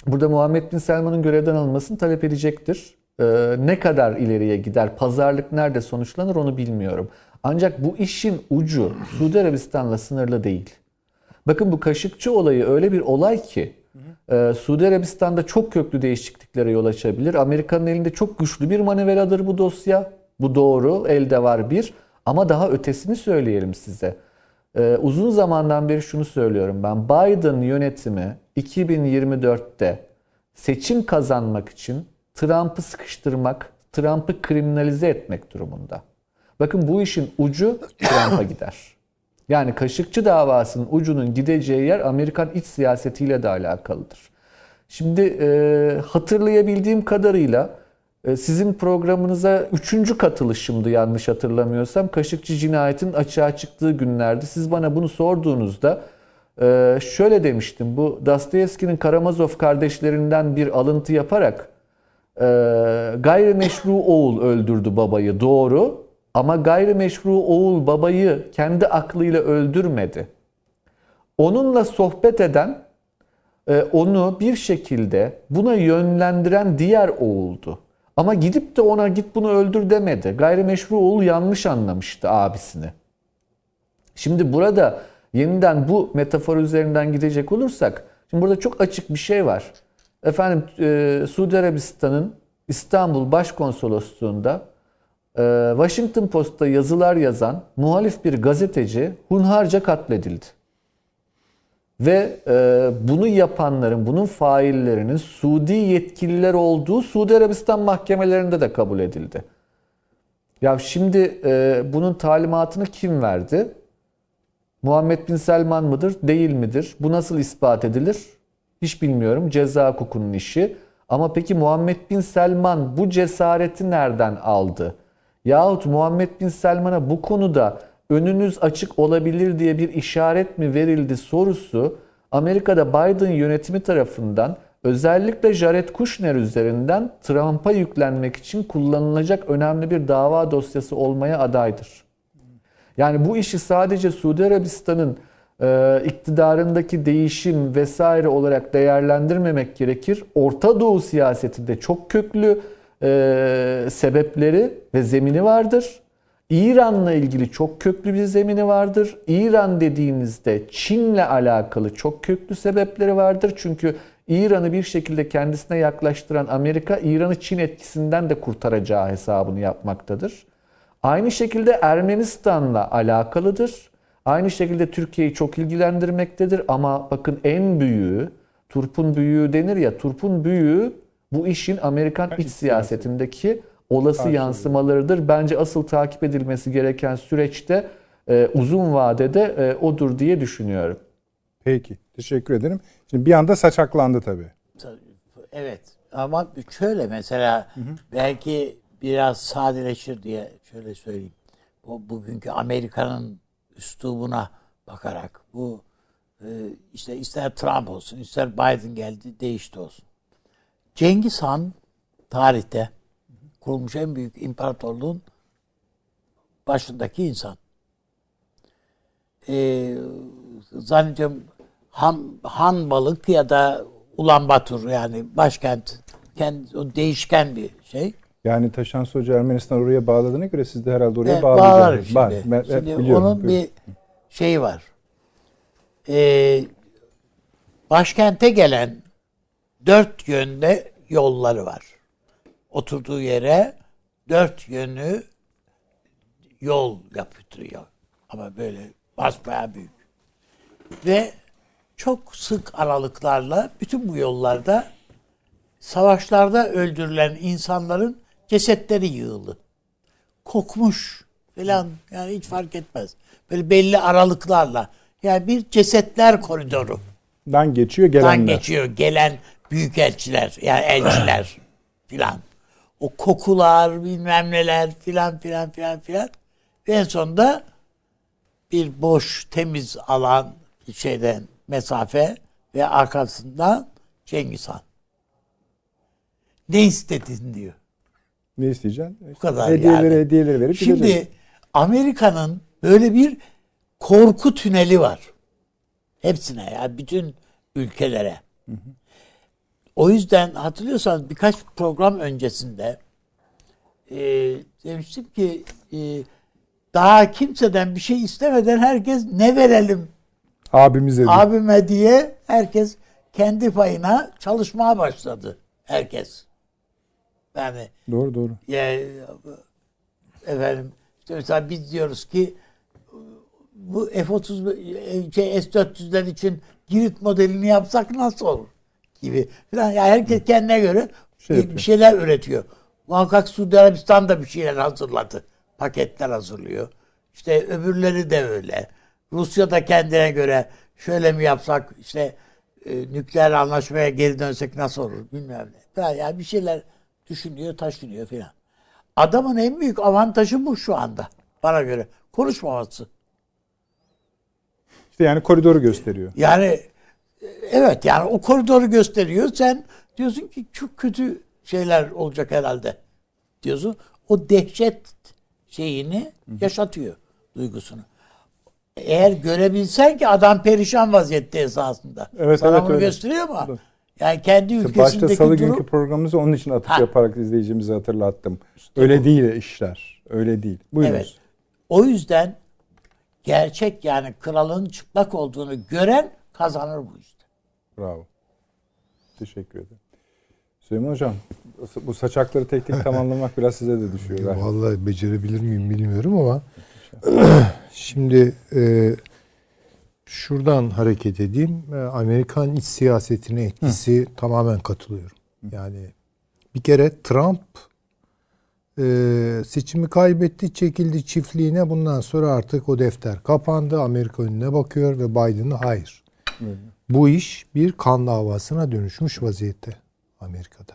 burada Muhammed Bin Selman'ın görevden alınmasını talep edecektir. Ee, ne kadar ileriye gider, pazarlık nerede sonuçlanır onu bilmiyorum. Ancak bu işin ucu Suudi Arabistan'la sınırlı değil. Bakın bu Kaşıkçı olayı öyle bir olay ki e, Suudi Arabistan'da çok köklü değişikliklere yol açabilir. Amerika'nın elinde çok güçlü bir manevradır bu dosya. Bu doğru, elde var bir. Ama daha ötesini söyleyelim size. E, uzun zamandan beri şunu söylüyorum ben. Biden yönetimi 2024'te seçim kazanmak için Trump'ı sıkıştırmak, Trump'ı kriminalize etmek durumunda. Bakın bu işin ucu Trump'a gider. Yani Kaşıkçı davasının ucunun gideceği yer Amerikan iç siyasetiyle de alakalıdır. Şimdi e, hatırlayabildiğim kadarıyla e, sizin programınıza üçüncü katılışımdı yanlış hatırlamıyorsam. Kaşıkçı cinayetin açığa çıktığı günlerde siz bana bunu sorduğunuzda e, şöyle demiştim. Bu Dostoyevski'nin Karamazov kardeşlerinden bir alıntı yaparak e, gayrimeşru oğul öldürdü babayı doğru ama gayrimeşru oğul babayı kendi aklıyla öldürmedi. Onunla sohbet eden, e, onu bir şekilde buna yönlendiren diğer oğuldu. Ama gidip de ona git bunu öldür demedi. Gayrimeşru oğul yanlış anlamıştı abisini. Şimdi burada yeniden bu metafor üzerinden gidecek olursak, şimdi burada çok açık bir şey var. Efendim e, Suudi Arabistan'ın İstanbul Başkonsolosluğu'nda Washington Post'ta yazılar yazan muhalif bir gazeteci hunharca katledildi. Ve e, bunu yapanların, bunun faillerinin Suudi yetkililer olduğu Suudi Arabistan mahkemelerinde de kabul edildi. Ya şimdi e, bunun talimatını kim verdi? Muhammed Bin Selman mıdır, değil midir? Bu nasıl ispat edilir? Hiç bilmiyorum. Ceza hukukunun işi. Ama peki Muhammed Bin Selman bu cesareti nereden aldı? Yahut Muhammed Bin Selman'a bu konuda önünüz açık olabilir diye bir işaret mi verildi sorusu Amerika'da Biden yönetimi tarafından özellikle Jared Kushner üzerinden Trump'a yüklenmek için kullanılacak önemli bir dava dosyası olmaya adaydır. Yani bu işi sadece Suudi Arabistan'ın e, iktidarındaki değişim vesaire olarak değerlendirmemek gerekir. Orta Doğu siyasetinde çok köklü e, sebepleri ve zemini vardır. İran'la ilgili çok köklü bir zemini vardır. İran dediğinizde Çin'le alakalı çok köklü sebepleri vardır. Çünkü İran'ı bir şekilde kendisine yaklaştıran Amerika, İran'ı Çin etkisinden de kurtaracağı hesabını yapmaktadır. Aynı şekilde Ermenistan'la alakalıdır. Aynı şekilde Türkiye'yi çok ilgilendirmektedir ama bakın en büyüğü, turpun büyüğü denir ya, turpun büyüğü bu işin Amerikan iç siyasetindeki olası yansımalarıdır. Bence asıl takip edilmesi gereken süreçte e, uzun vadede e, odur diye düşünüyorum. Peki. Teşekkür ederim. Şimdi bir anda saçaklandı tabii. Evet ama şöyle mesela belki biraz sadeleşir diye şöyle söyleyeyim. Bu bugünkü Amerika'nın üslubuna bakarak bu e, işte ister Trump olsun ister Biden geldi değişti olsun. Cengiz Han tarihte kurulmuş en büyük imparatorluğun başındaki insan. Ee, zannediyorum Han, Han Balık ya da Ulan Batur yani başkent kendi, o değişken bir şey. Yani Taşan Hoca Ermenistan oraya bağladığına göre siz de herhalde oraya Evet, bağlayacaksınız. bağlarım şimdi. Var, ben- şimdi biliyorum. onun Buyurun. bir şeyi var. Ee, başkente gelen dört yönde yolları var. Oturduğu yere dört yönü yol yaptırıyor. Ama böyle basbayağı büyük. Ve çok sık aralıklarla bütün bu yollarda savaşlarda öldürülen insanların cesetleri yığılı. Kokmuş filan yani hiç fark etmez. Böyle belli aralıklarla. Yani bir cesetler koridoru. Dan geçiyor gelenler. Dan geçiyor gelen büyükelçiler yani elçiler [CLEARS THROAT] filan. O kokular bilmem neler filan filan filan filan. Ve en sonunda bir boş temiz alan şeyden mesafe ve arkasından Cengiz Han. Ne istedin diyor. Ne isteyeceksin? Bu kadar hediyeleri, yani. hediyeleri verip Şimdi. Amerika'nın böyle bir korku tüneli var. Hepsine ya bütün ülkelere. O yüzden hatırlıyorsanız birkaç program öncesinde e, demiştim ki e, daha kimseden bir şey istemeden herkes ne verelim abimize de. abime diye herkes kendi payına çalışmaya başladı. Herkes. Yani Doğru doğru. ya, efendim işte mesela biz diyoruz ki bu F-30 şey, S-400'ler için Girit modelini yapsak nasıl olur gibi falan. Yani herkes kendine göre Şey bir- yapıyor. şeyler üretiyor. Muhakkak Suudi Arabistan da bir şeyler hazırladı. Paketler hazırlıyor. İşte öbürleri de öyle. Rusya da kendine göre şöyle mi yapsak işte e, nükleer anlaşmaya geri dönsek nasıl olur bilmem ne. Falan. Yani bir şeyler düşünüyor, taşınıyor filan. Adamın en büyük avantajı bu şu anda bana göre. Konuşmaması. İşte yani koridoru gösteriyor. Yani evet yani o koridoru gösteriyor. Sen diyorsun ki çok kötü şeyler olacak herhalde diyorsun. O dehşet şeyini yaşatıyor duygusunu. Eğer görebilsen ki adam perişan vaziyette esasında. Evet, Sana evet, bunu öyle. gösteriyor mu? Evet. Yani kendi İşte ülkesindeki başta salı durum günkü programımızı onun için atıf Ha. yaparak izleyicimize hatırlattım. Öyle değil işler. Öyle değil. Buyurunuz. Evet. O yüzden gerçek yani kralın çıplak olduğunu gören kazanır bu işte. Bravo. Teşekkür ederim. Süleyman Hocam bu saçakları tek tek tamamlamak biraz size de düşüyor. galiba. [LAUGHS] Vallahi becerebilir miyim bilmiyorum ama [CLEARS THROAT] şimdi e, şuradan hareket edeyim. E, Amerikan iç siyasetine etkisi tamamen katılıyorum. Yani bir kere Trump e, seçimi kaybetti, çekildi çiftliğine. Bundan sonra artık o defter kapandı. Amerika önüne bakıyor ve Biden'a hayır. Bu iş bir kan davasına dönüşmüş vaziyette Amerika'da.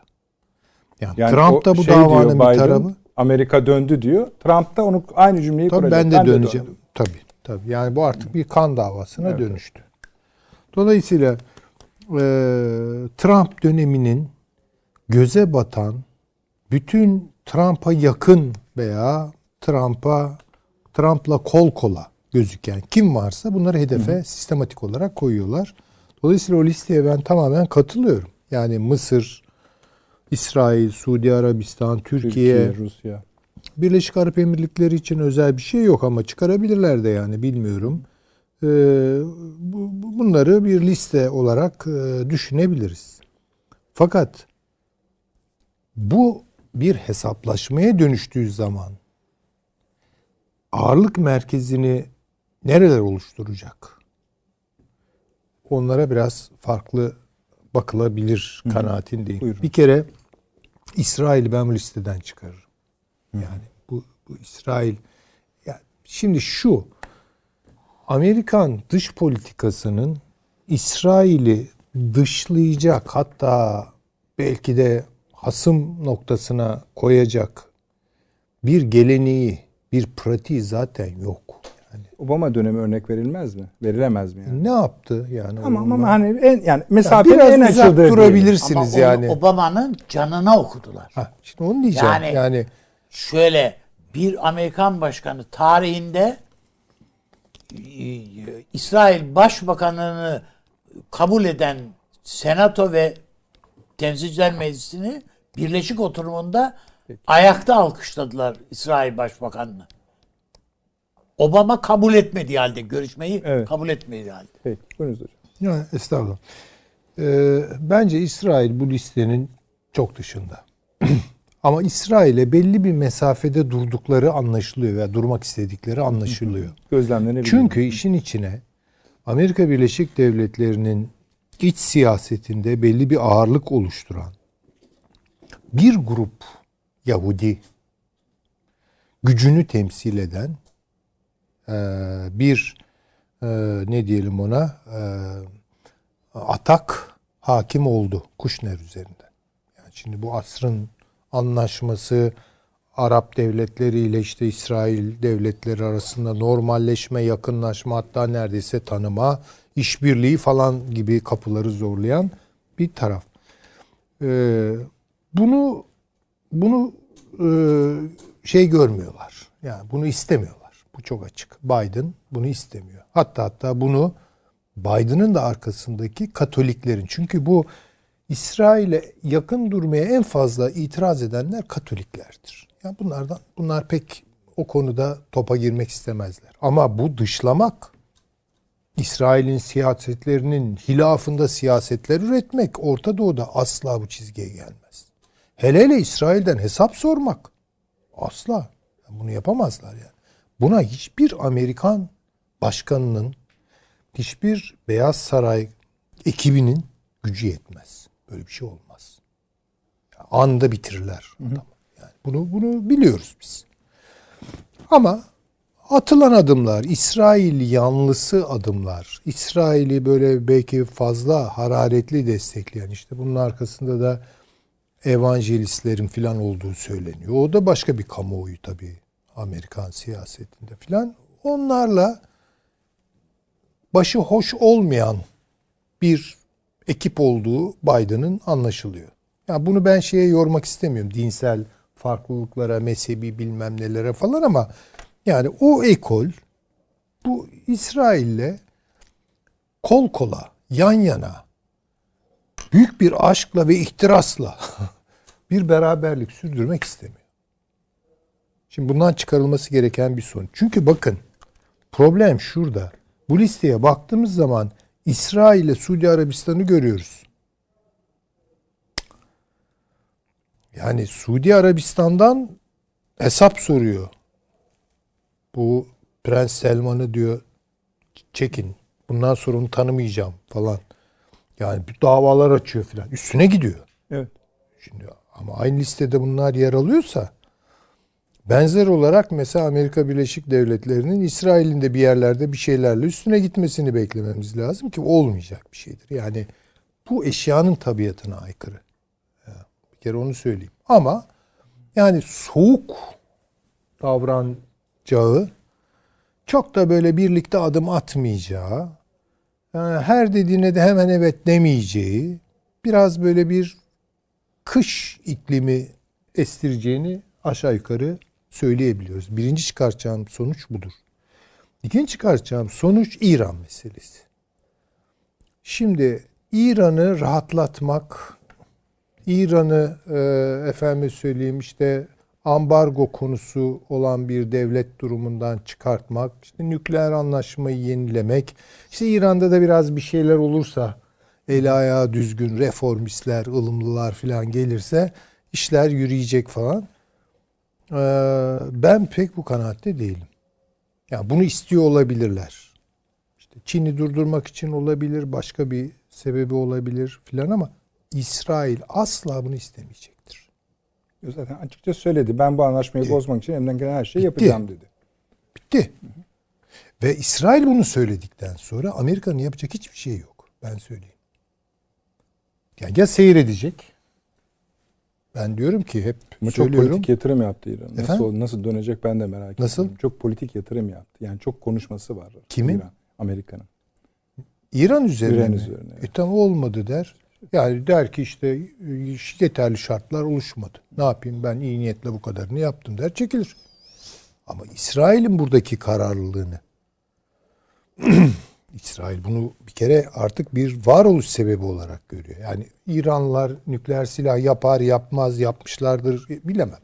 Yani, Yani Trump da bu şey davanın diyor bir Biden, tarafı. Amerika döndü diyor. Trump da onu aynı cümleyi Tabii kuracak. ben de döneceğim. döndüm. tabii tabii. Yani bu artık bir kan davasına Evet. dönüştü. Dolayısıyla e, Trump döneminin göze batan bütün Trump'a yakın veya Trump'a Trump'la kol kola gözüken kim varsa bunları hedefe sistematik olarak koyuyorlar. Dolayısıyla o listeye ben tamamen katılıyorum. Yani Mısır, İsrail, Suudi Arabistan, Türkiye, Türkiye, Rusya. Birleşik Arap Emirlikleri için özel bir şey yok ama çıkarabilirler de yani bilmiyorum. Ee, bu- bu- bunları bir liste olarak e, düşünebiliriz. Fakat bu bir hesaplaşmaya dönüştüğü zaman ağırlık merkezini nereler oluşturacak? Onlara biraz farklı bakılabilir kanaatindeyim. Buyurun. Bir kere İsrail'i ben bu listeden çıkarırım. Yani bu, bu İsrail ya şimdi şu Amerikan dış politikasının İsrail'i dışlayacak hatta belki de hasım noktasına koyacak bir geleneği, bir pratiği zaten yok. Yani Obama dönemi örnek verilmez mi? Verilemez mi yani? ne yaptı yani? Ama ama hani en yani Yani mesafenin biraz en açıldığı. Ama durabilirsiniz onu yani. Obama'nın canına okudular. Ha, şimdi onu diyeceğim. Yani- Yani, Şöyle bir Amerikan başkanı tarihinde e, İsrail Başbakanını kabul eden Senato ve Temsilciler Meclisi'ni birleşik oturumunda ayakta alkışladılar İsrail Başbakanını. Obama kabul etmediği halde görüşmeyi Evet. kabul etmediği halde. Peki, buyurunuz hocam. yani estağfurullah. Ee, bence İsrail bu listenin çok dışında. [CLEARS THROAT] Ama İsrail'e belli bir mesafede durdukları anlaşılıyor veya durmak istedikleri anlaşılıyor. Gözlemlenebilir. Çünkü işin içine Amerika Birleşik Devletleri'nin iç siyasetinde belli bir ağırlık oluşturan bir grup Yahudi gücünü temsil eden bir eee, ne diyelim ona eee, atak hakim oldu Kuşner üzerinde. Yani şimdi bu asrın anlaşması Arap devletleriyle işte İsrail devletleri arasında normalleşme, yakınlaşma hatta neredeyse tanıma, işbirliği falan gibi kapıları zorlayan bir taraf. Ee, bunu bunu e, şey görmüyorlar. Yani bunu istemiyorlar. Bu çok açık. Biden bunu istemiyor. Hatta hatta bunu Biden'ın da arkasındaki Katoliklerin. Çünkü bu İsrail'e yakın durmaya en fazla itiraz edenler Katoliklerdir. Yani bunlardan bunlar pek o konuda topa girmek istemezler. Ama bu dışlamak İsrail'in siyasetlerinin hilafında siyasetler üretmek Orta Doğu'da asla bu çizgiye gelmez. Hele hele İsrail'den hesap sormak asla. Bunu yapamazlar yani. Buna hiçbir Amerikan başkanının hiçbir Beyaz Saray ekibinin gücü yetmez. Böyle bir şey olmaz. Anda bitirirler adamı. Yani bunu bunu biliyoruz biz. Ama atılan adımlar, İsrail yanlısı adımlar, İsrail'i böyle belki fazla hararetli destekleyen işte bunun arkasında da evangelistlerin filan olduğu söyleniyor. O da başka bir kamuoyu tabii Amerikan siyasetinde filan. Onlarla başı hoş olmayan bir ekip olduğu Biden'ın anlaşılıyor. Yani bunu ben şeye yormak istemiyorum. Dinsel farklılıklara, mezhebi bilmem nelere falan ama yani o ekol bu İsrail'le kol kola, yan yana büyük bir aşkla ve ihtirasla [LAUGHS] bir beraberlik sürdürmek istemiyor. Şimdi bundan çıkarılması gereken bir sonuç. Çünkü bakın problem şurada. Bu listeye baktığımız zaman İsrail ile Suudi Arabistan'ı görüyoruz. Yani Suudi Arabistan'dan hesap soruyor. Bu Prens Selman'ı diyor çekin. Bundan sonra onu tanımayacağım falan. Yani bir davalar açıyor falan. Üstüne gidiyor. Evet. Şimdi ama aynı listede bunlar yer alıyorsa benzer olarak mesela Amerika Birleşik Devletleri'nin İsrail'in de bir yerlerde bir şeylerle üstüne gitmesini beklememiz lazım ki olmayacak bir şeydir. Yani bu eşyanın tabiatına aykırı. Bir kere onu söyleyeyim. Ama yani soğuk davranacağı çok da böyle birlikte adım atmayacağı yani her dediğine de hemen evet demeyeceği biraz böyle bir kış iklimi estireceğini aşağı yukarı söyleyebiliyoruz. Birinci çıkartacağım sonuç budur. İkinci çıkartacağım sonuç İran meselesi. Şimdi İran'ı rahatlatmak, İran'ı e, efendim söyleyeyim işte ambargo konusu olan bir devlet durumundan çıkartmak, işte nükleer anlaşmayı yenilemek, işte İran'da da biraz bir şeyler olursa eli ayağı düzgün reformistler, ılımlılar falan gelirse işler yürüyecek falan. Ee, ben pek bu kanaatte değilim. Yani bunu istiyor olabilirler. İşte Çin'i durdurmak için olabilir, başka bir sebebi olabilir filan ama İsrail asla bunu istemeyecektir. Zaten açıkça söyledi. Ben bu anlaşmayı bozmak için elimden gelen her şeyi Bitti. yapacağım dedi. Bitti. Ve İsrail bunu söyledikten sonra Amerika'nın yapacak hiçbir şey yok. Ben söyleyeyim. Yani ya seyredecek. Ben diyorum ki hep Ama çok söylüyorum. politik yatırım yaptı İran. Nasıl, Efendim? nasıl dönecek ben de merak Nasıl? ediyorum. Çok politik yatırım yaptı. Yani çok konuşması var. Kimin? İran, Amerika'nın. İran üzerine İran mi? üzerine, evet. E tamam olmadı der. Yani der ki işte yeterli şartlar oluşmadı. Ne yapayım ben iyi niyetle bu kadarını yaptım der çekilir. Ama İsrail'in buradaki kararlılığını [CLEARS THROAT] İsrail bunu bir kere artık bir varoluş sebebi olarak görüyor. Yani İranlılar nükleer silah yapar yapmaz yapmışlardır bilemem.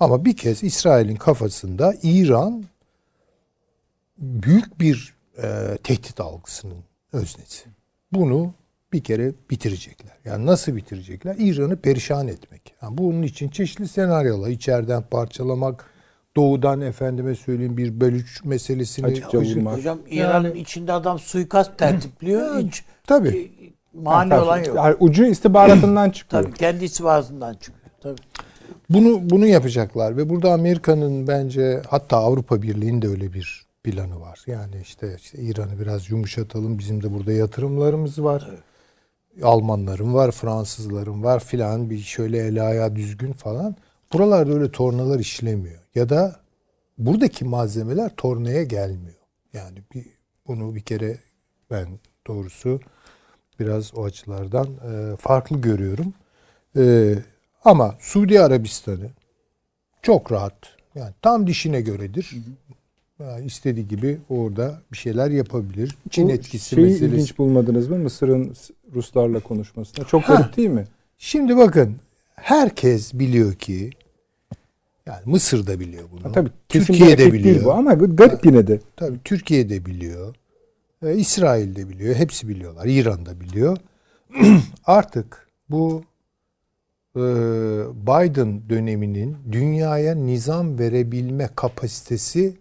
Ama bir kez İsrail'in kafasında İran büyük bir e, tehdit algısının öznesi. Bunu bir kere bitirecekler. Yani nasıl bitirecekler? İran'ı perişan etmek. Yani bunun için çeşitli senaryolar. içeriden parçalamak, doğudan efendime söyleyeyim bir bölüç meselesini Açıkça vurmak. Hocam İran'ın içinde adam suikast tertipliyor. Hiç Tabii. mani Yani olan yok. yani ucu istihbaratından çıkıyor. Tabii kendi istihbaratından çıkıyor. Tabii. Bunu bunu yapacaklar ve burada Amerika'nın bence hatta Avrupa Birliği'nin de öyle bir planı var. Yani işte, işte İran'ı biraz yumuşatalım. Bizim de burada yatırımlarımız var. Almanların var, Fransızların var filan bir şöyle el ayağı düzgün falan. Buralarda öyle tornalar işlemiyor. Ya da buradaki malzemeler tornaya gelmiyor. Yani bir bunu bir kere ben doğrusu biraz o açılardan e, farklı görüyorum. E, ama Suudi Arabistan'ı çok rahat yani tam dişine göredir. Yani istediği gibi orada bir şeyler yapabilir. Çin Bu etkisi şeyi meselesi. ilginç bulmadınız mı? Mısır'ın Ruslarla konuşmasında. Çok garip değil mi? Şimdi bakın herkes biliyor ki yani Mısır da biliyor bunu. Ha, tabii kesin Türkiye bir de hareket biliyor. değil bu ama garip yine de. Tabii Türkiye de biliyor. E, İsrail de biliyor. Hepsi biliyorlar. İran da biliyor. [CLEARS THROAT] Artık bu e, Biden döneminin dünyaya nizam verebilme kapasitesi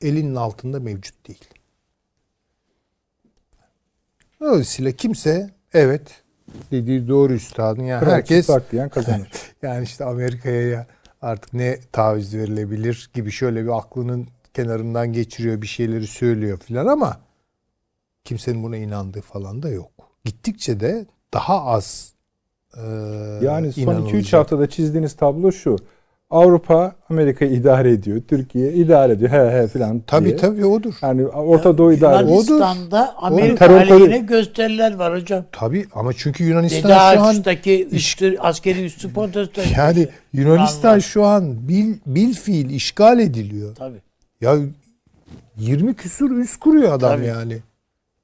elinin altında mevcut değil. Dolayısıyla kimse evet dediği doğru üstadın yani Kral herkes diyen kazanır. [LAUGHS] yani işte Amerika'ya ya artık ne taviz verilebilir gibi şöyle bir aklının kenarından geçiriyor bir şeyleri söylüyor filan ama kimsenin buna inandığı falan da yok. Gittikçe de daha az e, Yani son inanılacak. 2-3 haftada çizdiğiniz tablo şu. Avrupa Amerika'yı idare ediyor. Türkiye idare ediyor. He he filan Tabii diye. tabii odur. Yani Orta Doğu idare ediyor. Yunanistan'da Amerika terör aleyhine gösteriler var hocam. Tabii ama çünkü Yunanistan Dede şu an Ağaç'taki üstü, askeri üstü protesto ediyor. yani Yunanistan Yunanlar. şu an bil, bil fiil işgal ediliyor. Tabii. Ya 20 küsur üs kuruyor adam Tabii. yani.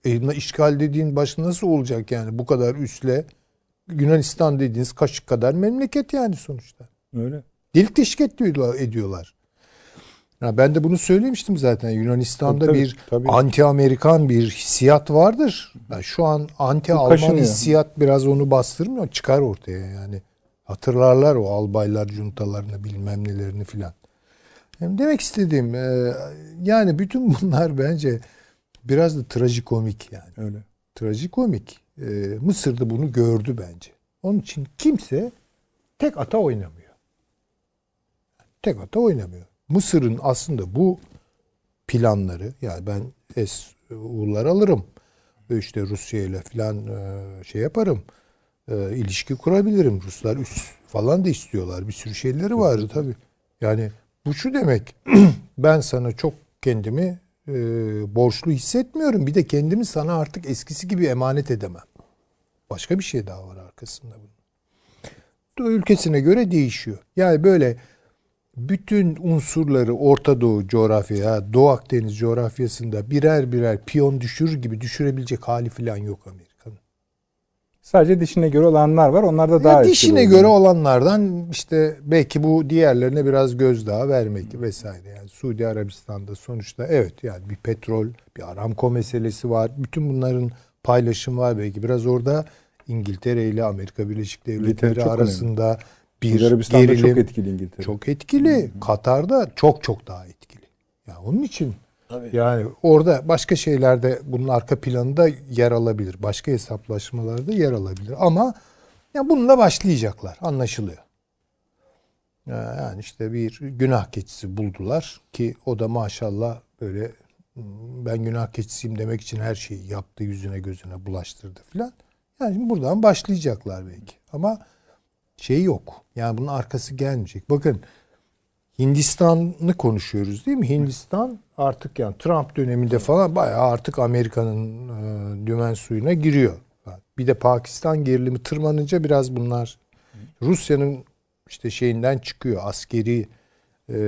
E, işgal dediğin baş nasıl olacak yani bu kadar üsle Yunanistan dediğiniz kaşık kadar memleket yani sonuçta. Öyle. Delik deşik ediyorlar. Ya ben de bunu söylemiştim zaten. Yunanistan'da Tabii, bir tabii. anti-Amerikan bir hissiyat vardır. Ben şu an anti-Alman hissiyat biraz onu bastırmıyor. Çıkar ortaya yani. Hatırlarlar o albaylar juntalarını bilmem nelerini filan. Yani demek istediğim e, yani bütün bunlar [LAUGHS] bence biraz da trajikomik yani. Öyle. Trajikomik. E, Mısır'da bunu gördü bence. Onun için kimse tek ata oynamıyor. Tek ata oynamıyor. Mısır'ın aslında bu planları yani ben SU'lar alırım. İşte Rusya ile falan e, şey yaparım. E, ilişki kurabilirim. Ruslar üst falan da istiyorlar. Bir sürü şeyleri var tabii. Yani bu şu demek. [CLEARS THROAT] ben sana çok kendimi e, borçlu hissetmiyorum. Bir de kendimi sana artık eskisi gibi emanet edemem. Başka bir şey daha var arkasında bunun. Ülkesine göre değişiyor. Yani böyle bütün unsurları Orta Doğu coğrafya, Doğu Akdeniz coğrafyasında birer birer piyon düşürür gibi düşürebilecek hali falan yok Amerika'nın. Sadece dişine göre olanlar var. Onlar da daha Ya etkili dişine oluyor. göre olanlardan işte belki bu diğerlerine biraz gözdağı vermek vesaire. Yani Suudi Arabistan'da sonuçta evet yani bir petrol, bir Aramco meselesi var. Bütün bunların paylaşım var belki. Biraz orada İngiltere ile Amerika Birleşik Devletleri arasında bir Suudi Arabistan'da gerilim. çok etkili İngiltere. Çok etkili. Katar'da çok çok daha etkili. Ya onun için Tabii. yani orada başka şeylerde bunun arka planında yer alabilir. Başka hesaplaşmalarda yer alabilir. Ama ya bununla başlayacaklar. Anlaşılıyor. Ya Yani işte bir günah keçisi buldular ki o da maşallah böyle ben günah keçisiyim demek için her şeyi yaptı, yüzüne gözüne bulaştırdı filan. Yani şimdi buradan başlayacaklar belki. Ama şey yok. Yani bunun arkası gelmeyecek. Bakın Hindistan'ı konuşuyoruz değil mi? Hindistan artık yani Trump döneminde falan bayağı artık Amerika'nın e, dümen suyuna giriyor. Bir de Pakistan gerilimi tırmanınca biraz bunlar Rusya'nın işte şeyinden çıkıyor. Askeri e,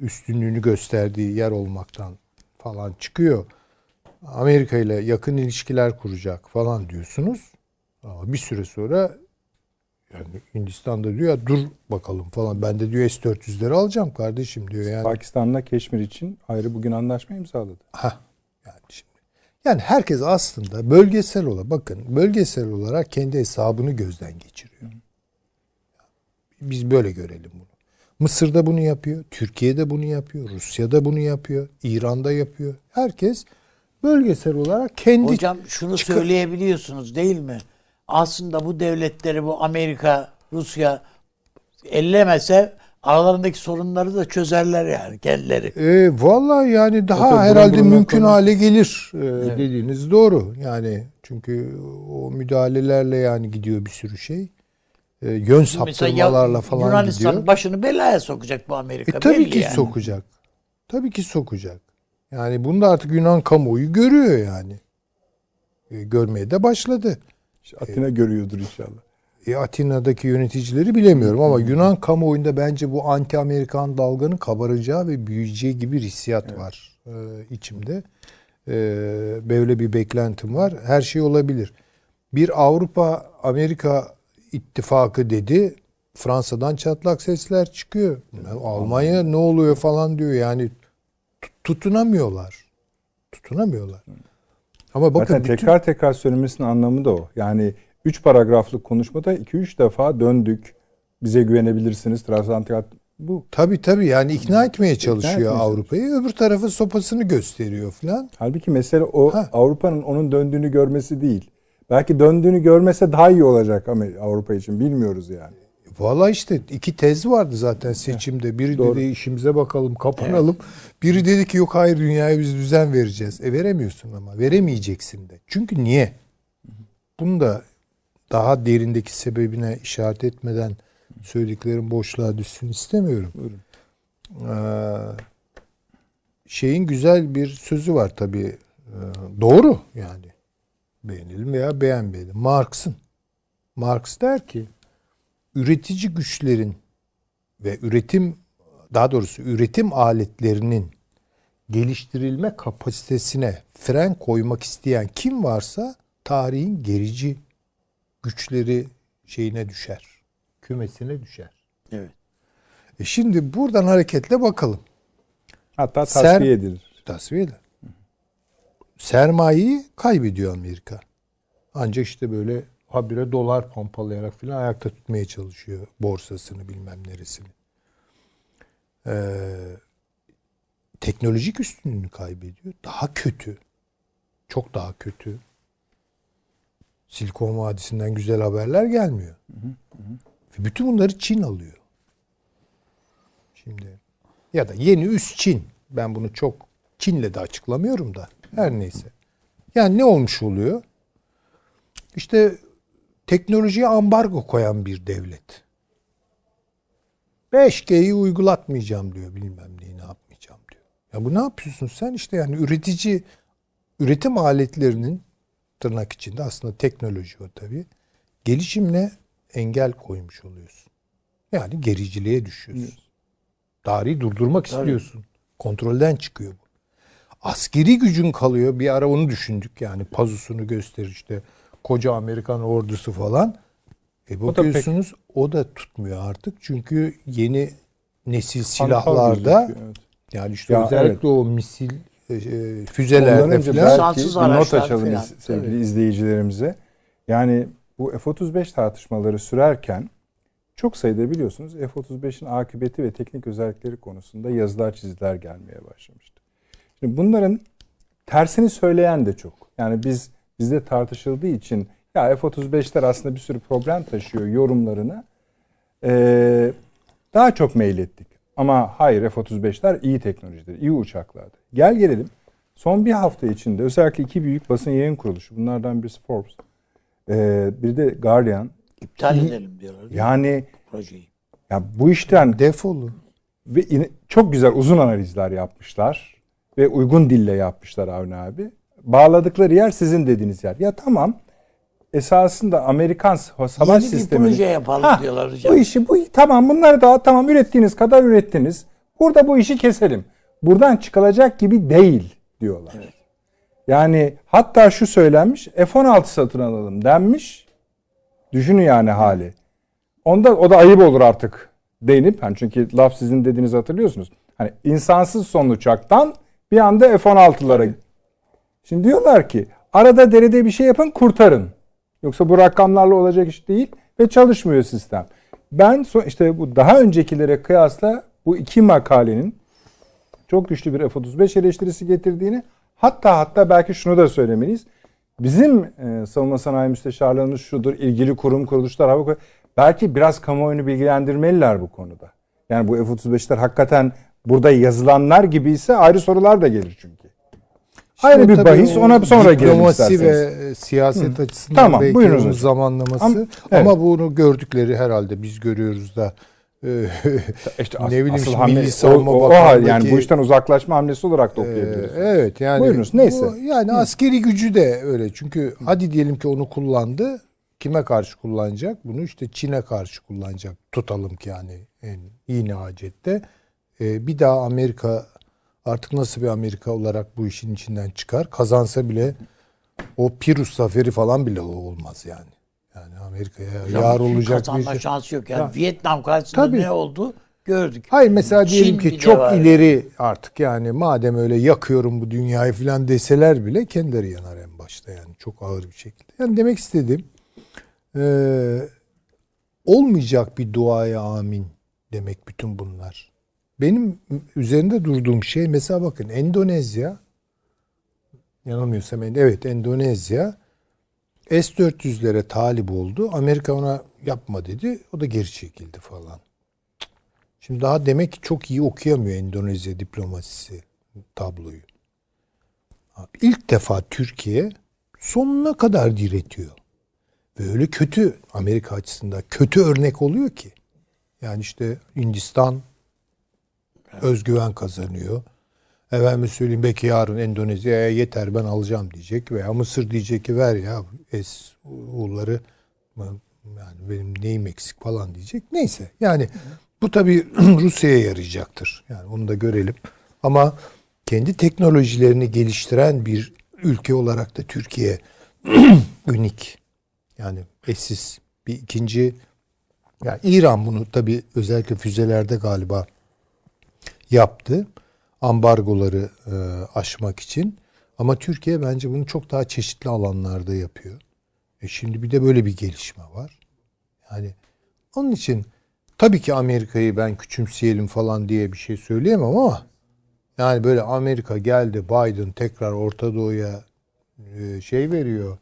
üstünlüğünü gösterdiği yer olmaktan falan çıkıyor. Amerika ile yakın ilişkiler kuracak falan diyorsunuz. Ama bir süre sonra yani Hindistan'da diyor ya dur bakalım falan. Ben de diyor S-400'leri alacağım kardeşim diyor yani. Pakistan'la Keşmir için ayrı bugün anlaşma imzaladı. Ha yani şimdi. Yani herkes aslında bölgesel olarak bakın bölgesel olarak kendi hesabını gözden geçiriyor. Biz böyle görelim bunu. Mısır'da bunu yapıyor, Türkiye'de bunu yapıyor, Rusya'da bunu yapıyor, İran'da yapıyor. Herkes bölgesel olarak kendi Hocam şunu çıkar- söyleyebiliyorsunuz değil mi? Aslında bu devletleri bu Amerika, Rusya ellemese aralarındaki sorunları da çözerler yani kendileri. E, vallahi yani daha Zaten herhalde burun buruna mümkün konu- hale gelir e, dediğiniz doğru. Yani çünkü o müdahalelerle yani gidiyor bir sürü şey. E, yön saptırmalarla falan Yunanistan'ın gidiyor. başını belaya sokacak bu Amerika. E, tabii belli ki yani. sokacak. Tabii ki sokacak. Yani bunu da artık Yunan kamuoyu görüyor yani. E, görmeye de başladı. İşte Atina görüyordur inşallah. E, Atina'daki yöneticileri bilemiyorum ama Yunan kamuoyunda bence bu anti-Amerikan dalganın kabaracağı ve büyüyeceği gibi hissiyat var e, içimde. E, böyle bir beklentim var. Her şey olabilir. Bir Avrupa-Amerika ittifakı dedi. Fransa'dan çatlak sesler çıkıyor. Almanya ne oluyor falan diyor. Yani tut- tutunamıyorlar. Tutunamıyorlar. Ama bakın Zaten bütün- tekrar tekrar söylemesinin anlamı da o. Yani 3 paragraflık konuşmada 2-3 defa döndük. Bize güvenebilirsiniz. Transatlantik hat- bu Tabii tabii yani ikna etmeye çalışıyor etmeye Avrupa'yı. Öbür tarafı sopasını gösteriyor falan. halbuki mesele o Ha. Avrupa'nın onun döndüğünü görmesi değil. Belki döndüğünü görmese daha iyi olacak ama Avrupa için bilmiyoruz yani. Valla işte iki tez vardı zaten seçimde. Biri Doğru. dedi işimize bakalım kapanalım. Biri dedi ki yok hayır dünyaya biz düzen vereceğiz. E veremiyorsun ama veremeyeceksin de. Çünkü niye? Bunu da daha derindeki sebebine işaret etmeden söylediklerim boşluğa düşsün istemiyorum. Buyurun. Ee, şeyin güzel bir sözü var tabii. Ee, doğru yani. Beğenelim veya beğenmeyelim. Marx'ın. Marx der ki üretici güçlerin ve üretim daha doğrusu üretim aletlerinin geliştirilme kapasitesine fren koymak isteyen kim varsa tarihin gerici güçleri şeyine düşer. Kümesine düşer. Evet. E şimdi buradan hareketle bakalım. Hatta Ser- tasfiye edilir. Tasfiye eder. Sermayeyi kaybediyor Amerika. Ancak işte böyle habire dolar pompalayarak filan ayakta tutmaya çalışıyor borsasını bilmem neresini. Ee, teknolojik üstünlüğünü kaybediyor. Daha kötü. Çok daha kötü. Silikon Vadisi'nden güzel haberler gelmiyor. Ve bütün bunları Çin alıyor. Şimdi ya da yeni üst Çin. Ben bunu çok Çin'le de açıklamıyorum da. Her neyse. Yani ne olmuş oluyor? İşte teknolojiye ambargo koyan bir devlet. 5G'yi uygulatmayacağım diyor. Bilmem neyi ne yapmayacağım diyor. Ya bu ne yapıyorsun sen? İşte yani üretici üretim aletlerinin tırnak içinde aslında teknoloji o tabii. Gelişimine engel koymuş oluyorsun. Yani gericiliğe düşüyorsun. Tarihi durdurmak istiyorsun. Kontrolden çıkıyor bu. Askeri gücün kalıyor. Bir ara onu düşündük yani. Pazusunu gösterir işte. Koca Amerikan ordusu falan. E da bakıyorsunuz o da tutmuyor artık. Çünkü yeni nesil silahlarda evet. yani işte Ya özellikle evet. o misil e, e, füzelerde falan. belki not açalım falan. sevgili izleyicilerimize. Yani bu F-35 tartışmaları sürerken çok sayıda biliyorsunuz F-35'in akıbeti ve teknik özellikleri konusunda yazılar çiziler gelmeye başlamıştı. Şimdi bunların tersini söyleyen de çok. Yani biz bizde tartışıldığı için ya F-35'ler aslında bir sürü problem taşıyor yorumlarına eee, daha çok meylettik. Ama hayır F-35'ler iyi teknolojidir, iyi uçaklardır. Gel gelelim Son bir hafta içinde özellikle iki büyük basın yayın kuruluşu bunlardan birisi Forbes ee, bir de Guardian İptal edelim diyorlar. yani projeyi. ya bu işten Defolu. ve çok güzel uzun analizler yapmışlar ve uygun dille yapmışlar Avni abi. Bağladıkları yer sizin dediğiniz yer. Ya tamam esasında Amerikan savaş Yeni bir sistemi. proje yapalım diyorlar hocam. Bu işi bu tamam bunları da tamam ürettiğiniz kadar ürettiniz. Burada bu işi keselim. Buradan çıkılacak gibi değil diyorlar. Yani hatta şu söylenmiş F-16 satın alalım denmiş. Düşünün yani hali. Onda o da ayıp olur artık denip hani çünkü laf sizin dediğinizi hatırlıyorsunuz. Hani insansız son uçaktan bir anda F-16'lara. Şimdi diyorlar ki arada derede bir şey yapın kurtarın. Yoksa bu rakamlarla olacak iş değil ve çalışmıyor sistem. Ben so- işte bu daha öncekilere kıyasla bu iki makalenin çok güçlü bir F-35 eleştirisi getirdiğini hatta hatta belki şunu da söylemeliyiz. Bizim e, savunma sanayi müsteşarlığımız şudur, ilgili kurum kuruluşlar hava belki biraz kamuoyunu bilgilendirmeliler bu konuda. Yani bu F-35'ler hakikaten burada yazılanlar gibi ise ayrı sorular da gelir çünkü. Ayrı bir bahis o ona sonra girelim isterseniz. ve e, siyaset açısından Tamam, belki buyurun onun zamanlaması Ama- evet. ama bunu gördükleri herhalde biz görüyoruz da e, [LAUGHS] İşte ne as- bileyim asıl hamle- Milli o- Savunma o, o, hal- yani bu işten uzaklaşma hamlesi olarak da Ee, okuyabiliriz. evet yani Buyurunuz, neyse. bu- yani askeri gücü de öyle. Çünkü hadi diyelim ki onu kullandı. Kime karşı kullanacak? Bunu işte Çin'e karşı kullanacak. Tutalım ki yani en iyi nihacette. Ee, bir daha Amerika artık nasıl bir Amerika olarak bu işin içinden çıkar? Kazansa bile o Pirus zaferi falan bile olmaz yani. Yani Amerika'ya yar olacak bir şey. şansı yok. Yani Ya. Vietnam karşısında Tabii. ne oldu gördük. Hayır mesela diyelim Çin ki bir de çok var. ileri artık yani madem öyle yakıyorum bu dünyayı falan deseler bile kendileri yanar en başta yani çok ağır bir şekilde. Yani demek istediğim eee, olmayacak bir duaya amin demek bütün bunlar. Benim üzerinde durduğum şey mesela bakın Endonezya yanılmıyorsam evet Endonezya S-400'lere talip oldu. Amerika ona yapma dedi. O da geri çekildi falan. Şimdi daha demek ki çok iyi okuyamıyor Endonezya diplomasisi tabloyu. Abi İlk defa Türkiye sonuna kadar diretiyor. Ve öyle kötü Amerika açısından kötü örnek oluyor ki. Yani işte Hindistan özgüven kazanıyor. Efendim söyleyeyim belki yarın Endonezya'ya yeter ben alacağım diyecek veya Mısır diyecek ki ver ya SU'ları yani benim neyim eksik falan diyecek. Neyse yani bu tabii [CLEARS THROAT] Rusya'ya yarayacaktır. Yani onu da görelim. Ama kendi teknolojilerini geliştiren bir ülke olarak da Türkiye [CLEARS THROAT] unik. Yani eşsiz bir ikinci yani İran bunu tabii özellikle füzelerde galiba yaptı. Ambargoları e, aşmak için. Ama Türkiye bence bunu çok daha çeşitli alanlarda yapıyor. E şimdi bir de böyle bir gelişme var. Yani onun için tabii ki Amerika'yı ben küçümseyelim falan diye bir şey söyleyemem ama yani böyle Amerika geldi Biden tekrar Orta Doğu'ya e, şey veriyor.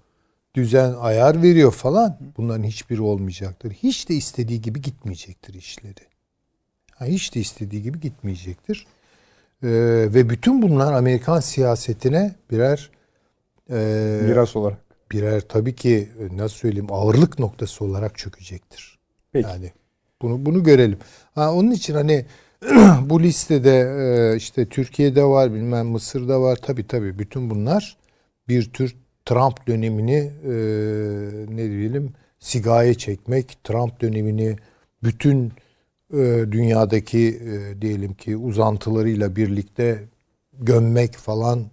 Düzen ayar veriyor falan. Bunların hiçbiri olmayacaktır. Hiç de istediği gibi gitmeyecektir işleri. Ha, hiç de istediği gibi gitmeyecektir. Ee, ve bütün bunlar Amerikan siyasetine birer e, Miras olarak. birer tabii ki e, nasıl söyleyeyim ağırlık noktası olarak çökecektir. Peki. Yani bunu bunu görelim. Ha onun için hani [CLEARS THROAT] bu listede e, işte Türkiye'de var, bilmem Mısır'da var. Tabii tabii bütün bunlar bir tür Trump dönemini e, ne diyelim sigaya çekmek, Trump dönemini bütün dünyadaki e, diyelim ki uzantılarıyla birlikte gömmek falan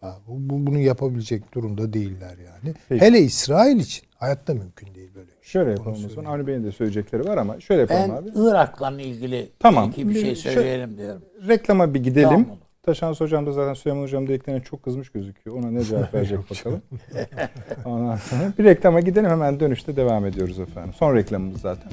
ha, bu, bu- bunu yapabilecek durumda değiller yani. Peki. Hele İsrail için hayatta mümkün değil böyle şey. Şöyle yapalım o zaman. Avni Bey'in de söyleyecekleri var ama şöyle yapalım Ben abi. Irak'la ilgili Tamam. iki bir şey Bir şey- söyleyelim diyorum. Reklama bir gidelim. Tamam. Taşans hocam da zaten Süleyman hocam dediklerine çok kızmış gözüküyor. Ona ne cevap [LAUGHS] verecek bakalım. Ondan sonra bir reklama gidelim hemen dönüşte devam ediyoruz efendim. Son reklamımız zaten.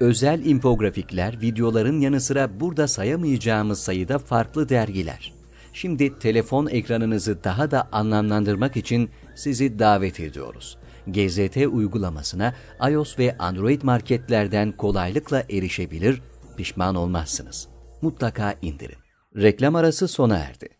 Özel infografikler, videoların yanı sıra burada sayamayacağımız sayıda farklı dergiler. Şimdi telefon ekranınızı daha da anlamlandırmak için sizi davet ediyoruz. GZT uygulamasına iOS ve Android marketlerden kolaylıkla erişebilir, pişman olmazsınız. Mutlaka indirin. Reklam arası sona erdi.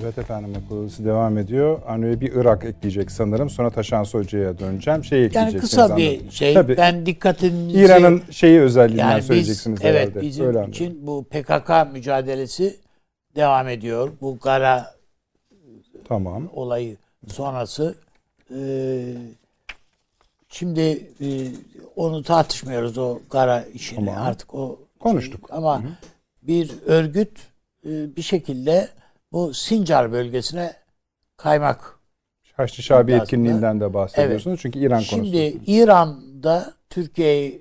Evet efendim okulası devam ediyor. Arno'ya bir Irak ekleyecek sanırım. Sonra Taşan Hoca'ya döneceğim. Şey Yani ekleyeceksiniz kısa bir anladım. şey. Tabii. Ben dikkatinizi... İran'ın şeyi özelliğinden yani biz, söyleyeceksiniz evet herhalde. bizim Öyle anladım. için bu PKK mücadelesi devam ediyor. Bu Gara Tamam. olayı sonrası. Ee, şimdi e, onu tartışmıyoruz o Gara işini Tamam. artık o Konuştuk. şey- ama bir örgüt e, bir şekilde bu Sincar bölgesine kaymak Haçlı Şabi etkinliğinden de bahsediyorsunuz. Çünkü İran konusu. Şimdi İran'da Türkiye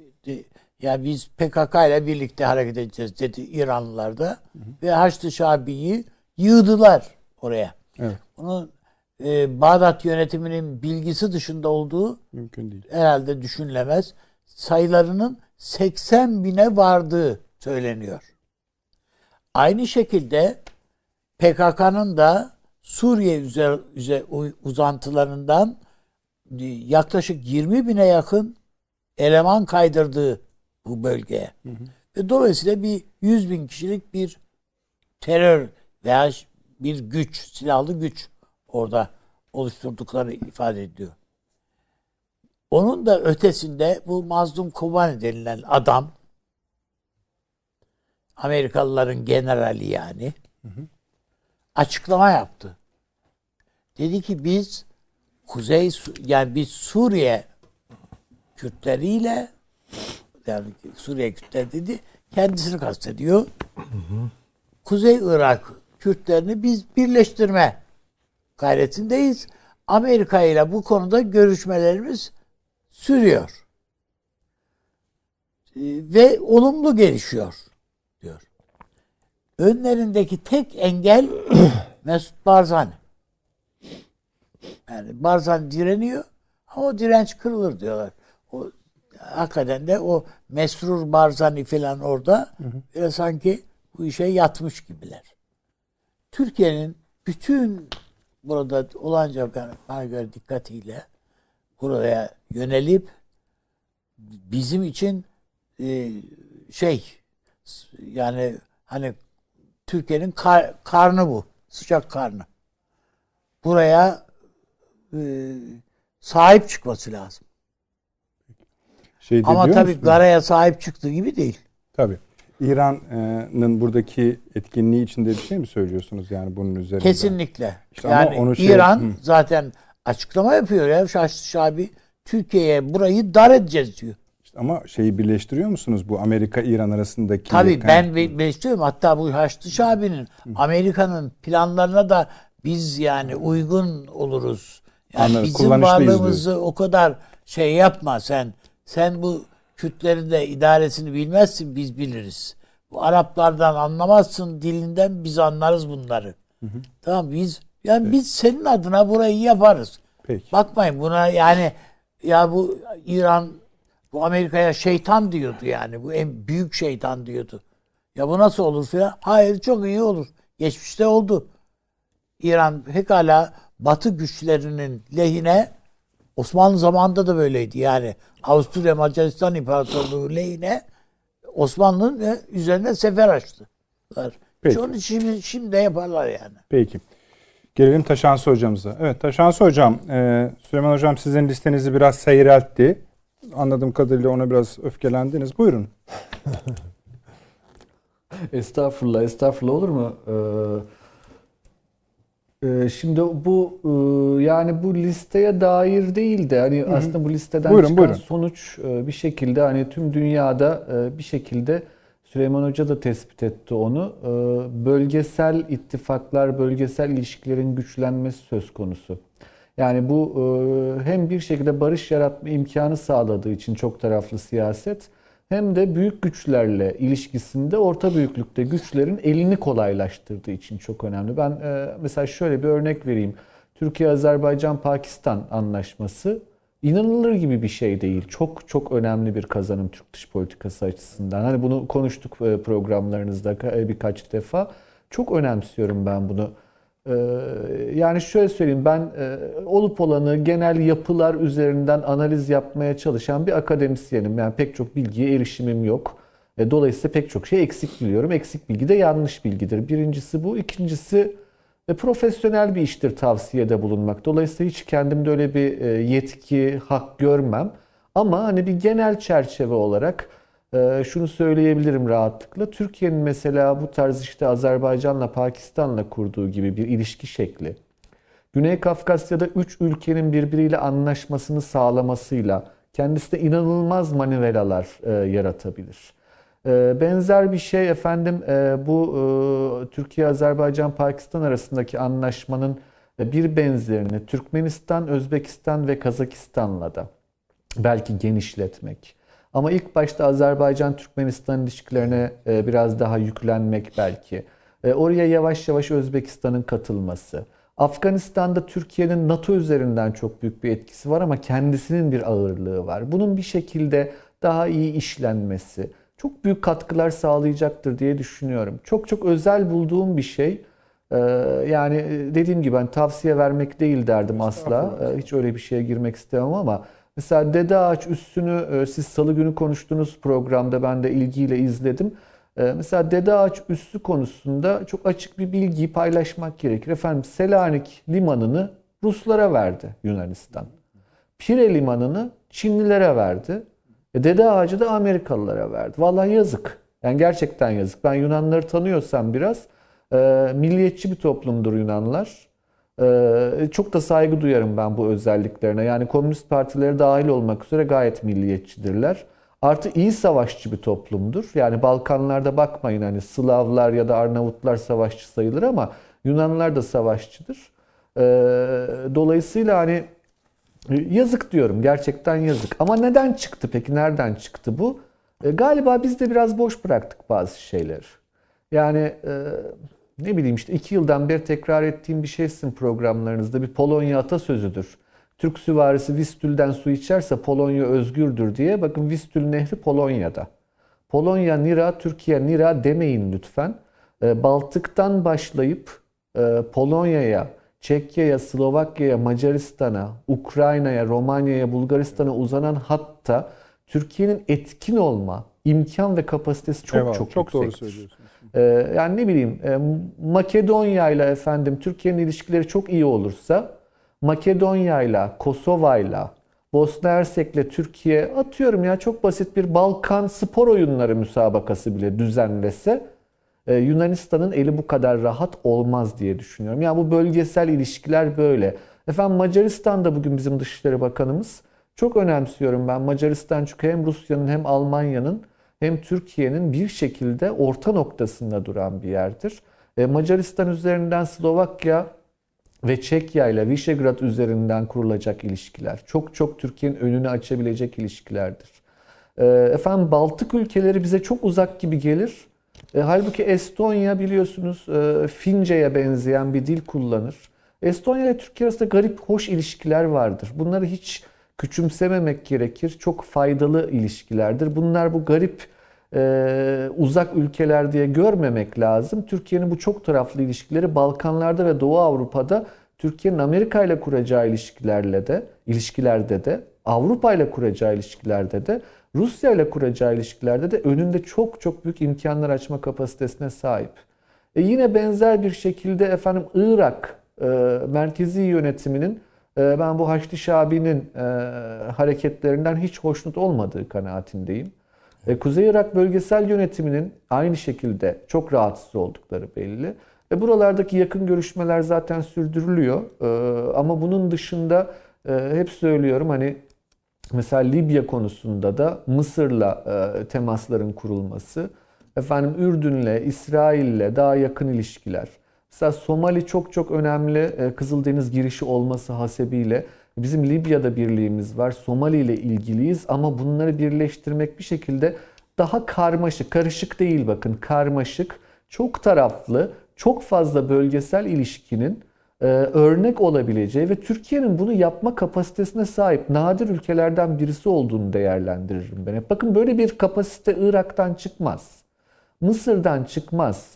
ya biz PKK ile birlikte hareket edeceğiz dedi İranlılar da ve Haçlı Şabi'yi yığdılar oraya. Evet. Bunun e, Bağdat yönetiminin bilgisi dışında olduğu Mümkün değil. herhalde düşünülemez. Sayılarının 80 bine vardığı söyleniyor. Aynı şekilde PKK'nın da Suriye üzer, üzer- uzantılarından e, yaklaşık 20 bine yakın eleman kaydırdığı bu bölgeye. Ve dolayısıyla bir 100 bin kişilik bir terör veya bir güç, silahlı güç orada oluşturdukları ifade ediyor. Onun da ötesinde bu Mazlum Kobani denilen adam Amerikalıların generali yani açıklama yaptı. Dedi ki biz Kuzey yani biz Suriye Kürtleriyle yani Suriye Kürtler dedi kendisini kastediyor. Kuzey Irak Kürtlerini biz birleştirme gayretindeyiz. Amerika ile bu konuda görüşmelerimiz sürüyor. Ee, Ve olumlu gelişiyor. Önlerindeki tek engel [CLEARS THROAT] Mesut Barzani. Yani Barzani direniyor ama o direnç kırılır diyorlar. O hakikaten de o Mesrur Barzani falan orada biraz sanki bu işe yatmış gibiler. Türkiye'nin bütün burada olanca bana göre dikkatiyle buraya yönelip bizim için e, şey yani hani Türkiye'nin kar- karnı bu. Sıcak karnı. Buraya e, sahip çıkması lazım. Şey Ama tabii musunuz? Gara'ya sahip çıktığı gibi değil. Tabii. İran'ın buradaki etkinliği içinde bir şey mi söylüyorsunuz yani bunun üzerinde? Kesinlikle. İşte yani onu şey- İran Hı. zaten açıklama yapıyor ya Şaşlı Şabi Türkiye'ye burayı dar edeceğiz diyor. İşte ama şeyi birleştiriyor musunuz bu Amerika-İran arasındaki? Tabii yakın- ben be- bekliyorum. Hatta bu Haçlı Şabi'nin Amerika'nın planlarına da biz yani uygun oluruz. Yani Anladım, bizim varlığımızı o kadar şey yapma sen. Sen bu Kürtlerin de idaresini bilmezsin biz biliriz. Bu Araplardan anlamazsın dilinden biz anlarız bunları. Tamam biz yani biz senin adına burayı yaparız. Peki. Bakmayın buna yani ya bu İran bu Amerika'ya şeytan diyordu yani. Bu en büyük şeytan diyordu. Ya bu nasıl olur filan? Hayır çok iyi olur. Geçmişte oldu. İran pekala Batı güçlerinin lehine Osmanlı zamanında da böyleydi. Yani Avusturya Macaristan İmparatorluğu lehine Osmanlı'nın üzerine sefer açtılar. Peki. Onun için şimdi, şimdi de yaparlar yani. Peki. Gelelim Taşansı hocamıza. Evet Taşansı hocam, e, Süleyman hocam sizin listenizi biraz seyreltti. Anladığım kadarıyla ona biraz öfkelendiniz. Buyurun. [LAUGHS] Estağfurullah, estağfurullah olur mu? Ee, e, şimdi bu e, yani bu listeye dair değil de hani aslında bu listeden Buyurun, çıkan buyurun. sonuç e, bir şekilde hani tüm dünyada bir şekilde Süleyman Hoca da tespit etti onu. Bölgesel ittifaklar, bölgesel ilişkilerin güçlenmesi söz konusu. Yani bu e, hem bir şekilde barış yaratma imkanı sağladığı için çok taraflı siyaset hem de büyük güçlerle ilişkisinde orta büyüklükte güçlerin elini kolaylaştırdığı için çok önemli. Ben e, mesela şöyle bir örnek vereyim. Türkiye-Azerbaycan-Pakistan anlaşması inanılır gibi bir şey değil. Çok çok önemli bir kazanım Türk dış politikası açısından. Hani bunu konuştuk e, programlarınızda birkaç defa. Çok önemsiyorum ben bunu. Ee, yani şöyle söyleyeyim ben e, olup olanı genel yapılar üzerinden analiz yapmaya çalışan bir akademisyenim. Yani pek çok bilgiye erişimim yok. E, Dolayısıyla pek çok şey eksik biliyorum. Eksik bilgi de yanlış bilgidir. Birincisi bu. İkincisi e, profesyonel bir iştir tavsiyede bulunmak. Dolayısıyla hiç kendimde öyle bir yetki, hak görmem. Ama hani bir genel çerçeve olarak şunu söyleyebilirim rahatlıkla. Türkiye'nin mesela bu tarz işte Azerbaycan'la Pakistan'la kurduğu gibi bir ilişki şekli. Güney Kafkasya'da üç ülkenin birbiriyle anlaşmasını sağlamasıyla kendisine inanılmaz manivelalar e, yaratabilir. E, benzer bir şey efendim e, bu e, Türkiye, Azerbaycan, Pakistan arasındaki anlaşmanın e, bir benzerini Türkmenistan, Özbekistan ve Kazakistan'la da belki genişletmek. Ama ilk başta Azerbaycan-Türkmenistan ilişkilerine e, biraz daha yüklenmek belki. E, oraya yavaş yavaş Özbekistan'ın katılması. Afganistan'da Türkiye'nin NATO üzerinden çok büyük bir etkisi var ama kendisinin bir ağırlığı var. Bunun bir şekilde daha iyi işlenmesi çok büyük katkılar sağlayacaktır diye düşünüyorum. Çok çok özel bulduğum bir şey. E, yani dediğim gibi ben tavsiye vermek değil derdim asla. Hiç öyle bir şeye girmek istemem ama Mesela Dede Ağaç üssünü siz salı günü konuştuğunuz programda ben de ilgiyle izledim. Mesela Dede Ağaç üssü konusunda çok açık bir bilgiyi paylaşmak gerekir. Efendim Selanik limanını Ruslara verdi Yunanistan. Pire limanını Çinlilere verdi. E Dede Ağacı da Amerikalılara verdi. Vallahi yazık. Yani gerçekten yazık. Ben Yunanları tanıyorsam biraz e, milliyetçi bir toplumdur Yunanlar. Ee, çok da saygı duyarım ben bu özelliklerine. Yani komünist partileri dahil olmak üzere gayet milliyetçidirler. Artı iyi savaşçı bir toplumdur. Yani Balkanlarda bakmayın hani Slavlar ya da Arnavutlar savaşçı sayılır ama Yunanlılar da savaşçıdır. Ee, dolayısıyla hani yazık diyorum. Gerçekten yazık. Ama neden çıktı peki? Nereden çıktı bu? Ee, galiba biz de biraz boş bıraktık bazı şeyleri. Yani e, ne bileyim işte iki yıldan beri tekrar ettiğim bir şeysin programlarınızda. Bir Polonya atasözüdür. Türk süvarisi Vistül'den su içerse Polonya özgürdür diye. Bakın Vistül Nehri Polonya'da. Polonya Nira, Türkiye Nira demeyin lütfen. Ee, Baltık'tan başlayıp e, Polonya'ya, Çekya'ya, Slovakya'ya, Macaristan'a, Ukrayna'ya, Romanya'ya, Bulgaristan'a uzanan hatta Türkiye'nin etkin olma imkan ve kapasitesi çok Eyvallah, çok, çok doğru yüksektir. Ee, yani ne bileyim e, Makedonya ile efendim Türkiye'nin ilişkileri çok iyi olursa Makedonya ile Kosova ile Bosna Hersek'le Türkiye atıyorum ya çok basit bir Balkan spor oyunları müsabakası bile düzenlese e, Yunanistan'ın eli bu kadar rahat olmaz diye düşünüyorum. Yani bu bölgesel ilişkiler böyle. Efendim Macaristan'da bugün bizim Dışişleri Bakanımız çok önemsiyorum ben Macaristan çünkü hem Rusya'nın hem Almanya'nın hem Türkiye'nin bir şekilde orta noktasında duran bir yerdir. E, Macaristan üzerinden Slovakya ve Çekya ile Visegrad üzerinden kurulacak ilişkiler. Çok çok Türkiye'nin önünü açabilecek ilişkilerdir. E, efendim Baltık ülkeleri bize çok uzak gibi gelir. E, halbuki Estonya biliyorsunuz Fince'ye benzeyen bir dil kullanır. Estonya ile Türkiye arasında garip, hoş ilişkiler vardır. Bunları hiç küçümsememek gerekir. Çok faydalı ilişkilerdir. Bunlar bu garip e, uzak ülkeler diye görmemek lazım. Türkiye'nin bu çok taraflı ilişkileri Balkanlarda ve Doğu Avrupa'da Türkiye'nin Amerika ile kuracağı ilişkilerle de ilişkilerde de Avrupa ile kuracağı ilişkilerde de Rusya ile kuracağı ilişkilerde de önünde çok çok büyük imkanlar açma kapasitesine sahip. E yine benzer bir şekilde efendim Irak e, merkezi yönetiminin e, ben bu Haçlı Şabi'nin e, hareketlerinden hiç hoşnut olmadığı kanaatindeyim. E, Kuzey Irak bölgesel yönetiminin aynı şekilde çok rahatsız oldukları belli. E, buralardaki yakın görüşmeler zaten sürdürülüyor. E, ama bunun dışında e, hep söylüyorum hani mesela Libya konusunda da Mısır'la e, temasların kurulması, efendim Ürdün'le, İsrail'le daha yakın ilişkiler. Mesela Somali çok çok önemli e, Kızıldeniz girişi olması hasebiyle Bizim Libya'da birliğimiz var. Somali ile ilgiliyiz ama bunları birleştirmek bir şekilde daha karmaşık, karışık değil bakın karmaşık, çok taraflı, çok fazla bölgesel ilişkinin e, örnek olabileceği ve Türkiye'nin bunu yapma kapasitesine sahip nadir ülkelerden birisi olduğunu değerlendiririm ben. Bakın böyle bir kapasite Irak'tan çıkmaz. Mısır'dan çıkmaz.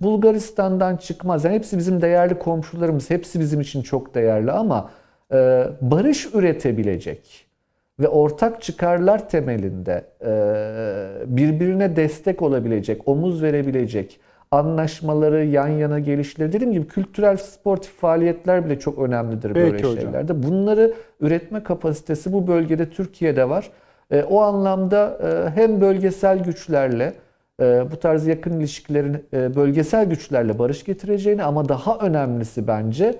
Bulgaristan'dan çıkmaz. Yani hepsi bizim değerli komşularımız. Hepsi bizim için çok değerli ama barış üretebilecek ve ortak çıkarlar temelinde e, birbirine destek olabilecek, omuz verebilecek anlaşmaları, yan yana gelişleri dediğim gibi kültürel, sportif faaliyetler bile çok önemlidir Peki böyle hocam. şeylerde. Bunları üretme kapasitesi bu bölgede Türkiye'de var. E, o anlamda e, hem bölgesel güçlerle e, bu tarz yakın ilişkilerin e, bölgesel güçlerle barış getireceğini ama daha önemlisi bence e,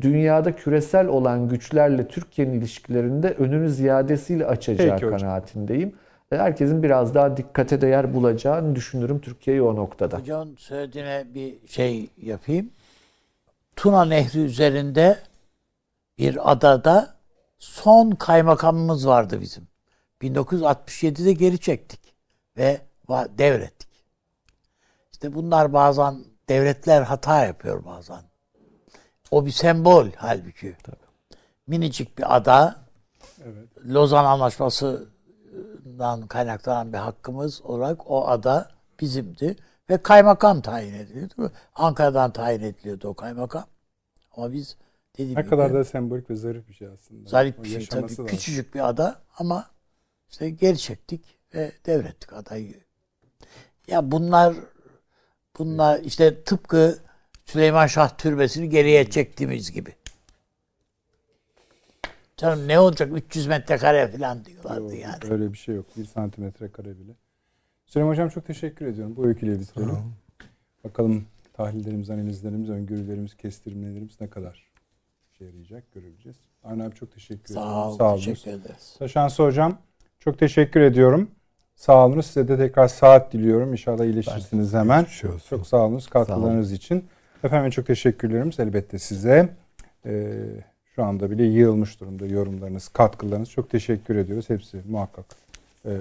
dünyada küresel olan güçlerle Türkiye'nin ilişkilerinde önünü ziyadesiyle açacağı Peki hocam. kanaatindeyim. E, Herkesin biraz daha dikkate değer bulacağını düşünürüm Türkiye'yi o noktada. Hocam söylediğine bir şey yapayım. Tuna Nehri üzerinde bir adada son kaymakamımız vardı bizim. 1967'de geri çektik ve devrettik. İşte bunlar bazen devletler hata yapıyor bazen. O bir sembol halbuki. Minicik bir ada. Lozan Anlaşması'ndan kaynaklanan bir hakkımız olarak o ada bizimdi. Ve kaymakam tayin ediliyordu. Ankara'dan tayin ediliyordu o kaymakam. Ama biz dediğim Ne gibi kadar da sembolik ve zarif bir şey aslında. zarif bir şey tabii. lazım. Küçücük bir ada ama işte geri çektik ve devrettik adayı. Ya bunlar bunlar işte tıpkı Süleyman Şah Türbesi'ni geriye çektiğimiz gibi. Canım ne olacak 300 metrekare falan diyorlardı Yok, yani. Öyle bir şey yok. Bir santimetre kare bile. Süleyman Hocam çok teşekkür ediyorum. Bu öyküyle bitirelim. Bakalım tahlillerimiz, analizlerimiz, öngörülerimiz, kestirimlerimiz ne kadar işe yarayacak göreceğiz. Avni abi çok teşekkür ederim. Sağ ol, olun. teşekkür ederiz. Taşansı Hocam çok teşekkür ediyorum. Sağ olunuz. Size de tekrar saat diliyorum. İnşallah iyileşirsiniz hemen. Çok sağ olunuz katkılarınız için. Efendim çok teşekkürlerimiz elbette size. Ee, şu anda bile yığılmış durumda yorumlarınız, katkılarınız. Çok teşekkür ediyoruz. Hepsi muhakkak e,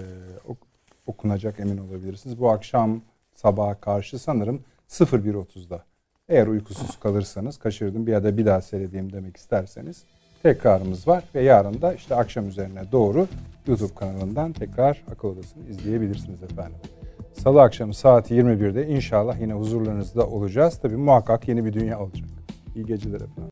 ok- okunacak emin olabilirsiniz. Bu akşam sabaha karşı sanırım 01.30'da eğer uykusuz kalırsanız kaçırdım bir ya da bir daha seyredeyim demek isterseniz tekrarımız var ve yarın da işte akşam üzerine doğru YouTube kanalından tekrar akıl odasını izleyebilirsiniz efendim. Salı akşamı saat 21'de inşallah yine huzurlarınızda olacağız. Tabii muhakkak yeni bir dünya olacak. İyi geceler efendim.